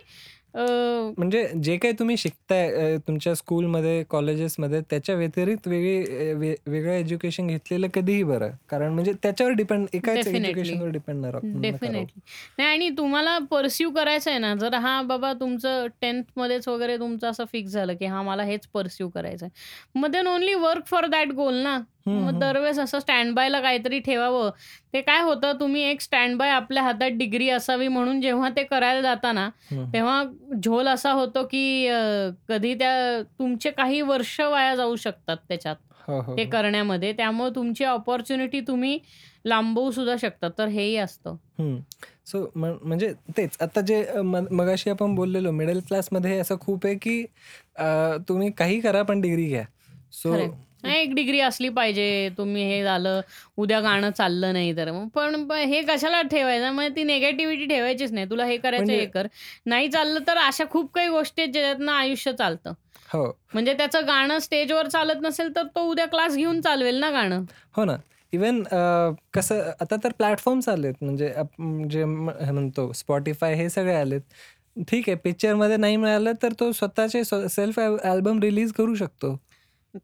म्हणजे जे काही तुम्ही शिकताय तुमच्या स्कूलमध्ये, कॉलेजेसमध्ये त्याच्या व्यतिरिक्त वेगळी वेगळं एज्युकेशन घेतलेलं कधीही बरं. कारण म्हणजे त्याच्यावर डिपेंड एकाच एज्युकेशनवर डिपेंड. डेफिनेटली नाही आणि तुम्हाला परस्यू करायचं आहे ना जर हा बाबा तुमचं टेन्थमध्येच वगैरे तुमचं असं फिक्स झालं की हा मला हेच परस्यू करायचं आहे मग then only work for that goal ना? हं, मग हं. दरवेळेस असं स्टँड बायला काहीतरी ठेवावं. ते काय होतं तुम्ही एक स्टँड बाय आपल्या हातात डिग्री असावी म्हणून जेव्हा ते करायला जाता ना, हं. तेव्हा झोल असा होतो की अ, कधी त्या तुमचे काही वर्ष वाया जाऊ शकतात त्याच्यात, हो, हो, ते हो. करण्यामध्ये. त्यामुळे तुमची अपॉर्च्युनिटी तुम्ही लांबवू सुद्धा शकता. तर हेही असतं. हं. सो म म्हणजे तेच आता जे अ, म मगाशी आपण बोललेलो मिडल क्लासमध्ये असं खूप आहे की अ, तुम्ही काही करा पण डिग्री घ्या. सो खरंय. नाही एक डिग्री असली पाहिजे. तुम्ही हे झालं, उद्या गाणं चाललं नाही तर मग पण हे कशाला ठेवायचं? मग ती निगेटिव्हिटी ठेवायचीच नाही. तुला हे करायचं म्हणजे हे कर. नाही चाललं तर अशा खूप काही गोष्टी आहेत ज्याच्यातनं आयुष्य चालतं. हो. म्हणजे त्याचं गाणं स्टेजवर चालत नसेल तर तो उद्या क्लास घेऊन चालवेल ना गाणं. हो ना. इव्हन अ, कसं आता तर प्लॅटफॉर्म्स आलेत म्हणजे जे म हे म्हणतो Spotify हे सगळे आलेत. ठीक आहे पिक्चरमध्ये नाही मिळालं तर तो स्वतःचे सेल्फ अल्बम रिलीज करू शकतो.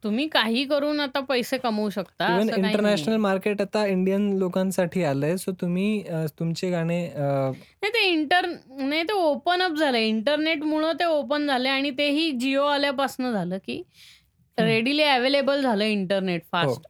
तुम्ही काही करून आता पैसे कमवू शकता. इव्हन असं काही इंटरनॅशनल. मार्केट आता इंडियन लोकांसाठी आलंय. सो तुम्ही अ, तुमचे गाणे अ, नाही ते इंटर नाही ते ओपन अप झालंय. इंटरनेटमुळं ते ओपन झालंय आणि तेही जिओ आल्यापासनं झालं की हं. रेडिली अवेलेबल झालं इंटरनेट हो. फास्ट.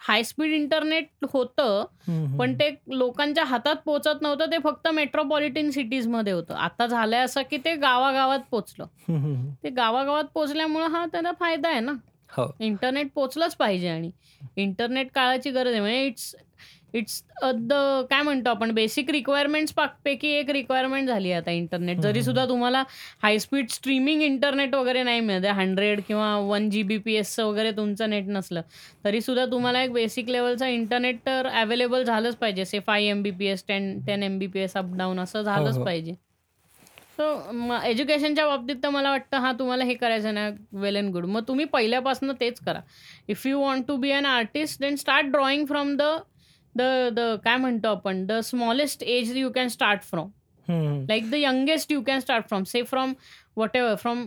हाय स्पीड इंटरनेट होतं, हं, पण हं. ते लोकांच्या हातात पोहचत नव्हतं. ते फक्त मेट्रोपॉलिटन सिटीजमध्ये होतं. आता झालंय असं की ते गावागावात पोहोचलं. हं, हं, हं. ते गावागावात पोहोचल्यामुळं हा त्याला फायदा आहे ना. हो. इंटरनेट पोहोचलंच पाहिजे आणि इंटरनेट काळाची गरज आहे. म्हणजे इट्स इट्स अ, द काय म्हणतो आपण बेसिक रिक्वायरमेंट्स पा पैकी एक रिक्वायरमेंट झाली आता इंटरनेट. जरी सुद्धा. तुम्हाला हाय स्पीड स्ट्रीमिंग इंटरनेट वगैरे नाही मिळत. 100 किंवा 1 जीबीपीएसचं वगैरे तुमचं नेट नसलं, तरी सुद्धा तुम्हाला एक बेसिक लेव्हलचं इंटरनेट तर अवेलेबल झालंच पाहिजे. Say 5 Mbps, 10 10 Mbps up down असं हो, झालंच हो. पाहिजे. सो एज्युकेशनच्या बाबतीत तर मला वाटतं हां, तुम्हाला हे करायचं ना वेल एंड गुड. मग तुम्ही पहिल्यापासून तेच करा. If you want to be an artist then start drawing from the the the काय म्हणतो आपण the smallest age you can start from. Like the youngest you can start from. Say from whatever from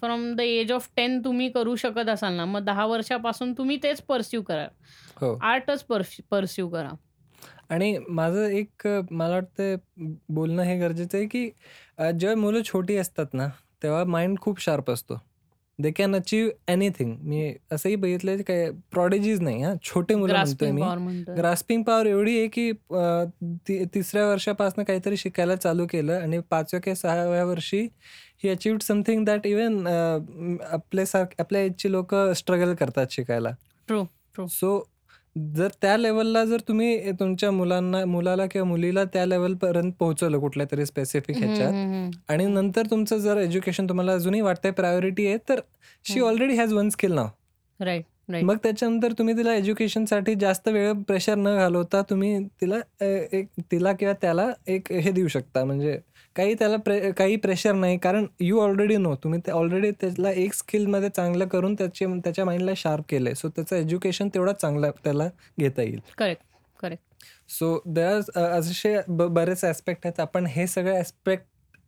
from the age of 10 तुम्ही करू शकत असाल ना, मग 10 वर्षापासून तुम्ही तेच पर्स्यू करा. हो. आर्टच पर्स पर्स्यू करा. आणि माझं एक अ, मला वाटतं बोलणं हे गरजेचं आहे की अ, जेव्हा मुलं छोटी असतात ना, तेव्हा माइंड खूप शार्प असतो. They can achieve anything. मी असंही बघितलंय काय प्रॉडिजीज नाही हां, छोटे मुलं म्हणतोय ग्रास्पिंग मी. पॉवर म्हणतोय. ग्रास्पिंग पॉवर एवढी आहे की अ, ती तिसऱ्या वर्षापासून काहीतरी शिकायला चालू केलं आणि 5व्या किंवा 6व्या वर्षी ही achieved something that even uh, आपल्यासारखे आपल्या एजची लोकं स्ट्रगल करतात शिकायला. True, true. सो जर त्या लेव्हलला जर तुम्ही तुमच्या मुलांना मुलाला किंवा मुलीला त्या लेव्हलपर्यंत पोहोचवलं कुठल्यातरी स्पेसिफिक हं, ह्याच्यात. आणि नंतर तुमचं जर एज्युकेशन तुम्हाला अजूनही वाटतंय प्रायोरिटी आहे, तर she. Already has one skill. Right, right. मग त्याच्यानंतर तुम्ही तिला एज्युकेशनसाठी जास्त वेळ प्रेशर न घालवता तुम्ही तिला अ, एक तिला किंवा त्याला एक हे देऊ शकता. म्हणजे काही त्याला प्रे काही प्रेशर नाही. कारण यू ऑलरेडी नो तुम्ही ते ऑलरेडी त्याला एक स्किलमध्ये चांगलं करून त्याची त्याच्या माइंडला शार्प केलंय. सो त्याचं एज्युकेशन तेवढं चांगलं त्याला घेता येईल. Correct, correct. सो आर असे बरेच ॲस्पेक्ट आहेत. आपण हे सगळे ॲस्पेक्ट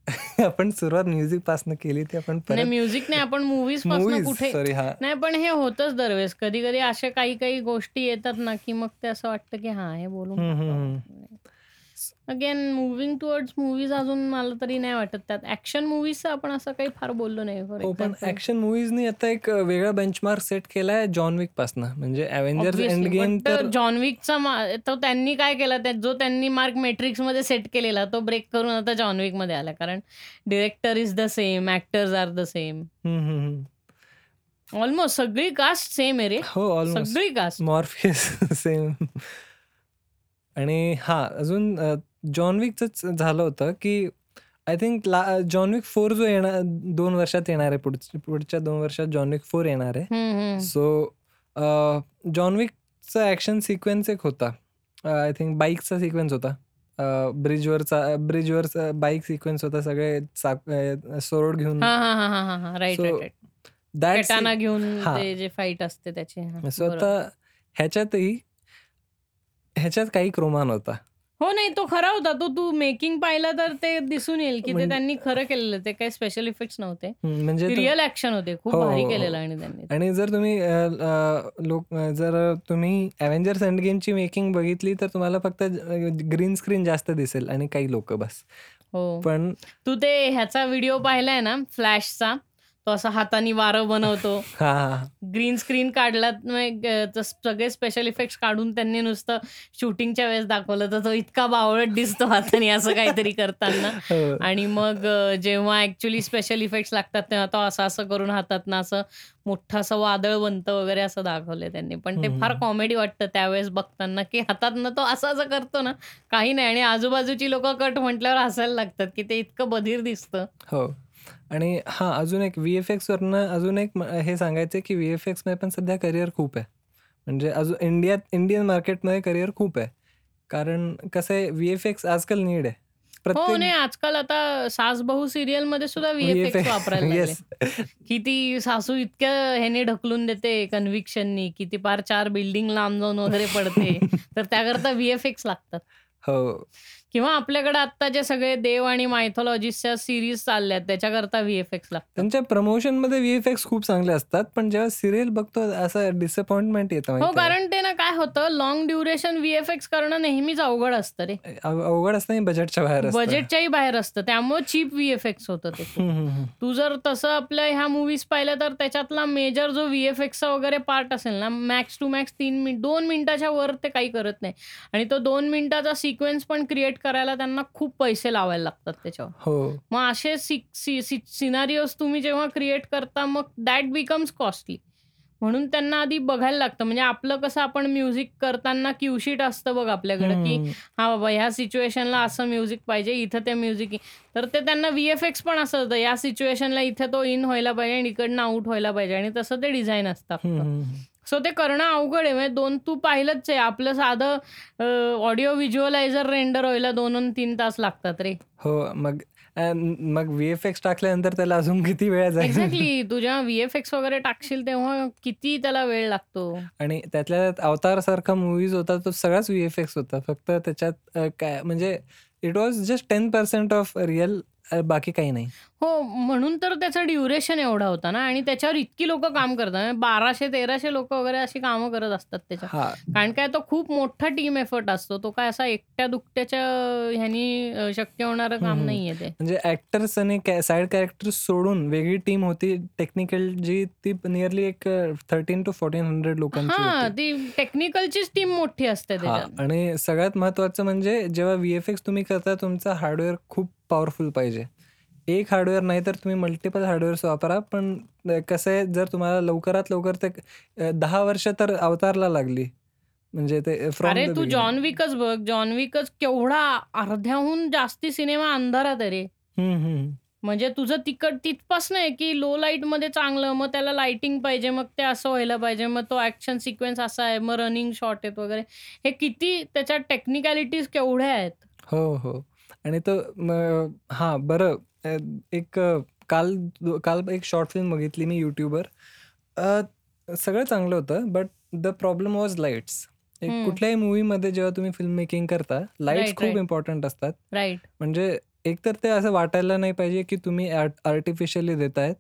आपण सुरुवात म्युझिकपासून केली ती आपण म्युझिक नाही आपण मूव्हीज कुठे. नाही पण हे होतंच दरवेळेस. कधी-कधी अशा काही-काही गोष्टी येतात ना, की मग ते असं वाटतं की हां, हे. हं. अगेन मूव्हिंग टुवर्ड्स मूव्हीज अजून मला तरी नाही वाटत त्यात ॲक्शन मूव्हीजचं आपण असं काही फार बोललो नाही. हो, पण ॲक्शन मूव्हीजनी आता एक वेगळा बेंचमार्क सेट केलाय जॉन विकपासनं. म्हणजे अव्हेंजर्स एंड गेम तर जॉन विकचा तो त्यांनी काय केलं जो त्यांनी मार्क मॅट्रिक्समध्ये सेट केलेला तो ब्रेक करून आता जॉन विकमध्ये आला. कारण director is the same, actors are the same. Almost सगळी कास्ट सेम आहे रे. हो, ऑलमोस्ट. सगळी कास्ट. Morpheus same. आणि हां, अजून अ, जॉन विकचंच झालं होतं की आय थिंक ला जॉन विक 4 जो येणार 2 वर्षात येणार आहे. पुढ पुढच्या 2 वर्षात जॉन विक 4 येणार आहे. हं, हं. सो अ, जॉन विकचा ॲक्शन सिक्वेन्स एक होता. आय थिंक बाईकचा सिक्वेन्स होता. अ, ब्रिजवरचा ब्रिजवरचा बाईक सिक्वेन्स होता. सगळे चाक अ, घेऊन हां, हां, हां, हां, हां, हां. Right, right, so right. That katana C घेऊन हां. ते जे फाईट असते त्याची. हां, सो बरोबर. आता ह्याच्यातही ह्याच्यात काही क्रोमा नव्हता. हो, नाही तो खरा होता. तो तू मेकिंग पाहिलं तर ते दिसून येईल की ते म्हणजे त्यांनी खरं केलेलं. ते काही स्पेशल इफेक्ट्स नव्हते. म्हणजे तो रिअल ॲक्शन होते. खूप हो, भारी हो, केलेलं हो. आणि त्यांनी. आणि जर तुम्ही अ, अ, लोक जर तुम्ही अव्हेंजर्स एंड गेमची मेकिंग बघितली तर तुम्हाला फक्त ग्रीन स्क्रीन जास्त दिसेल आणि काही लोकं बस. हो. पण तू ते ह्याचा व्हिडिओ पाहिलाय ना फ्लॅशचा? तो असा हाताने वारं बनवतो. हां, हां, हां. ग्रीन स्क्रीन काढला सगळे स्पेशल इफेक्ट्स काढून त्यांनी नुसतं शूटिंगच्या वेळेस दाखवलं, तर तो इतका बावळट दिसतो हाताने असं काहीतरी करताना. हो. आणि मग जेव्हा ॲक्चुअली स्पेशल इफेक्ट्स लागतात, तेव्हा तो असं-असं करून हातातनं असं मोठं असं वादळ बनतं वगैरे असं दाखवलंय त्यांनी. पण ते हं, फार हं. कॉमेडी वाटतं त्यावेळेस बघताना, की हातातनं तो असं-असं करतो ना, काही नाही आणि आजूबाजूची लोकं कट म्हटल्यावर हसायला लागतात, की ते इतकं बधीर दिसतं. आणि हां, अजून एक व्ही-एफ-एक्सवरनं अजून एक म हे सांगायचं आहे, की व्ही-एफ-एक्समध्ये पण सध्या करियर खूप आहे. म्हणजे अजून इंडियात इंडियन मार्केटमध्ये करियर खूप आहे. कारण कसं आहे व्ही-एफ-एक्स आजकाल नीड आहे. हो, प्रत्येक नाही आजकाल आता सास-बहू सीरियलमध्ये सुद्धा व्ही-एफ-एक्स व्ही-एफ वापरायला लागले. येस. की ती सासू इतक्या ह्याने ढकलून देते कन्व्हिक्शननी, की ती पार 4 बिल्डिंग लांब जाऊन वगैरे पडते. तर त्याकरता व्ही-एफ-एक्स लागतात. हो. किंवा आपल्याकडे आत्ता जे सगळे देव आणि मायथॉलॉजीच्या सीरीज चालल्यात त्याच्याकरता व्ही-एफ-एक्स लागतात. त्यांच्या प्रमोशनमध्ये व्ही-एफ-एक्स खूप चांगले असतात. पण जेव्हा सीरियल बघतो असं डिसअपॉइंटमेंट येतं हो. कारण ते ना काय होतं लाँग ड्युरेशन व्ही-एफ-एक्स करणं नेहमीच अवघड असतं रे. अव अवघड असतं बजेटच्या बाहेर. बजेटच्याही बाहेर असतं. त्यामुळे चीप व्ही-एफ-एक्स होतं ते. तू जर तसं आपल्या ह्या मूव्हीज पाहिल्या तर त्याच्यातला मेजर जो व्ही-एफ-एक्सचा वगैरे पार्ट असेल ना, मॅक्स टू मॅक्स 3 मिनिट 2 मिनिटाच्या वर ते काही करत नाही. आणि तो 2 मिनिटाचा सिक्वेन्स पण क्रिएट करायला त्यांना खूप पैसे लावायला लागतात त्याच्यावर. हो. मग असे सिनारिओज तुम्ही जेव्हा क्रिएट करता मग दॅट बिकम्स कॉस्टली. म्हणून त्यांना आधी बघायला लागतं. म्हणजे आपलं कसं आपण म्युझिक करताना क्यू शीट असतं बघ आपल्याकडे, की हं. बाबा ह्या सिच्युएशनला असं म्युझिक पाहिजे, इथं ते म्युझिक तर ते त्यांना व्ही-एफ-एक्स पण असं होतं. या सिच्युएशनला इथे तो इन व्हायला पाहिजे आणि इकडनं आउट व्हायला पाहिजे आणि तसं ते डिझाइन असतं. सो ते करणं अवघड आहे. म्हणजे 2 तू पाहिलंच आहे आपलं साधं अ, ऑडिओ व्हिज्युअलायझर रेंडर व्हायला 2 अन् 3 तास लागतात रे. हो. मग अ, मग व्ही-एफ-एक्स टाकल्यानंतर त्याला अजून किती वेळ जाईल? एक्झॅक्टली. तू जेव्हा व्ही-एफ-एक्स वगैरे टाकशील तेव्हा किती त्याला वेळ लागतो. आणि त्यातल्या त्यात अवतारसारखा मूव्हीज होता तो सगळाच व्ही-एफ-एक्स होता. फक्त त्याच्यात अ, काय म्हणजे it was just 10% of real uh, बाकी काही नाही. हो, म्हणून तर त्याचा ड्युरेशन एवढा होता ना आणि त्याच्यावर इतकी लोकं काम करतात. 1200-1300 लोकं वगैरे अशी कामं करत असतात त्याच्यावर. हां. कारण काय तो खूप मोठा टीम एफर्ट असतो. तो काय असा एकट्या-दुकट्याच्या ह्यानी अ, शक्य होणारं हं, काम हं. नाहीये ते. म्हणजे ॲक्टर्स आणि कॅ साइड कॅरेक्टर्स सोडून वेगळी टीम होती टेक्निकल जी ती निअरली एक अ, 13 टू 1400 लोकांची हां, होती. ती टेक्निकलचीच टीम मोठी असते हां. त्याच्यात. आणि सगळ्यात महत्त्वाचं म्हणजे जेव्हा व्ही-एफ-एक्स तुम्ही करता तुमचा हार्डवेअर खूप पॉवरफुल पाहिजे. एक हार्डवेअर नाही तर तुम्ही मल्टिपल हार्डवेअर्स वापरा. पण कसं आहे जर तुम्हाला लवकरात लवकर ते 10 वर्ष तर अवतारला लागली. म्हणजे ते अरे तू. जॉन विकच बघ. जॉन विकच केवढा अर्ध्याहून जास्ती सिनेमा अंधारात आहे रे. म्हणजे तुझं तिकड तिथपासनं आहे, की लो लाईटमध्ये चांगलं, मग त्याला लाइटिंग पाहिजे, मग ते असं व्हायला पाहिजे, मग तो ॲक्शन सिक्वेन्स असा आहे, मग रनिंग शॉट आहेत वगैरे. हे किती त्याच्यात टेक्निकॅलिटीज केवढ्या आहेत. हो, हो. आणि तो हां, बरं एक काल काल एक शॉर्ट फिल्म बघितली मी. अ, सगळं चांगलं होतं. But the problem was lights. एक. कुठल्याही मूव्हीमध्ये जेव्हा तुम्ही फिल्म मेकिंग करता, लाईट्स खूप. इम्पॉर्टंट असतात. राइट. म्हणजे एकतर ते असं वाटायला नाही पाहिजे, की तुम्ही आर्ट आर्टिफिशियली देतायत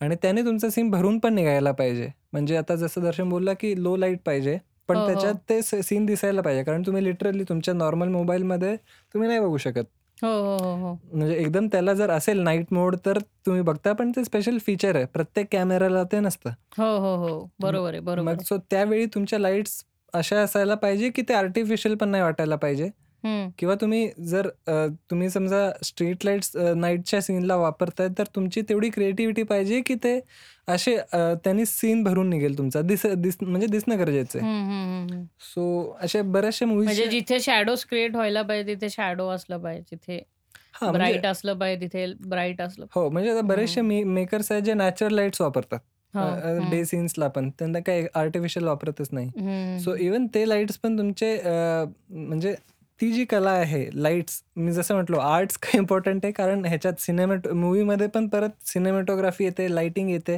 आणि त्याने तुमचा सीन भरून पण निघायला पाहिजे. म्हणजे आता जसं दर्शन बोलला, की लो लाइट पाहिजे. पण हो, त्याच्यात हो. ते स सीन दिसायला पाहिजे. कारण तुम्ही लिटरली तुमच्या नॉर्मल मोबाईलमध्ये तुम्ही नाही बघू शकत. हो, हो, हो, हो. म्हणजे एकदम त्याला जर असेल नाईट मोड तर तुम्ही बघता. पण ते स्पेशल फीचर आहे. प्रत्येक कॅमेराला ते नसतं. हो, हो, हो. बरोबर आहे, बरोबर मग. सो त्यावेळी तुमच्या लाईट्स अशा असायला पाहिजे, की ते आर्टिफिशियल पण नाही वाटायला पाहिजे. किंवा तुम्ही जर अ, तुम्ही समजा स्ट्रीट लाईट्स नाईटच्या सीनला वापरताय तर तुमची तेवढी क्रिएटिव्हिटी पाहिजे, की ते असे अ, त्यांनी सीन भरून निघेल तुमचा. दिस दिस म्हणजे दिसणं गरजेचं आहे. सो अशा बऱ्याचशा म्हणजे मूव्हीजच्या जिथे शॅडोज क्रिएट व्हायला पाहिजे तिथे शॅडो असलं पाहिजे. जिथे हां, म्हणजे ब्राईट असलं पाहिजे तिथे ब्राईट असलं हो, म्हणजे आता बरेचसे. मे मेकर्स आहेत जे नॅचरल लाईट्स वापरतात. हो. अ, डे. सीन्सला पण. त्यांना काही आर्टिफिशियल वापरतच नाही. सो. इव्हन ते लाईट्स पण तुमचे अ, म्हणजे ती जी कला आहे लाईट्स मी जसं म्हटलो आर्ट्स का इम्पॉर्टंट आहे कारण ह्याच्यात सिनेमॅट मूव्हीमध्ये पण परत सिनेमॅटोग्राफी येते, लाइटिंग येते.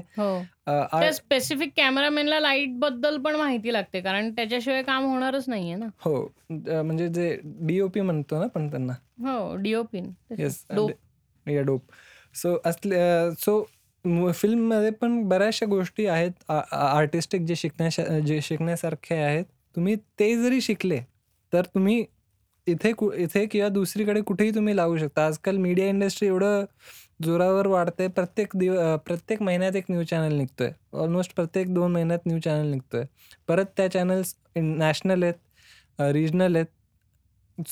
स्पेसिफिक कॅमेरामॅनला लाईटबद्दल पण माहिती लागते. कारण त्याच्याशिवाय काम होणारच नाहीये ना. हो. म्हणजे जे डी-ओ-पी म्हणतो ना आपण त्यांना. हो, डी-ओ-पी. येस. डोप. या डोप. सो असल्या सो फिल्ममध्ये पण बऱ्याचशा गोष्टी आहेत आर्टिस्टिक जे शिकण्याशा जे शिकण्यासारखे आहेत. तुम्ही ते जरी शिकले तर तुम्ही इथे कु इथे किंवा दुसरीकडे कुठेही तुम्ही लावू शकता. आजकाल मीडिया इंडस्ट्री एवढं जोरावर वाढते. प्रत्येक दिव प्रत्येक महिन्यात एक न्यूज चॅनल निघतोय. ऑलमोस्ट प्रत्येक दोन महिन्यात न्यूज चॅनल निघतोय. परत त्या चॅनल्स नॅशनल आहेत, रिजनल आहेत,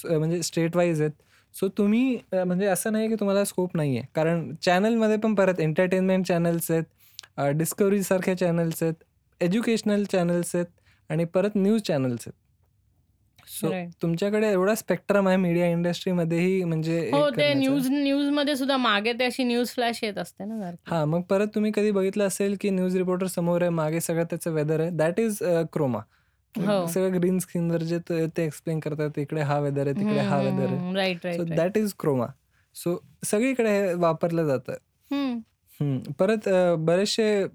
म्हणजे स्टेट वाईज आहेत. सो तुम्ही म्हणजे असं नाही की तुम्हाला स्कोप नाही आहे. कारण चॅनलमध्ये पण परत एंटरटेनमेंट चॅनल्स आहेत, डिस्कवरीसारख्या चॅनल्स आहेत, एज्युकेशनल चॅनल्स आहेत आणि परत न्यूज चॅनल्स आहेत. सो तुमच्याकडे एवढा स्पेक्ट्रम आहे मीडिया इंडस्ट्रीमध्येही म्हणजे हो, ते न्यूज न्यूजमध्ये सुद्धा मागे ते अशी न्यूज फ्लॅश येत असते ना हां, मग परत तुम्ही कधी बघितलं असेल की न्यूज रिपोर्टर समोर आहे, मागे सगळं त्याचं वेदर आहे. That is chroma. हो. सगळं ग्रीन स्क्रीनवर जे ते एक्सप्लेन करतात, इकडे हा वेदर आहे, तिकडे हा वेदर आहे. Right, so right, that is chroma. So सगळीकडे हे वापरलं जातं. परत बरेचसे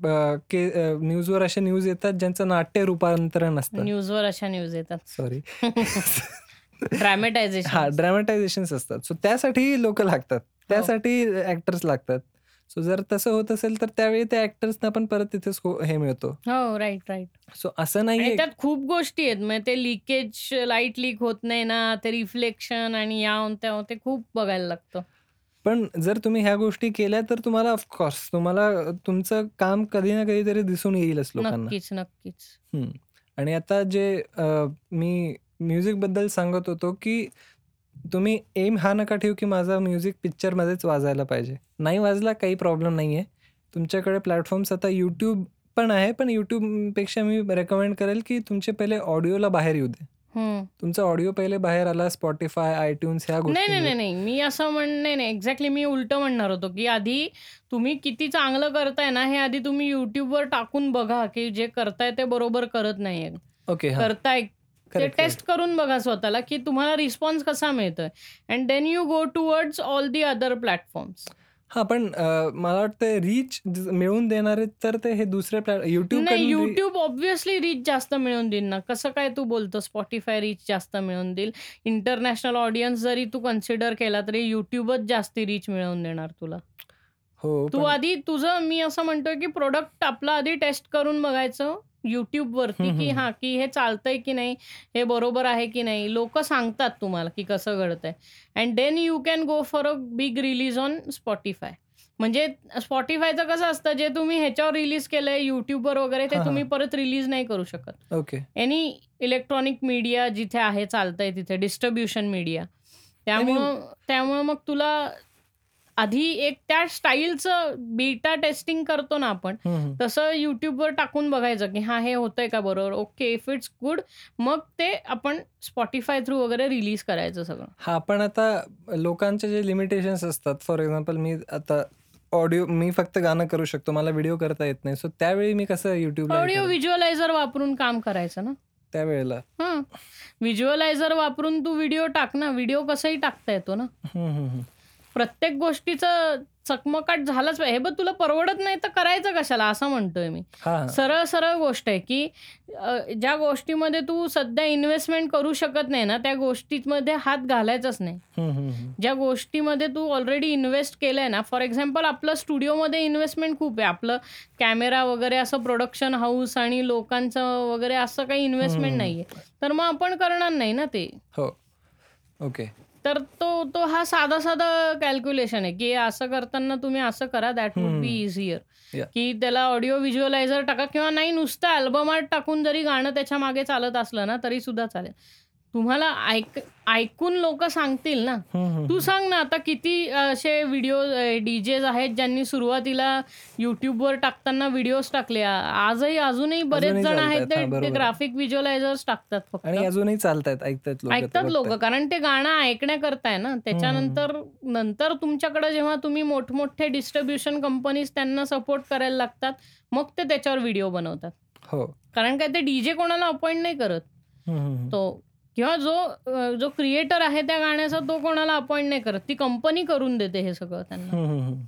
के न्यूजवर असे न्यूज येतात ज्यांचं नाट्य रूपांतरण असतं. न्यूजवर अशा न्यूज येतात. सॉरी. ड्रॅमॅटायझेशन. हां, ड्रॅमॅटायझेशन्स असतात. सो त्यासाठी लोकं लागतात. त्यासाठी ॲक्टर्स लागतात. सो जर तसं होत असेल तर त्यावेळी त्या ॲक्टर्सना पण परत तिथे हे मिळतो. हो, राईट, राईट. सो असं नाहीये त्यात खूप गोष्टी आहेत. म्हणजे ते लिकेज, लाइट लीक होत नाही ना, ते रिफ्लेक्शन आणि याहून-त्याहून ते खूप बघायला लागतं. पण जर तुम्ही ह्या गोष्टी केल्या तर तुम्हाला ऑफकोर्स तुम्हाला तुमचं काम कधी ना कधीतरी दिसून येईलच लोकांना. नक्कीच, नक्कीच. हं. आणि आता जे मी म्युझिकबद्दल सांगत होतो की तुम्ही एम हा नका ठेवू की माझा म्युझिक पिक्चरमध्येच वाजायला पाहिजे. नाही वाजला काही प्रॉब्लेम नाहीये. तुमच्याकडे प्लॅटफॉर्म्स आता YouTube पण आहे. पण YouTubeपेक्षा मी रेकमेंड करेल की तुमचे पहिले ऑडिओला बाहेर येऊ दे. तुमचा ऑडिओ पहिले बाहेर आला Spotify, iTunes ह्या नाही, नाही, गोष्टी नाही, नाही. मी असं म्हण नाही, नाही. एक्झॅक्टली मी उलटं म्हणणार होतो, की आधी तुम्ही किती चांगलं करताय ना, हे आधी तुम्ही YouTubeवर टाकून बघा, की जे करताय ते बरोबर करत नाहीये. ओके. हां. करताय ते करेक्ट, टेस्ट करून बघा स्वतःला, की तुम्हाला रिस्पॉन्स कसा मिळतोय and then you go towards all the other platforms. हां, पण मला वाटतं रीच मिळवून देणारे तर ते हे दुसरे प्लॅट YouTube नाही, YouTube ऑब्व्हियसली रीच जास्त मिळवून देईल ना. कसं काय तू बोलतो Spotify रीच जास्त मिळवून देईल. इंटरनॅशनल ऑडियन्स जरी तू कन्सिडर केला तरी YouTubeच जास्ती रीच मिळवून देणार तुला. हो, तू आधी तुझं मी असं म्हणतोय, की प्रोडक्ट आपलं आधी टेस्ट करून बघायचं YouTubeवरती, की हं. की हे चालतंय की नाही, हे बरोबर आहे की नाही. लोकं सांगतात तुम्हाला, की कसं घडतंय and then you can go for a big release on Spotify. म्हणजे Spotifyचं कसं असतं, जे तुम्ही ह्याच्यावर रिलीज केलंय YouTubeवर वगैरे ते हां, तुम्ही हां. परत रिलीज नाही करू शकत. ओके. एनी इलेक्ट्रॉनिक मीडिया जिथे आहे, चालतंय तिथे डिस्ट्रिब्युशन मीडिया. त्यामुळं त्यामुळं मग तुला आधी एक त्या स्टाईलचं बीटा टेस्टिंग करतो ना आपण. तसं YouTubeवर टाकून बघायचं, की हां, हे होतंय का बरोबर? ओके, इफ इट्स गुड मग ते आपण Spotify थ्रू वगैरे रिलीज करायचं सगळं. हां, पण आता लोकांचे जे लिमिटेशन्स असतात. फॉर एक्झाम्पल मी आता ऑडिओ मी फक्त गाणं करू शकतो. मला व्हिडिओ करता येत नाही. सो त्यावेळी मी कसं हे ऑडिओ? व्हिज्युअलायझर वापरून काम करायचं ना. त्यावेळेला. हां. व्हिज्युअलायझर वापरून तू व्हिडिओ टाक ना. व्हिडिओ कसंही टाकता येतो ना. प्रत्येक गोष्टीचं चकमकाट झालाच पाहिजे. हे बघ तुला परवडत नाही तर करायचं कशाला असं म्हणतोय मी. सरळ सरळ गोष्ट आहे, की ज्या गोष्टीमध्ये तू सध्या इन्व्हेस्टमेंट करू शकत नाही ना, त्या गोष्टीमध्ये हात घालायचाच नाही. ज्या गोष्टीमध्ये तू ऑलरेडी इन्व्हेस्ट केलंय ना, फॉर एक्झाम्पल आपलं स्टुडिओमध्ये इन्व्हेस्टमेंट खूप आहे. आपलं कॅमेरा वगैरे असं प्रोडक्शन हाऊस आणि लोकांचं वगैरे असं काही इन्व्हेस्टमेंट. नाहीये. तर मग आपण करणार नाही ना ते. हो. ओके. तर तो तो हा साधा-साधा कॅल्क्युलेशन आहे, की असं करताना तुम्ही असं करा दॅट वुड बी. याह. की त्याला ऑडिओ व्हिज्युअलायझर टाका किंवा नाही नुसतं अल्बम आर्ट टाकून जरी गाणं त्याच्यामागे चालत असलं ना, तरी सुद्धा चालेल. तुम्हाला ऐक ऐकून लोकं सांगतील ना. तू. सांग ना आता किती असे व्हिडिओ डी-जेज आहेत ज्यांनी सुरुवातीला YouTubeवर टाकताना व्हिडिओज टाकले. आजही अजूनही बरेच जण आहेत. ते. ग्राफिक व्हिज्युअलायझर्स टाकतात फक्त. आणि अजूनही चालतायत. ऐकतायत लोकं. ऐकतात लोकं कारण ते गाणं ऐकण्याकरता आहे ना. त्याच्यानंतर नंतर तुमच्याकडे जेव्हा तुम्ही मोठमोठे डिस्ट्रिब्युशन कंपनीज त्यांना सपोर्ट करायला लागतात, मग ते त्याच्यावर व्हिडिओ बनवतात. हो. कारण काय ते डी-जे कोणाला अपॉइंट नाही करत. तो किंवा जो जो क्रिएटर आहे त्या गाण्याचा तो कोणाला अपॉइंट नाही करत. ती कंपनी करून देते हे सगळं त्यांना.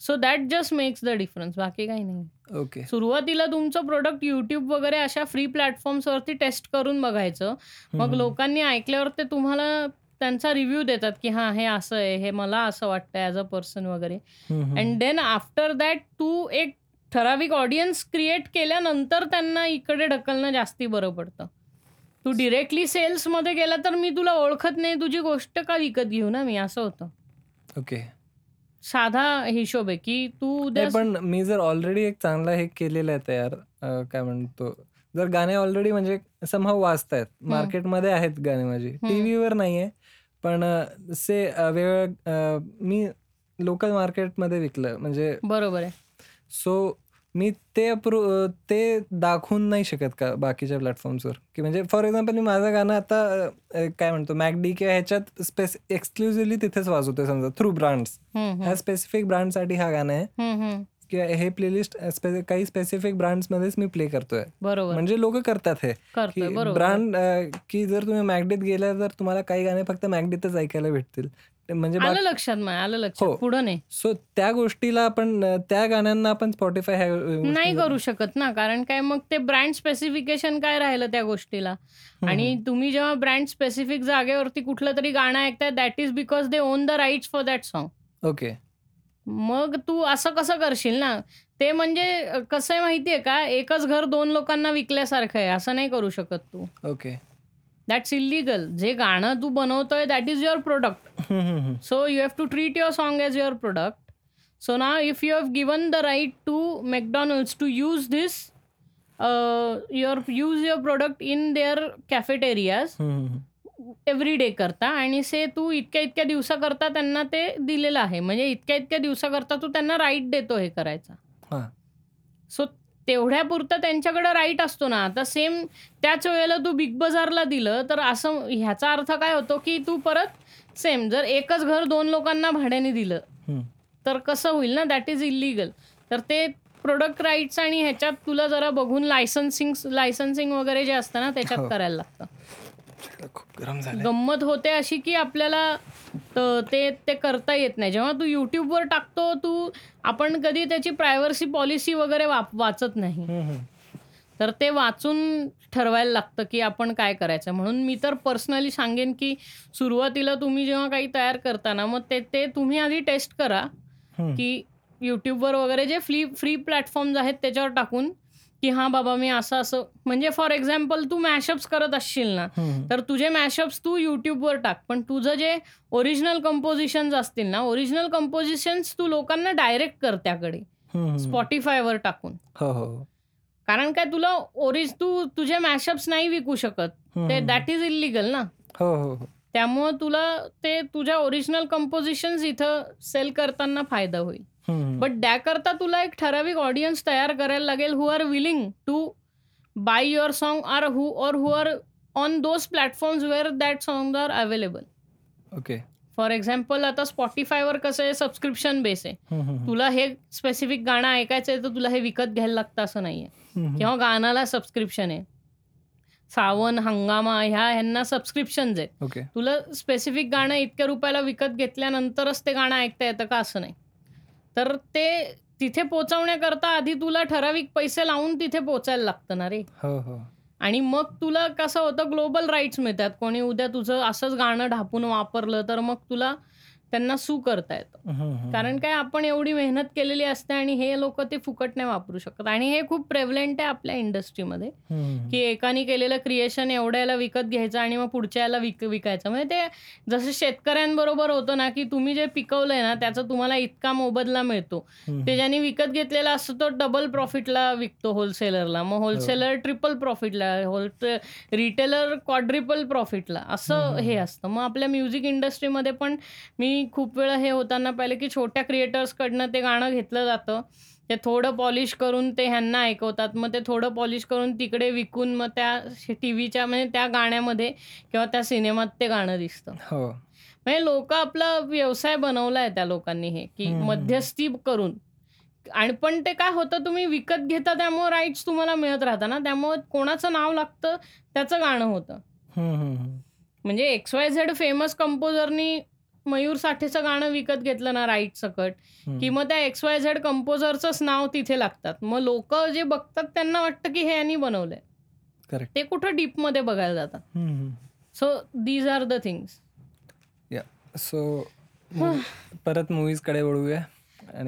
So that just makes the difference बाकी काही नाही. ओके. सुरुवातीला तुमचं प्रोडक्ट YouTube वगैरे अशा फ्री प्लॅटफॉर्म्सवरती टेस्ट करून बघायचं. मग. लोकांनी ऐकल्यावर ते तुम्हाला त्यांचा रिव्ह्यू देतात, की हां, हे असं आहे, हे मला असं वाटतंय ॲज अ पर्सन वगैरे अँड. देन आफ्टर दॅट तू एक ठराविक ऑडियन्स क्रिएट केल्यानंतर त्यांना इकडे ढकलणं जास्ती बरं पडतं. तू डिरेक्टली सेल्समध्ये गेला तर मी तुला ओळखत नाही तुझी गोष्ट का विकत घेऊ ना मी? असं होतं. ओके साधा हिशोब आहे की तू उद्या पण मी जर ऑलरेडी एक चांगला हे केलेलं आहे तयार काय म्हणतो जर गाणे ऑलरेडी म्हणजे समहाव वाजतायत मार्केटमध्ये आहेत गाणे माझी टीव्हीवर नाहीये पण से वेळ मी लोकल मार्केटमध्ये विकलं म्हणजे बरोबर आहे. सो मी ते अप्रू ते दाखवून नाही शकत का बाकीच्या प्लॅटफॉर्म्सवर की म्हणजे फॉर एक्झाम्पल मी माझं गाणं आता काय म्हणतो मॅकडी किंवा ह्याच्यात स्पेस एक्सक्लुझिव्हली तिथेच वाजवतोय समजा थ्रू ब्रँड्स. ह्या स्पेसिफिक ब्रँडसाठी हा गाणं आहे. किंवा हे प्लेलिस्ट काही स्पेसिफिक ब्रँड्समध्येच मी प्ले करतोय. बरोबर. म्हणजे लोक करतात हे. की बरोबर. ब्रँड की जर तुम्ही मॅगडीत गेला तर तुम्हाला काही गाणे फक्त मॅगडीतच ऐकायला भेटतील. म्हणजे आलं लक्षात आलं लक्षात. हो. पुढं नाही. सो त्या गोष्टीला आपण अ, त्या गाण्यांना आपण स्पॉटीफाय ह्या गोष्टी- नाही करू शकत ना कारण काय मग ते ब्रँड स्पेसिफिकेशन काय राहिलं त्या गोष्टीला? आणि तुम्ही जेव्हा ब्रँड स्पेसिफिक जागेवरती कुठलं तरी गाणं ऐकताय that is because they own the rights for that song okay मग तू असं कसं करशील ना? ते म्हणजे अ, कसं आहे माहितीये का? एकच घर दोन लोकांना विकल्यासारखं आहे असं नाही करू शकत तू. ओके दॅट्स इलिगल जे गाणं तू बनवतोय that is your product so you have to treat your song as your product so ना if you have given the right to McDonald's to use this your use your product in their cafeterias every day करता. आणि से तू इतक्या इतक्या दिवसाकरता त्यांना ते दिलेलं आहे. म्हणजे इतक्या इतक्या दिवसाकरता तू त्यांना राईट देतो हे करायचा. सो तेवढ्यापुरतं त्यांच्याकडे राईट असतो ना आता सेम त्याच वेळेला तू बिग बाजारला दिलं तर असं ह्याचा अर्थ काय होतो की तू परत सेम जर एकच घर दोन लोकांना भाड्याने दिलं. तर कसं होईल ना दॅट इज इलिगल तर ते प्रोडक्ट राईट्स आणि ह्याच्यात तुला जरा बघून लायसन्सिंग लायसन्सिंग वगैरे जे असतं ना त्याच्यात हो. करायला लागतं खूप गरम झालं गंमत होते अशी की आपल्याला त- ते ते करता येत नाही. जेव्हा तू युट्यूबवर टाकतो तू आपण कधी त्याची प्रायव्हसी पॉलिसी वगैरे वाप वाचत नाही. तर ते वाचून ठरवायला लागतं की आपण काय करायचं. म्हणून मी तर पर्सनली सांगेन की सुरुवातीला तुम्ही जेव्हा काही तयार करताना मग ते ते तुम्ही आधी टेस्ट करा की यूट्यूबवर वगैरे जे फ्री फ्री प्लॅटफॉर्म्स आहेत त्याच्यावर टाकून की हां बाबा मी असं असं म्हणजे फॉर एक्झाम्पल तू मॅशअप्स करत असशील ना तर तुझे मॅशअप्स तू यूट्यूबवर टाक. पण तुझं जे ओरिजिनल कंपोजिशन्स असतील ना ओरिजिनल कंपोजिशन्स तू लोकांना डायरेक्ट कर त्याकडे. स्पॉटीफायवर टाकून. हो हो. कारण काय तुला ओरिज तू तुझे मॅशअप्स नाही विकू शकत. ते. दॅट इज इलिगल ना. हो त्यामुळं तुला ते तुझ्या ओरिजिनल कंपोजिशन्स इथं सेल करताना फायदा होईल. बट त्याकरता तुला एक ठराविक ऑडियन्स तयार करायला लागेल who are willing to buy your song or who or who are on those platforms where that song are available okay for example आता स्पॉटीफायवर कसं आहे सबस्क्रिप्शन बेस आहे. तुला हे स्पेसिफिक गाणं ऐकायचं आहे तर तुला हे विकत घ्यायला लागतं असं नाहीये. किंवा गाण्याला सबस्क्रिप्शन आहे. सावन हंगामा ह्या ह्यांना सबस्क्रिप्शन्स आहेत. तुला स्पेसिफिक गाणं इतक्या रुपयाला विकत घेतल्यानंतरच ते गाणं ऐकता येतं का असं नाही. तर ते तिथे पोचवण्याकरता आधी तुला ठराविक पैसे लावून तिथे पोचायला लागतं ना रे. हो हो. आणि मग तुला कसं होतं ग्लोबल राईट्स मिळतात. कोणी उद्या तुझं असंच गाणं ढापून वापरलं तर मग तुला त्यांना सू करता येतं. कारण काय आपण एवढी मेहनत केलेली असते आणि हे लोक ते फुकट नाही वापरू शकत. आणि हे खूप प्रेव्हलेंट आहे आपल्या इंडस्ट्रीमध्ये. की एकाने केलेलं क्रिएशन एवढ्याला विकत घ्यायचं आणि मग पुढच्या याला विक विकायचं. म्हणजे ते जसं शेतकऱ्यांबरोबर होतं ना की तुम्ही जे पिकवलंय ना त्याचा तुम्हाला इतका मोबदला मिळतो. ते ज्यांनी विकत घेतलेला असतो तो डबल प्रॉफिटला विकतो होलसेलरला मग होलसेलर ट्रिपल प्रॉफिटला होल रिटेलर क्वाड्रिपल प्रॉफिटला असं हे असतं. मग आपल्या म्युझिक इंडस्ट्रीमध्ये पण मी खूप वेळा हे होताना पाहिलं की छोट्या क्रिएटर्सकडनं ते गाणं घेतलं जातं. ते थोडं पॉलिश करून ते ह्यांना ऐकवतात. मग ते थोडं पॉलिश करून तिकडे विकून मग त्या टी व्हीच्या म्हणजे त्या गाण्यामध्ये किंवा त्या सिनेमात ते गाणं दिसतं. हो. म्हणजे लोक आपला व्यवसाय बनवलाय त्या लोकांनी हे की. मध्यस्थी करून. आणि पण ते काय होतं तुम्ही विकत घेता त्यामुळे राईट्स तुम्हाला मिळत राहतात ना. त्यामुळे कोणाचं नाव लागतं त्याचं गाणं होतं. म्हणजे एक्स वाय झेड फेमस कंपोजरनी मयूर साठेचं गाणं विकत घेतलं ना राईट सकट. की मग त्या एक्स वाय झेड कंपोजरचंच नाव तिथे लागतात. मग लोक जे बघतात त्यांना वाटतं की हे यांनी बनवलंय. ते कुठं डीपमध्ये बघायला जातात. So these are the things so परत मूवीजकडे वळूया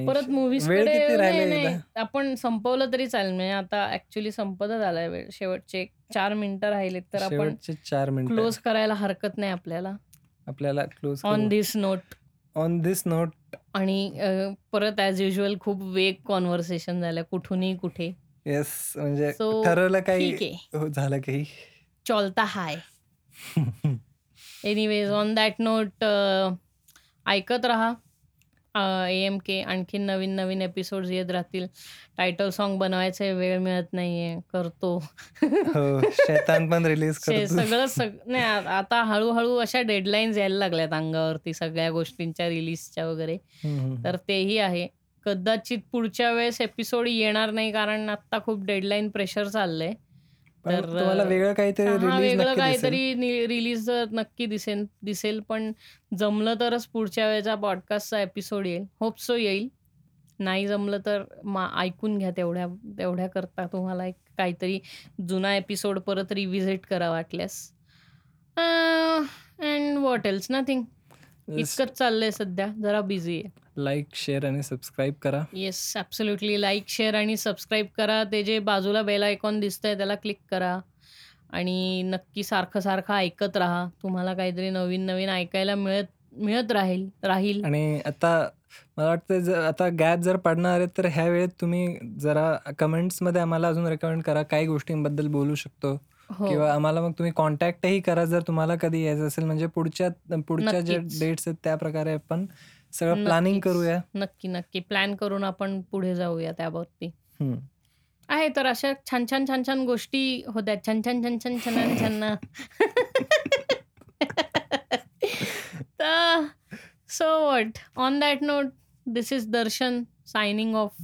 परत मूव्हीजकडे आपण संपवलं तरी चालेल. म्हणजे आता ऍक्च्युली संपतच आलाय वेळ. शेवटचे चार मिनिटं राहिलेत तर आपण चार मिनिटं. क्लोज करायला हरकत नाही आपल्याला. आपल्याला close on this note on this note आणि परत ॲज युजल खूप वेग कॉन्व्हर्सेशन झालं कुठूनही कुठे. येस म्हणजे ठरवलं काही हो, झालं काही. चॉलता हाय. एनिवेज ऑन दॅट नोट ऐकत राहा. ए एम के आणखीन नवीन नवीन एपिसोड्स येत राहतील. टायटल सॉन्ग बनवायचे वेळ मिळत नाहीये करतो. हो शैतान पण रिलीज शे- करतो सगळं सग नाही आ- आता हळूहळू अशा डेडलाईन्स यायला लागल्यात अंगावरती सगळ्या गोष्टींच्या रिलीजच्या वगैरे. तर तेही आहे. कदाचित पुढच्या वेळेस एपिसोड येणार नाही कारण आता खूप डेडलाईन प्रेशर चाललंय. तर तुम्हाला वेगळं काहीतरी हा रिलीज वेगळं काहीतरी रिलीज नक्की दिसेल दिसेल पण जमलं तरच पुढच्या वेळेचा पॉडकास्टचा एपिसोड येईल. होप सो येईल. नाही जमलं तर मा ऐकून घ्या तेवढ्या तेवढ्या करता तुम्हाला एक काहीतरी जुना एपिसोड परत रिव्हिजिट करा वाटल्यास. अँड वॉट एल्स नथिंग इतकंच चाललंय सध्या. जरा बिझी आहे. लाईक शेअर आणि सबस्क्राईब करा. येस ॲब्सोल्युटली लाईक शेअर आणि सबस्क्राईब करा. ते जे बाजूला बेल आयकॉन दिसतंय त्याला क्लिक करा. आणि नक्की सारखं सारखं ऐकत राहा. तुम्हाला काहीतरी नवीन नवीन ऐकायला मिळत मिळत राहील राहील. आणि आता मला वाटतं जर आता गॅप जर पडणार आहे तर ह्या वेळेत तुम्ही जरा कमेंट्समध्ये आम्हाला अजून रेकमेंड करा. काही गोष्टींबद्दल बोलू शकतो. हो. किंवा आम्हाला मग तुम्ही कॉन्टॅक्टही करा जर तुम्हाला कधी यायचं असेल. म्हणजे पुढच्या पुढच्या ज्या नक्कीच. डेट्स आहेत त्या प्रकारे आपण सगळं प्लॅनिंग. करूया. नक्की नक्की. प्लॅन करून आपण पुढे जाऊया त्याबाबतीत. आहे तर अशा छान छान छान छान गोष्टी होत्या छान छान छान छान छान छान तर so what on that note this is Darshan signing off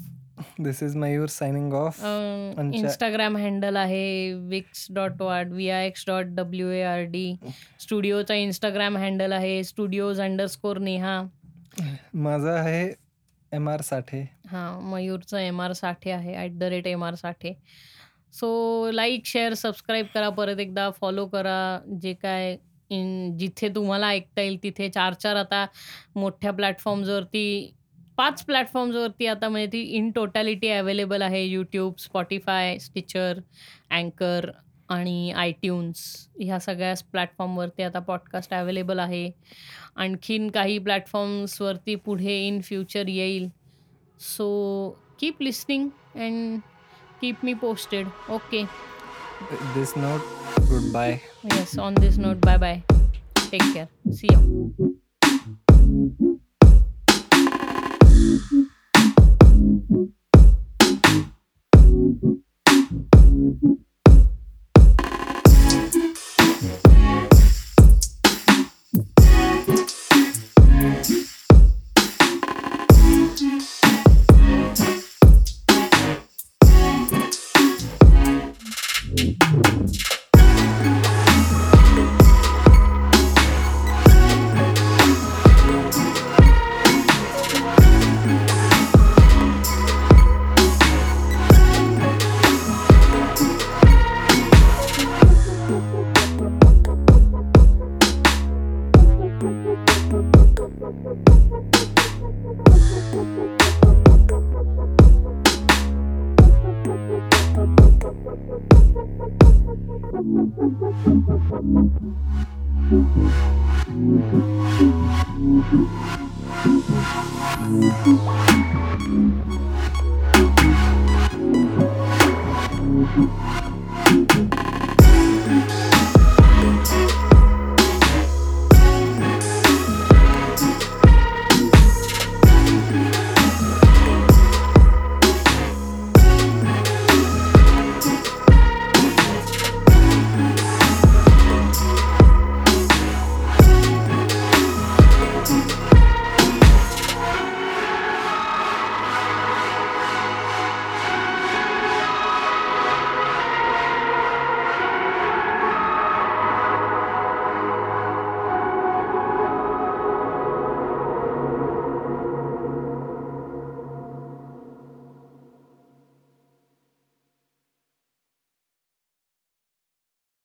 this is Mayur signing off Instagram handle आहे vicks dot vat V I X dot W A R D स्टुडिओचा Instagram handle आहे स्टुडिओज अंडरस्कोर नेहा माझा आहे M R साठे. हां मयूरचं M R Sathe आहे at the rate M R Sathe. So like share subscribe करा परत एकदा follow करा. जे काय इन जिथे तुम्हाला ऐकता येईल तिथे. चार चार आता मोठ्या प्लॅटफॉर्म्सवरती पाच प्लॅटफॉर्म्सवरती आता म्हणजे ती इन टोटॅलिटी अवेलेबल आहे. यूट्यूब स्पॉटीफाय स्टिचर अँकर आणि आयट्यून्स ह्या सगळ्याच प्लॅटफॉर्मवरती आता पॉडकास्ट अवेलेबल आहे. आणखीन काही प्लॅटफॉर्म्सवरती पुढे इन फ्युचर येईल. So keep listening and keep me posted okay this note goodbye yes on this note bye bye take care see you